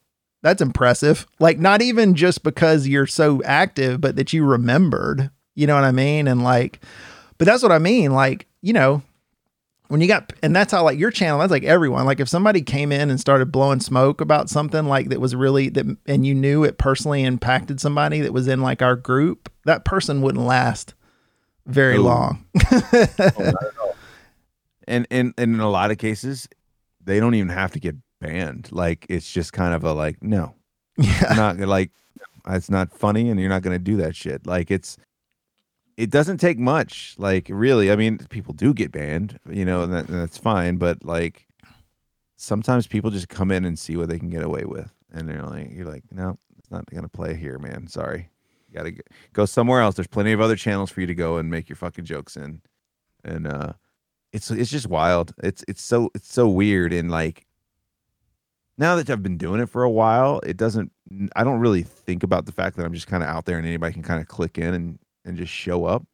that's impressive. Like not even just because you're so active, but that you remembered. You know what I mean? And like, but that's what I mean. Like you know, when you got and that's how like your channel that's like everyone like if somebody came in and started blowing smoke about something like that was really that and you knew it personally impacted somebody that was in like our group that person wouldn't last very No. long oh, And and and in a lot of cases, they don't even have to get banned. Like it's just kind of a like, no, yeah not like it's not funny and you're not gonna do that shit. Like it's it doesn't take much. Like really, I mean, people do get banned, you know, and, that, and that's fine. But like sometimes people just come in and see what they can get away with, and they're like, you're like, no, it's not gonna play here, man. Sorry, you gotta go somewhere else. There's plenty of other channels for you to go and make your fucking jokes in, and uh, it's it's just wild. It's it's so it's so weird and like now that I've been doing it for a while, it doesn't. I don't really think about the fact that I'm just kind of out there and anybody can kind of click in and and just show up,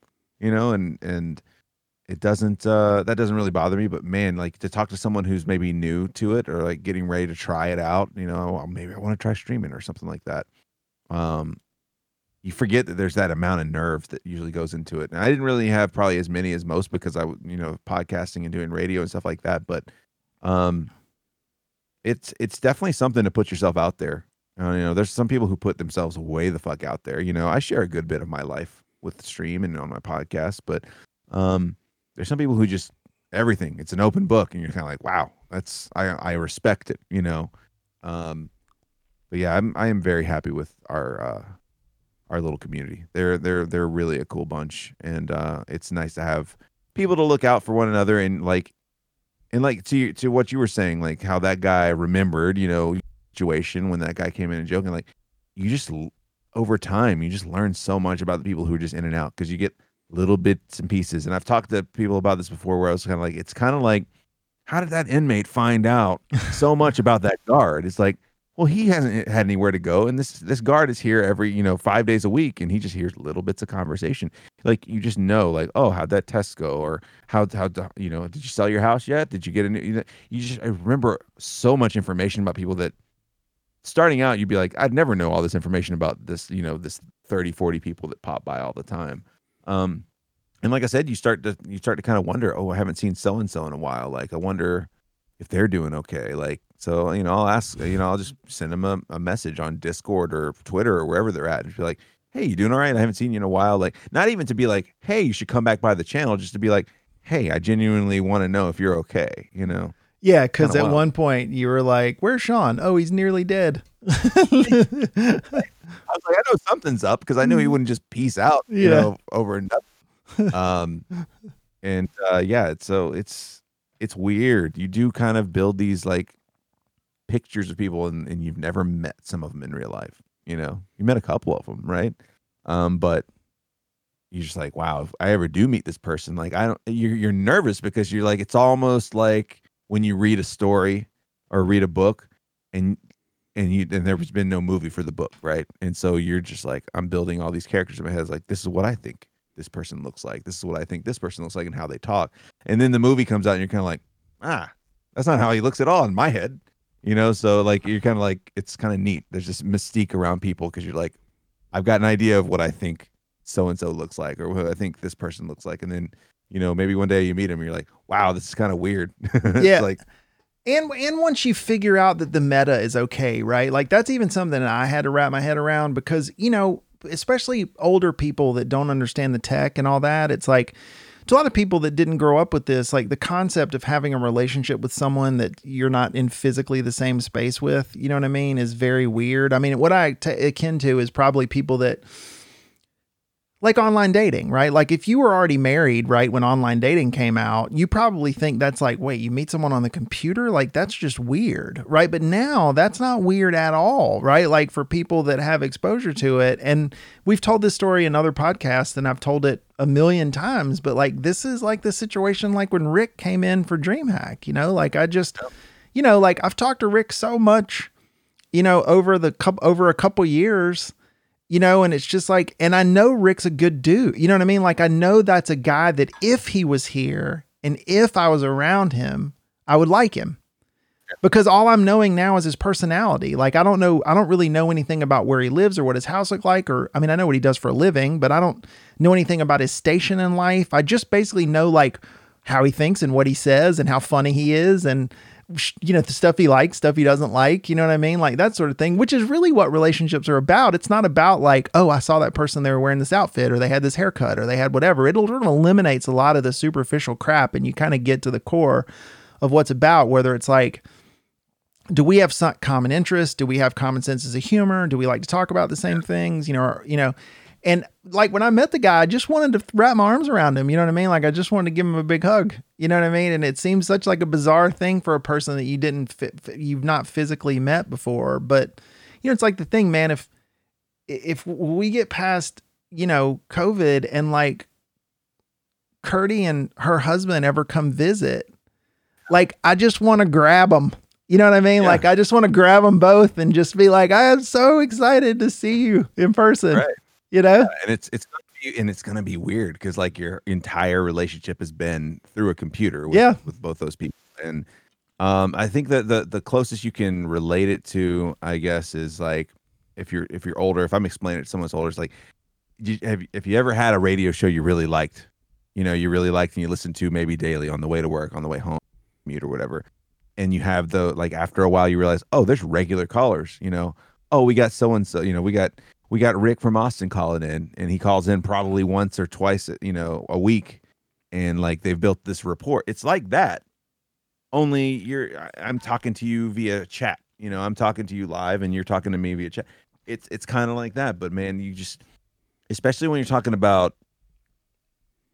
you know, and and it doesn't uh that doesn't really bother me. But man, like to talk to someone who's maybe new to it or like getting ready to try it out, you know, well, maybe I want to try streaming or something like that. Um, you forget that there's that amount of nerve that usually goes into it. And I didn't really have probably as many as most because I, you know, podcasting and doing radio and stuff like that. But um, it's it's definitely something to put yourself out there. Uh, you know, there's some people who put themselves way the fuck out there. You know, I share a good bit of my life with the stream and on my podcast, but um, there's some people who just everything. It's an open book, and you're kind of like, wow, that's I I respect it. You know, um, but yeah, I'm I am very happy with our uh, our little community. They're they're they're really a cool bunch, and uh, it's nice to have people to look out for one another and like and like to to what you were saying, like how that guy remembered, you know, situation when that guy came in and joking, like you just over time you just learn so much about the people who are just in and out because you get little bits and pieces. And I've talked to people about this before, where I was kind of like, it's kind of like, how did that inmate find out so much about that guard? It's like well, he hasn't had anywhere to go, and this this guard is here every you know five days a week, and he just hears little bits of conversation. Like you just know, like oh, how'd that test go, or how how you know did you sell your house yet? Did you get a new? You, know, you just I remember so much information about people that starting out you'd be like I'd never know all this information about this you know this 30 40 people that pop by all the time. Um, and like I said, you start to you start to kind of wonder, oh, I haven't seen so and so in a while. Like I wonder if they're doing okay. Like so, you know, I'll ask, you know, I'll just send them a, a message on Discord or Twitter or wherever they're at and be like, hey, you doing all right? I haven't seen you in a while. Like, not even to be like, hey, you should come back by the channel, just to be like, hey, I genuinely want to know if you're okay, you know? Yeah, because at wild. one point you were like, where's Sean? Oh, he's nearly dead. I was like, I know something's up because I knew he wouldn't just peace out, you yeah. know, over and up. Um, and uh, yeah, so it's it's weird. You do kind of build these like pictures of people and, and you've never met some of them in real life. You know, you met a couple of them, right? Um, but you're just like, wow, if I ever do meet this person, like I don't, you're you're nervous because you're like, it's almost like when you read a story or read a book, and and you and there's been no movie for the book, right? And so you're just like, I'm building all these characters in my head. It's like this is what I think this person looks like. This is what I think this person looks like and how they talk. And then the movie comes out and you're kind of like, ah, that's not how he looks at all in my head you know so like you're kind of like it's kind of neat. There's this mystique around people because you're like i've got an idea of what i think so and so looks like or what i think this person looks like. And then you know maybe one day you meet him and you're like wow this is kind of weird yeah. like and and once you figure out that the meta is okay right? Like that's even something that i had to wrap my head around because you know especially older people that don't understand the tech and all that it's like to a lot of people that didn't grow up with this, like the concept of having a relationship with someone that you're not in physically the same space with, you know what I mean, is very weird. I mean, what I t- akin to is probably people that like online dating, right? Like if you were already married, right, when online dating came out, you probably think that's like, wait, you meet someone on the computer? Like that's just weird, right? But now that's not weird at all, right? Like for people that have exposure to it. And we've told this story in other podcasts and I've told it a million times, but like this is like the situation like when Rick came in for DreamHack, you know, like I just, you know, like I've talked to Rick so much, you know, over the cup over a couple years you know, and it's just like, and I know Rick's a good dude. You know what I mean? Like, I know that's a guy that if he was here and if I was around him, I would like him because all I'm knowing now is his personality. Like, I don't know, I don't really know anything about where he lives or what his house look like, or I mean, I know what he does for a living, but I don't know anything about his station in life. I just basically know like how he thinks and what he says and how funny he is and you know, the stuff he likes, stuff he doesn't like, you know what I mean? Like that sort of thing, which is really what relationships are about. It's not about like, oh, I saw that person, they were wearing this outfit or they had this haircut or they had whatever. It sort of eliminates a lot of the superficial crap and you kind of get to the core of what's about, whether it's like, do we have some common interests? Do we have common senses of humor? Do we like to talk about the same things? You know, or, you know, and like when I met the guy, I just wanted to wrap my arms around him. You know what I mean? Like I just wanted to give him a big hug. You know what I mean? And it seems such like a bizarre thing for a person that you didn't fit, you've not physically met before. But you know, it's like the thing, man. If if we get past you know COVID and like Curdy and her husband ever come visit, like I just want to grab them. You know what I mean? Yeah. Like I just want to grab them both and just be like, I am so excited to see you in person. Right you know? And it's it's be, and it's gonna be weird because like your entire relationship has been through a computer with, yeah. with both those people. And um i think that the the closest you can relate it to i guess is like if you're if you're older if i'm explaining it to someone's older it's like you, have if you ever had a radio show you really liked you know you really liked and you listened to maybe daily on the way to work on the way home commute or whatever and you have the like after a while you realize oh there's regular callers you know? Oh we got so and so you know we got we got Rick from Austin calling in, and he calls in probably once or twice, you know, a week, and like they've built this report. It's like that, only you're. I'm talking to you via chat. You know, I'm talking to you live, and you're talking to me via chat. It's it's kind of like that, but man, you just especially when you're talking about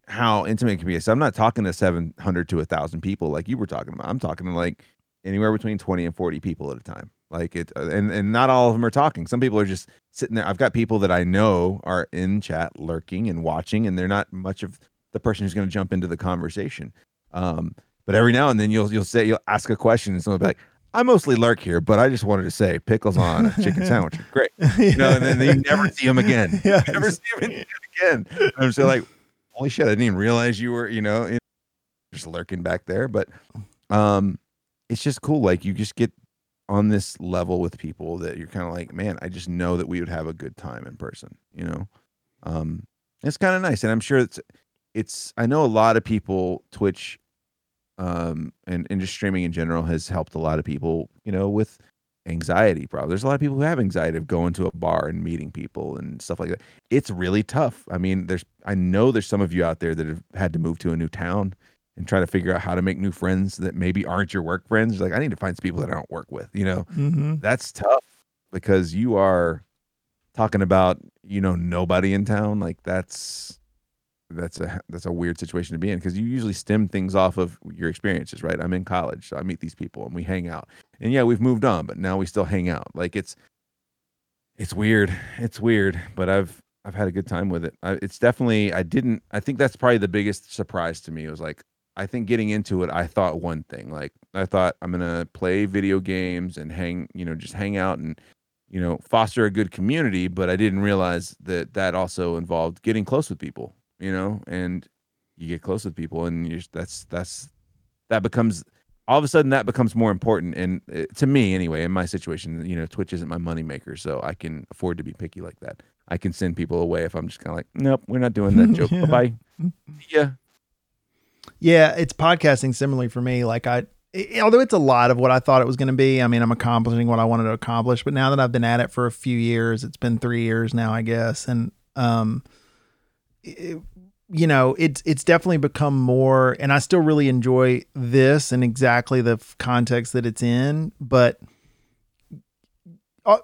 how intimate it can be. So I'm not talking to 700 to a thousand people like you were talking about. I'm talking to like anywhere between 20 and 40 people at a time. Like it, uh, and and not all of them are talking. Some people are just sitting there. I've got people that I know are in chat, lurking and watching, and they're not much of the person who's going to jump into the conversation. Um, but every now and then you'll you'll say you'll ask a question, and someone will be like, "I mostly lurk here, but I just wanted to say pickles on a chicken sandwich, great." You know, and then you never see them again. Yeah. You never see them again. And I'm just like, holy shit, I didn't even realize you were, you know, just lurking back there. But um, it's just cool. Like you just get on this level with people that you're kind of like, man, I just know that we would have a good time in person. You know, um, it's kind of nice, and I'm sure it's it's. I know a lot of people Twitch, um, and and just streaming in general has helped a lot of people. You know, with anxiety problem. There's a lot of people who have anxiety of going to a bar and meeting people and stuff like that. It's really tough. I mean, there's I know there's some of you out there that have had to move to a new town and try to figure out how to make new friends that maybe aren't your work friends. Like I need to find some people that I don't work with, you know. Mm-hmm. That's tough because you are talking about, you know, nobody in town. Like that's that's a that's a weird situation to be in because you usually stem things off of your experiences, right? I'm in college, so I meet these people and we hang out. And yeah, we've moved on, but now we still hang out. Like it's it's weird. It's weird, but I've I've had a good time with it. I, it's definitely I didn't I think that's probably the biggest surprise to me. It was like I think getting into it, I thought one thing. Like I thought I'm gonna play video games and hang, you know, just hang out and you know foster a good community. But I didn't realize that that also involved getting close with people. You know, and you get close with people, and you're that's that's that becomes all of a sudden that becomes more important. And uh, to me, anyway, in my situation, you know, Twitch isn't my moneymaker, so I can afford to be picky like that. I can send people away if I'm just kind of like, nope, we're not doing that joke. Yeah. Bye bye. Yeah. Yeah, it's podcasting similarly for me. Like I, i- although it's a lot of what I thought it was going to be. I mean, I'm accomplishing what I wanted to accomplish. But now that I've been at it for a few years, it's been three years now, I guess, and um, it- you know, it's it's definitely become more. And I still really enjoy this and exactly the f- context that it's in. But uh,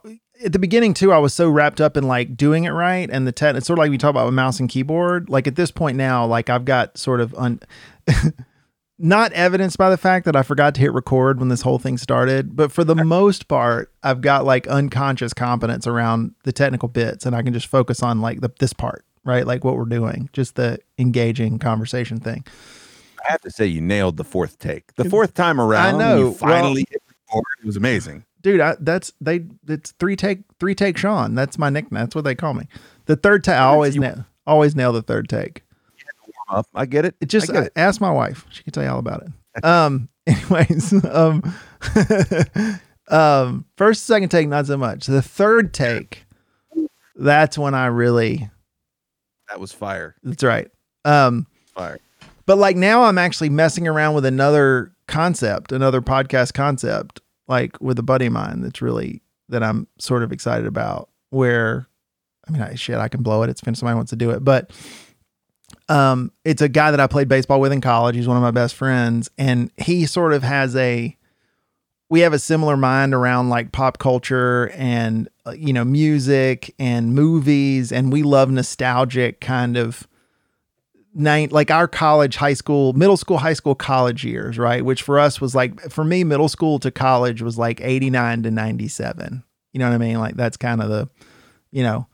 at the beginning too, I was so wrapped up in like doing it right and the tech. It's sort of like we talk about with mouse and keyboard. Like at this point now, like I've got sort of un, not evidenced by the fact that I forgot to hit record when this whole thing started, but for the most part, I've got like unconscious competence around the technical bits, and I can just focus on like the this part, right? Like what we're doing, just the engaging conversation thing. I have to say, you nailed the fourth take. The fourth time around, I know. you finally hit record. It was amazing. dude I, that's they it's three take three take sean that's my nickname that's what they call me the third take i always you- nail always nail the third take up. I get it. it just I get it. ask my wife she can tell you all about it um anyways um um first second take not so much the third take that's when i really That was fire. that's right um Fire. But like now I'm actually messing around with another concept, another podcast concept, like with a buddy of mine that's really that I'm sort of excited about where I mean I, shit, I can blow it. It's if somebody wants to do it. But um it's a guy that I played baseball with in college. He's one of my best friends. And he sort of has a we have a similar mind around like pop culture and uh, you know music and movies. And we love nostalgic kind of nine like our college high school middle school high school college years right? Which for us was like for me middle school to college was like 89 to 97 you know what i mean? Like that's kind of the you know.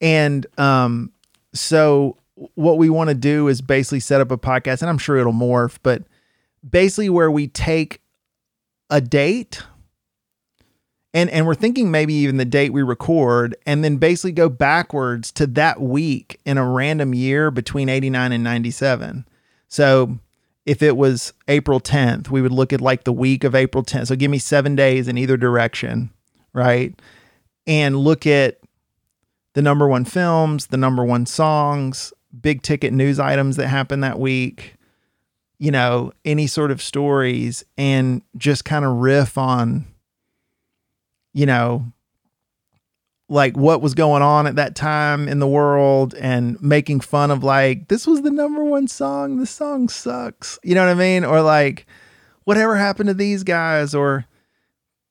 And um so what we want to do is basically set up a podcast and i'm sure it'll morph but basically where we take a date and and we're thinking maybe even the date we record and then basically go backwards to that week in a random year between 89 and 97 so if it was april 10th we would look at like the week of april 10th so give me seven days in either direction right? And look at the number one films the number one songs big ticket news items that happened that week you know any sort of stories and just kind of riff on you know, like what was going on at that time in the world and making fun of like, this was the number one song. The song sucks. You know what I mean? Or like, whatever happened to these guys? Or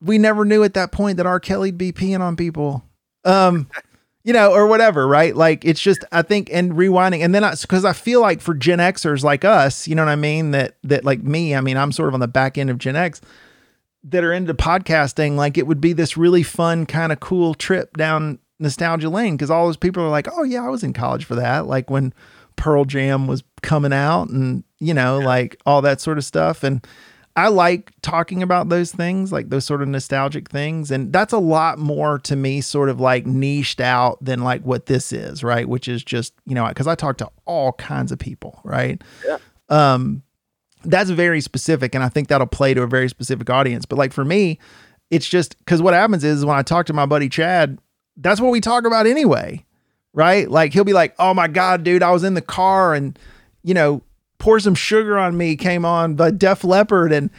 we never knew at that point that R. Kelly'd be peeing on people. Um, you know, or whatever, right? Like it's just I think and rewinding and then I because I feel like for Gen Xers like us, you know what I mean, that that like me, I mean, I'm sort of on the back end of Gen X that are into podcasting, like it would be this really fun kind of cool trip down nostalgia lane because all those people are like, oh yeah, I was in college for that, like when Pearl Jam was coming out and you know, like all that sort of stuff and I like talking about those things, like those sort of nostalgic things. And that's a lot more to me, sort of like niched out than like what this is, right? Which is just, you know, because I talk to all kinds of people, right? Yeah. Um, that's very specific. And I think that'll play to a very specific audience. But like for me, it's just because what happens is when I talk to my buddy Chad, that's what we talk about anyway, right? Like he'll be like, oh my God, dude, I was in the car and, you know, Pour Some Sugar on Me came on by Def Leppard and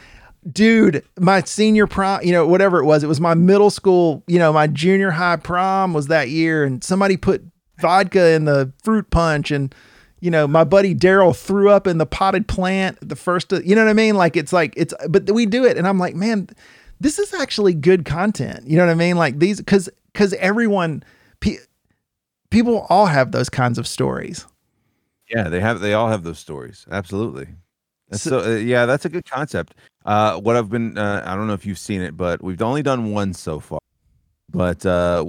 dude, my senior prom, you know, whatever it was, it was my middle school, you know, my junior high prom was that year and somebody put vodka in the fruit punch and you know, my buddy Daryl threw up in the potted plant the first, you know what I mean? Like it's like it's but we do it and I'm like, man, this is actually good content. You know what I mean? Like these cuz cuz everyone pe- people all have those kinds of stories. Yeah, they have. They all have those stories. Absolutely. That's so, uh, yeah, that's a good concept. Uh, what I've been, uh, I don't know if you've seen it, but we've only done one so far. But uh,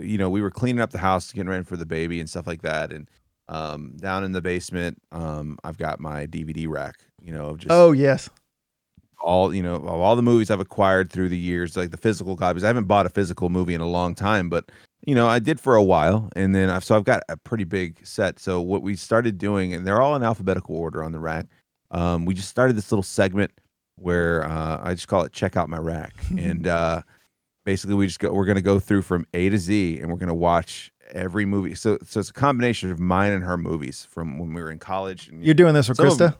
you know, we were cleaning up the house, getting ready for the baby and stuff like that, and um, down in the basement, um, I've got my DVD rack. You know, of just Oh yes. all you know, of all the movies I've acquired through the years, like the physical copies. I haven't bought a physical movie in a long time, but you know, I did for a while, and then I've so I've got a pretty big set. So what we started doing, and they're all in alphabetical order on the rack. Um, we just started this little segment where uh, I just call it "Check Out My Rack," and uh, basically we just go. We're gonna go through from A to Z, and we're gonna watch every movie. So so it's a combination of mine and her movies from when we were in college. And You're doing this with Krista?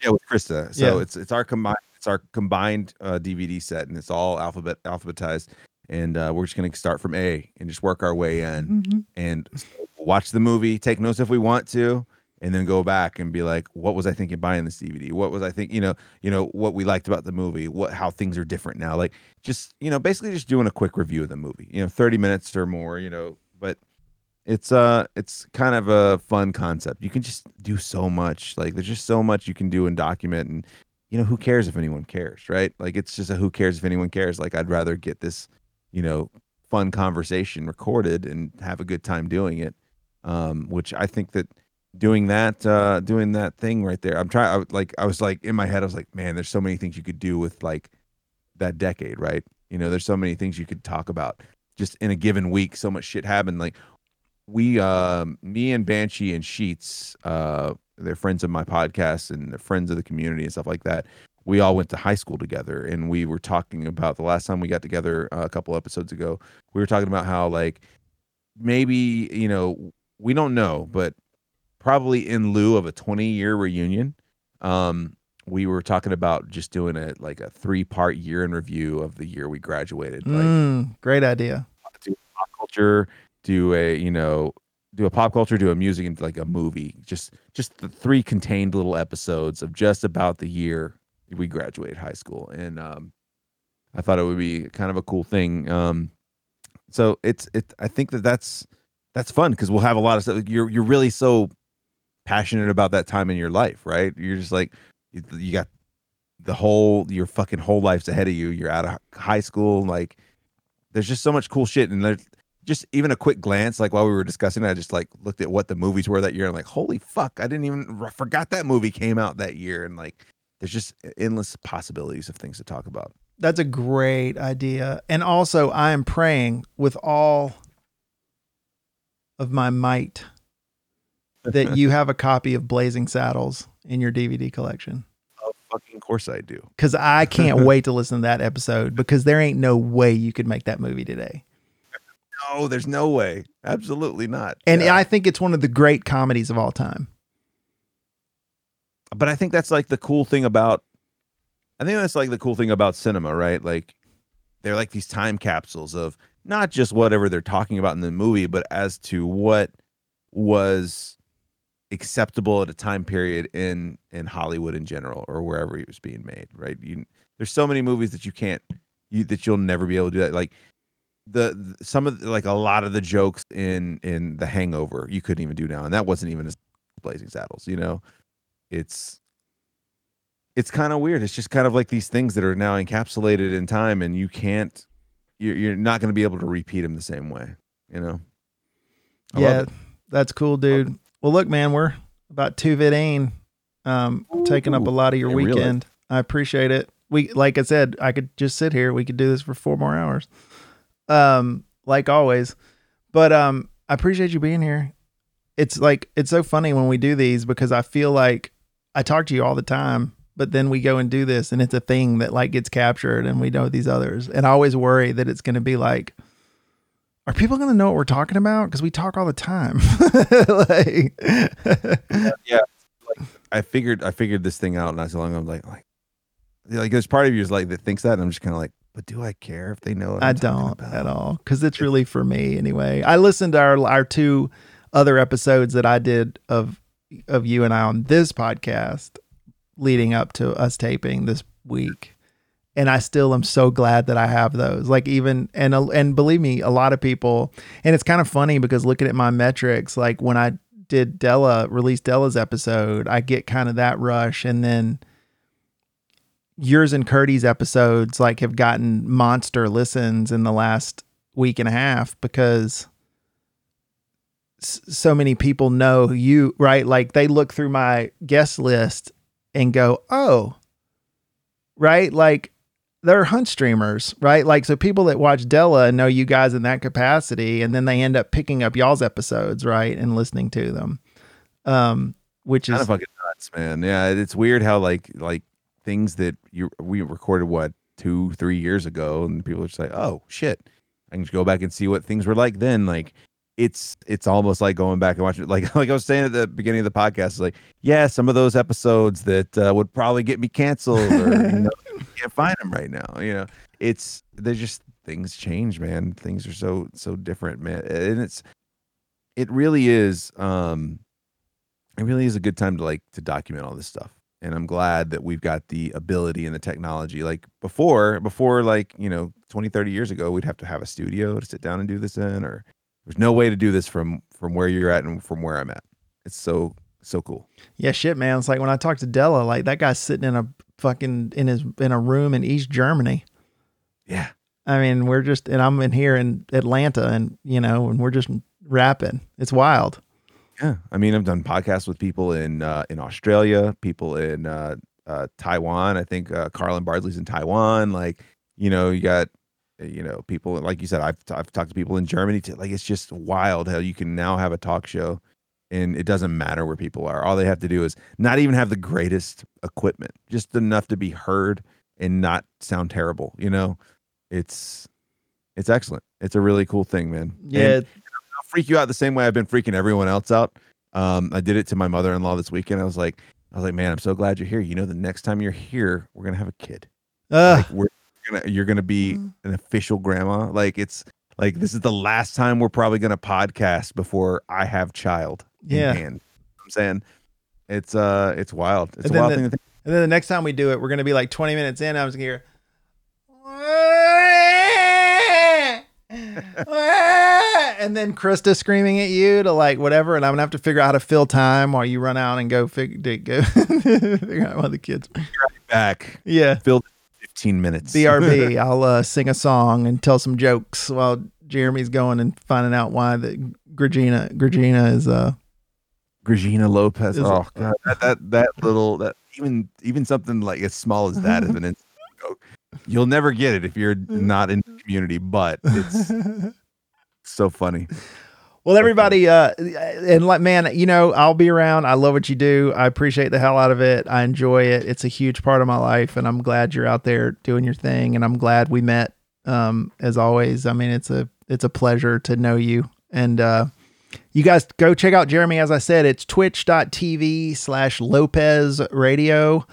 yeah, with Krista. So Yeah. it's it's our combined it's our combined uh, DVD set, and it's all alphabet alphabetized. And uh, we're just gonna start from A and just work our way in, Mm-hmm. and watch the movie, take notes if we want to, and then go back and be like, what was I thinking buying this DVD? What was I think? You know, you know what we liked about the movie, what how things are different now. Like just you know, basically just doing a quick review of the movie. You know, thirty minutes or more. You know, but it's uh it's kind of a fun concept you can just do so much like there's just so much you can do and document and you know who cares if anyone cares right like it's just a who cares if anyone cares like i'd rather get this you know fun conversation recorded and have a good time doing it. Um which i think that doing that uh doing that thing right there i'm trying I, would- like i was like in my head i was like man there's so many things you could do with like that decade right? You know there's so many things you could talk about just in a given week so much shit happened like we um me and banshee and sheets uh they're friends of my podcast and they're friends of the community and stuff like that we all went to high school together and we were talking about the last time we got together uh, a couple episodes ago we were talking about how like maybe you know we don't know but probably in lieu of a 20 year reunion um we were talking about just doing a like a three part year in review of the year we graduated like Mm, great idea. Do pop culture, do a you know, do a pop culture, do a music, and like a movie. Just just the three contained little episodes of just about the year we graduated high school, and um, I thought it would be kind of a cool thing. Um, so it's it. I think that that's that's fun because we'll have a lot of stuff. You're you're really so passionate about that time in your life, right? You're just like you, you got the whole your fucking whole life's ahead of you. You're out of high school, like there's just so much cool shit, and there's just even a quick glance, like while we were discussing, I just like looked at what the movies were that year, and like, holy fuck, I didn't even I forgot that movie came out that year, and like, there's just endless possibilities of things to talk about. That's a great idea. And also, I am praying with all of my might that you have a copy of Blazing Saddles in your DVD collection. Oh, fucking course I do. Because I can't wait to listen to that episode because there ain't no way you could make that movie today. No, there's no way. Absolutely not. And Yeah. I think it's one of the great comedies of all time. But I think that's like the cool thing about I think that's like the cool thing about cinema, right? Like they're like these time capsules of not just whatever they're talking about in the movie, but as to what was acceptable at a time period in in Hollywood in general or wherever it was being made, right? You there's so many movies that you can't you that you'll never be able to do that. Like the, the some of the, like a lot of the jokes in in The Hangover you couldn't even do now, and that wasn't even as Blazing Saddles. You know, it's it's kind of weird. It's just kind of like these things that are now encapsulated in time, and you can't. You're you're not going to be able to repeat them the same way. You know. I yeah, that's cool, dude. Well, look, man, we're about two vid um, taking up a lot of your weekend. I appreciate it. We, like I said, I could just sit here. We could do this for four more hours, um, like always. But um, I appreciate you being here. It's like it's so funny when we do these because I feel like I talk to you all the time, but then we go and do this, and it's a thing that like gets captured, and we know these others. And I always worry that it's going to be like are people going to know what we're talking about? Because we talk all the time. like, yeah like i figured i figured this thing out not so long ago i'm like like like there's part of you is like that thinks that and i'm just kind of like but do i care if they know I don't at all because it's really for me anyway. I listened to our our two other episodes that I did of of you and I on this podcast leading up to us taping this week. And I still am so glad that I have those. Like even and and believe me, a lot of people and it's kind of funny because looking at my metrics, like when I did Della release Della's episode, I get kind of that rush and then yours and Curdy's episodes like have gotten monster listens in the last week and a half because s- so many people know you, right? Like they look through my guest list and go, "Oh, right? Like they're hunt streamers, right? Like so people that watch Della know you guys in that capacity and then they end up picking up y'all's episodes, right? And listening to them. Um which kind is of fucking nuts man yeah it's weird how like like things that you we recorded what two three years ago and people are just like oh shit i can just go back and see what things were like then like it's it's almost like going back and watching like like i was saying at the beginning of the podcast like yeah some of those episodes that uh, would probably get me canceled or you know, can't find them right now you know. It's there's just things change man. Things are so so different man. And it's it really is um it really is a good time to like to document all this stuff. And i'm glad that we've got the ability and the technology. Like before before like you know 20 30 years ago we'd have to have a studio to sit down and do this in or there's no way to do this from from where you're at and from where i'm at it's so so cool Yeah, shit, man. It's like when I talked to Della, like that guy's sitting in a fucking in his in a room in East Germany. yeah I mean, we're just and I'm in here in Atlanta, and you know, and we're just rapping. It's wild. yeah i mean i've done podcasts with people in uh in australia people in uh uh taiwan i think uh carlin bardley's in taiwan like you know you got you know people like you said i've, I've talked to people in germany too. like it's just wild how you can now have a talk show and it doesn't matter where people are all they have to do is not even have the greatest equipment just enough to be heard and not sound terrible you know it's it's excellent it's a really cool thing man And Yeah, I'll freak you out the same way I've been freaking everyone else out. Um, I did it to my mother-in-law this weekend. I was like, I was like, man, I'm so glad you're here. You know, the next time you're here, we're gonna have a kid. uh, Like, we're gonna, you're gonna be an official grandma. Like, it's like this is the last time we're probably gonna podcast before I have child. in Yeah. hand. You know I'm saying it's uh, it's wild. It's And a wild the- thing to think. and then the next time we do it, we're gonna be like 20 minutes in. I was gonna hear. and then Krista screaming at you to like whatever, and I'm gonna have to figure out how to fill time while you run out and go figure go figure out why the kids. Back Yeah, filled 15 minutes. BRB. I'll uh, sing a song and tell some jokes while Jeremy's going and finding out why the Gregina Gregina is uh Regina Lopez. Is- Oh god, that, that that little that even even something like as small as that is an instant joke. You'll never get it if you're not in the community, but it's so funny. Well, everybody, uh, and like, man, you know, I'll be around. I love what you do. I appreciate the hell out of it. I enjoy it. It's a huge part of my life, and I'm glad you're out there doing your thing. And I'm glad we met. Um, as always, I mean, it's a it's a pleasure to know you. And uh, you guys go check out Jeremy. As I said, it's twitch.tv slash Lopez Radio.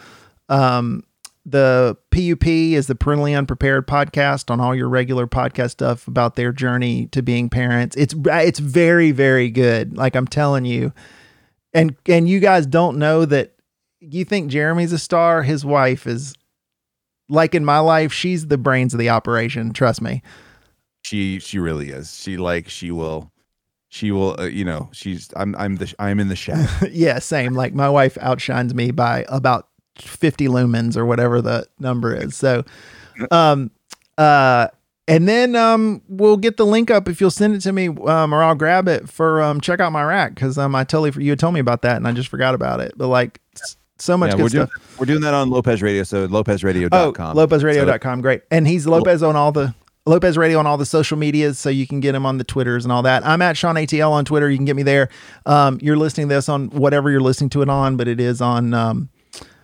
Um, the PUP is the Parentally Unprepared podcast on all your regular podcast stuff about their journey to being parents. It's it's very very good. Like I'm telling you, and and you guys don't know that. You think Jeremy's a star? His wife is like in my life. She's the brains of the operation. Trust me. She she really is. She like she will she will uh, you know she's I'm I'm the I'm in the shadow. yeah, same. Like my wife outshines me by about 50 lumens or whatever the number is. So, um, uh, and then um, we'll get the link up if you'll send it to me, um, or I'll grab it for um, check out my rack because um, I totally you had told me about that and I just forgot about it. But like so much yeah, good we're stuff. doing we're doing that on Lopez Radio. So Oh, lopezradio.com. LopezRadio.com. Great. And he's Lopez on all the Lopez Radio on all the social medias, so you can get him on the Twitters and all that. I'm at Sean ATL on Twitter. You can get me there. Um, you're listening to this on whatever you're listening to it on, but it is on um,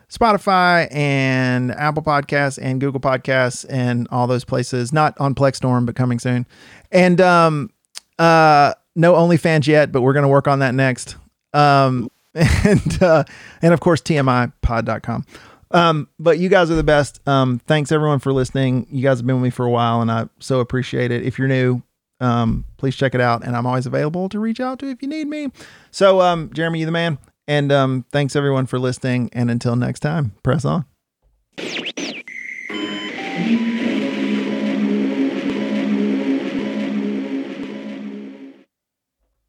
Spotify and Apple Podcasts and Google Podcasts and all those places. Not on Plexstorm, but coming soon. And um, uh, no OnlyFans yet, but we're going to work on that next. Um, and uh, and of course TMIPod.com. Um, but you guys are the best. Um, thanks everyone for listening. You guys have been with me for a while, and I so appreciate it. If you're new, um, please check it out, and I'm always available to reach out to if you need me. So, um, Jeremy, you the man, and um, thanks everyone for listening. And until next time, press on.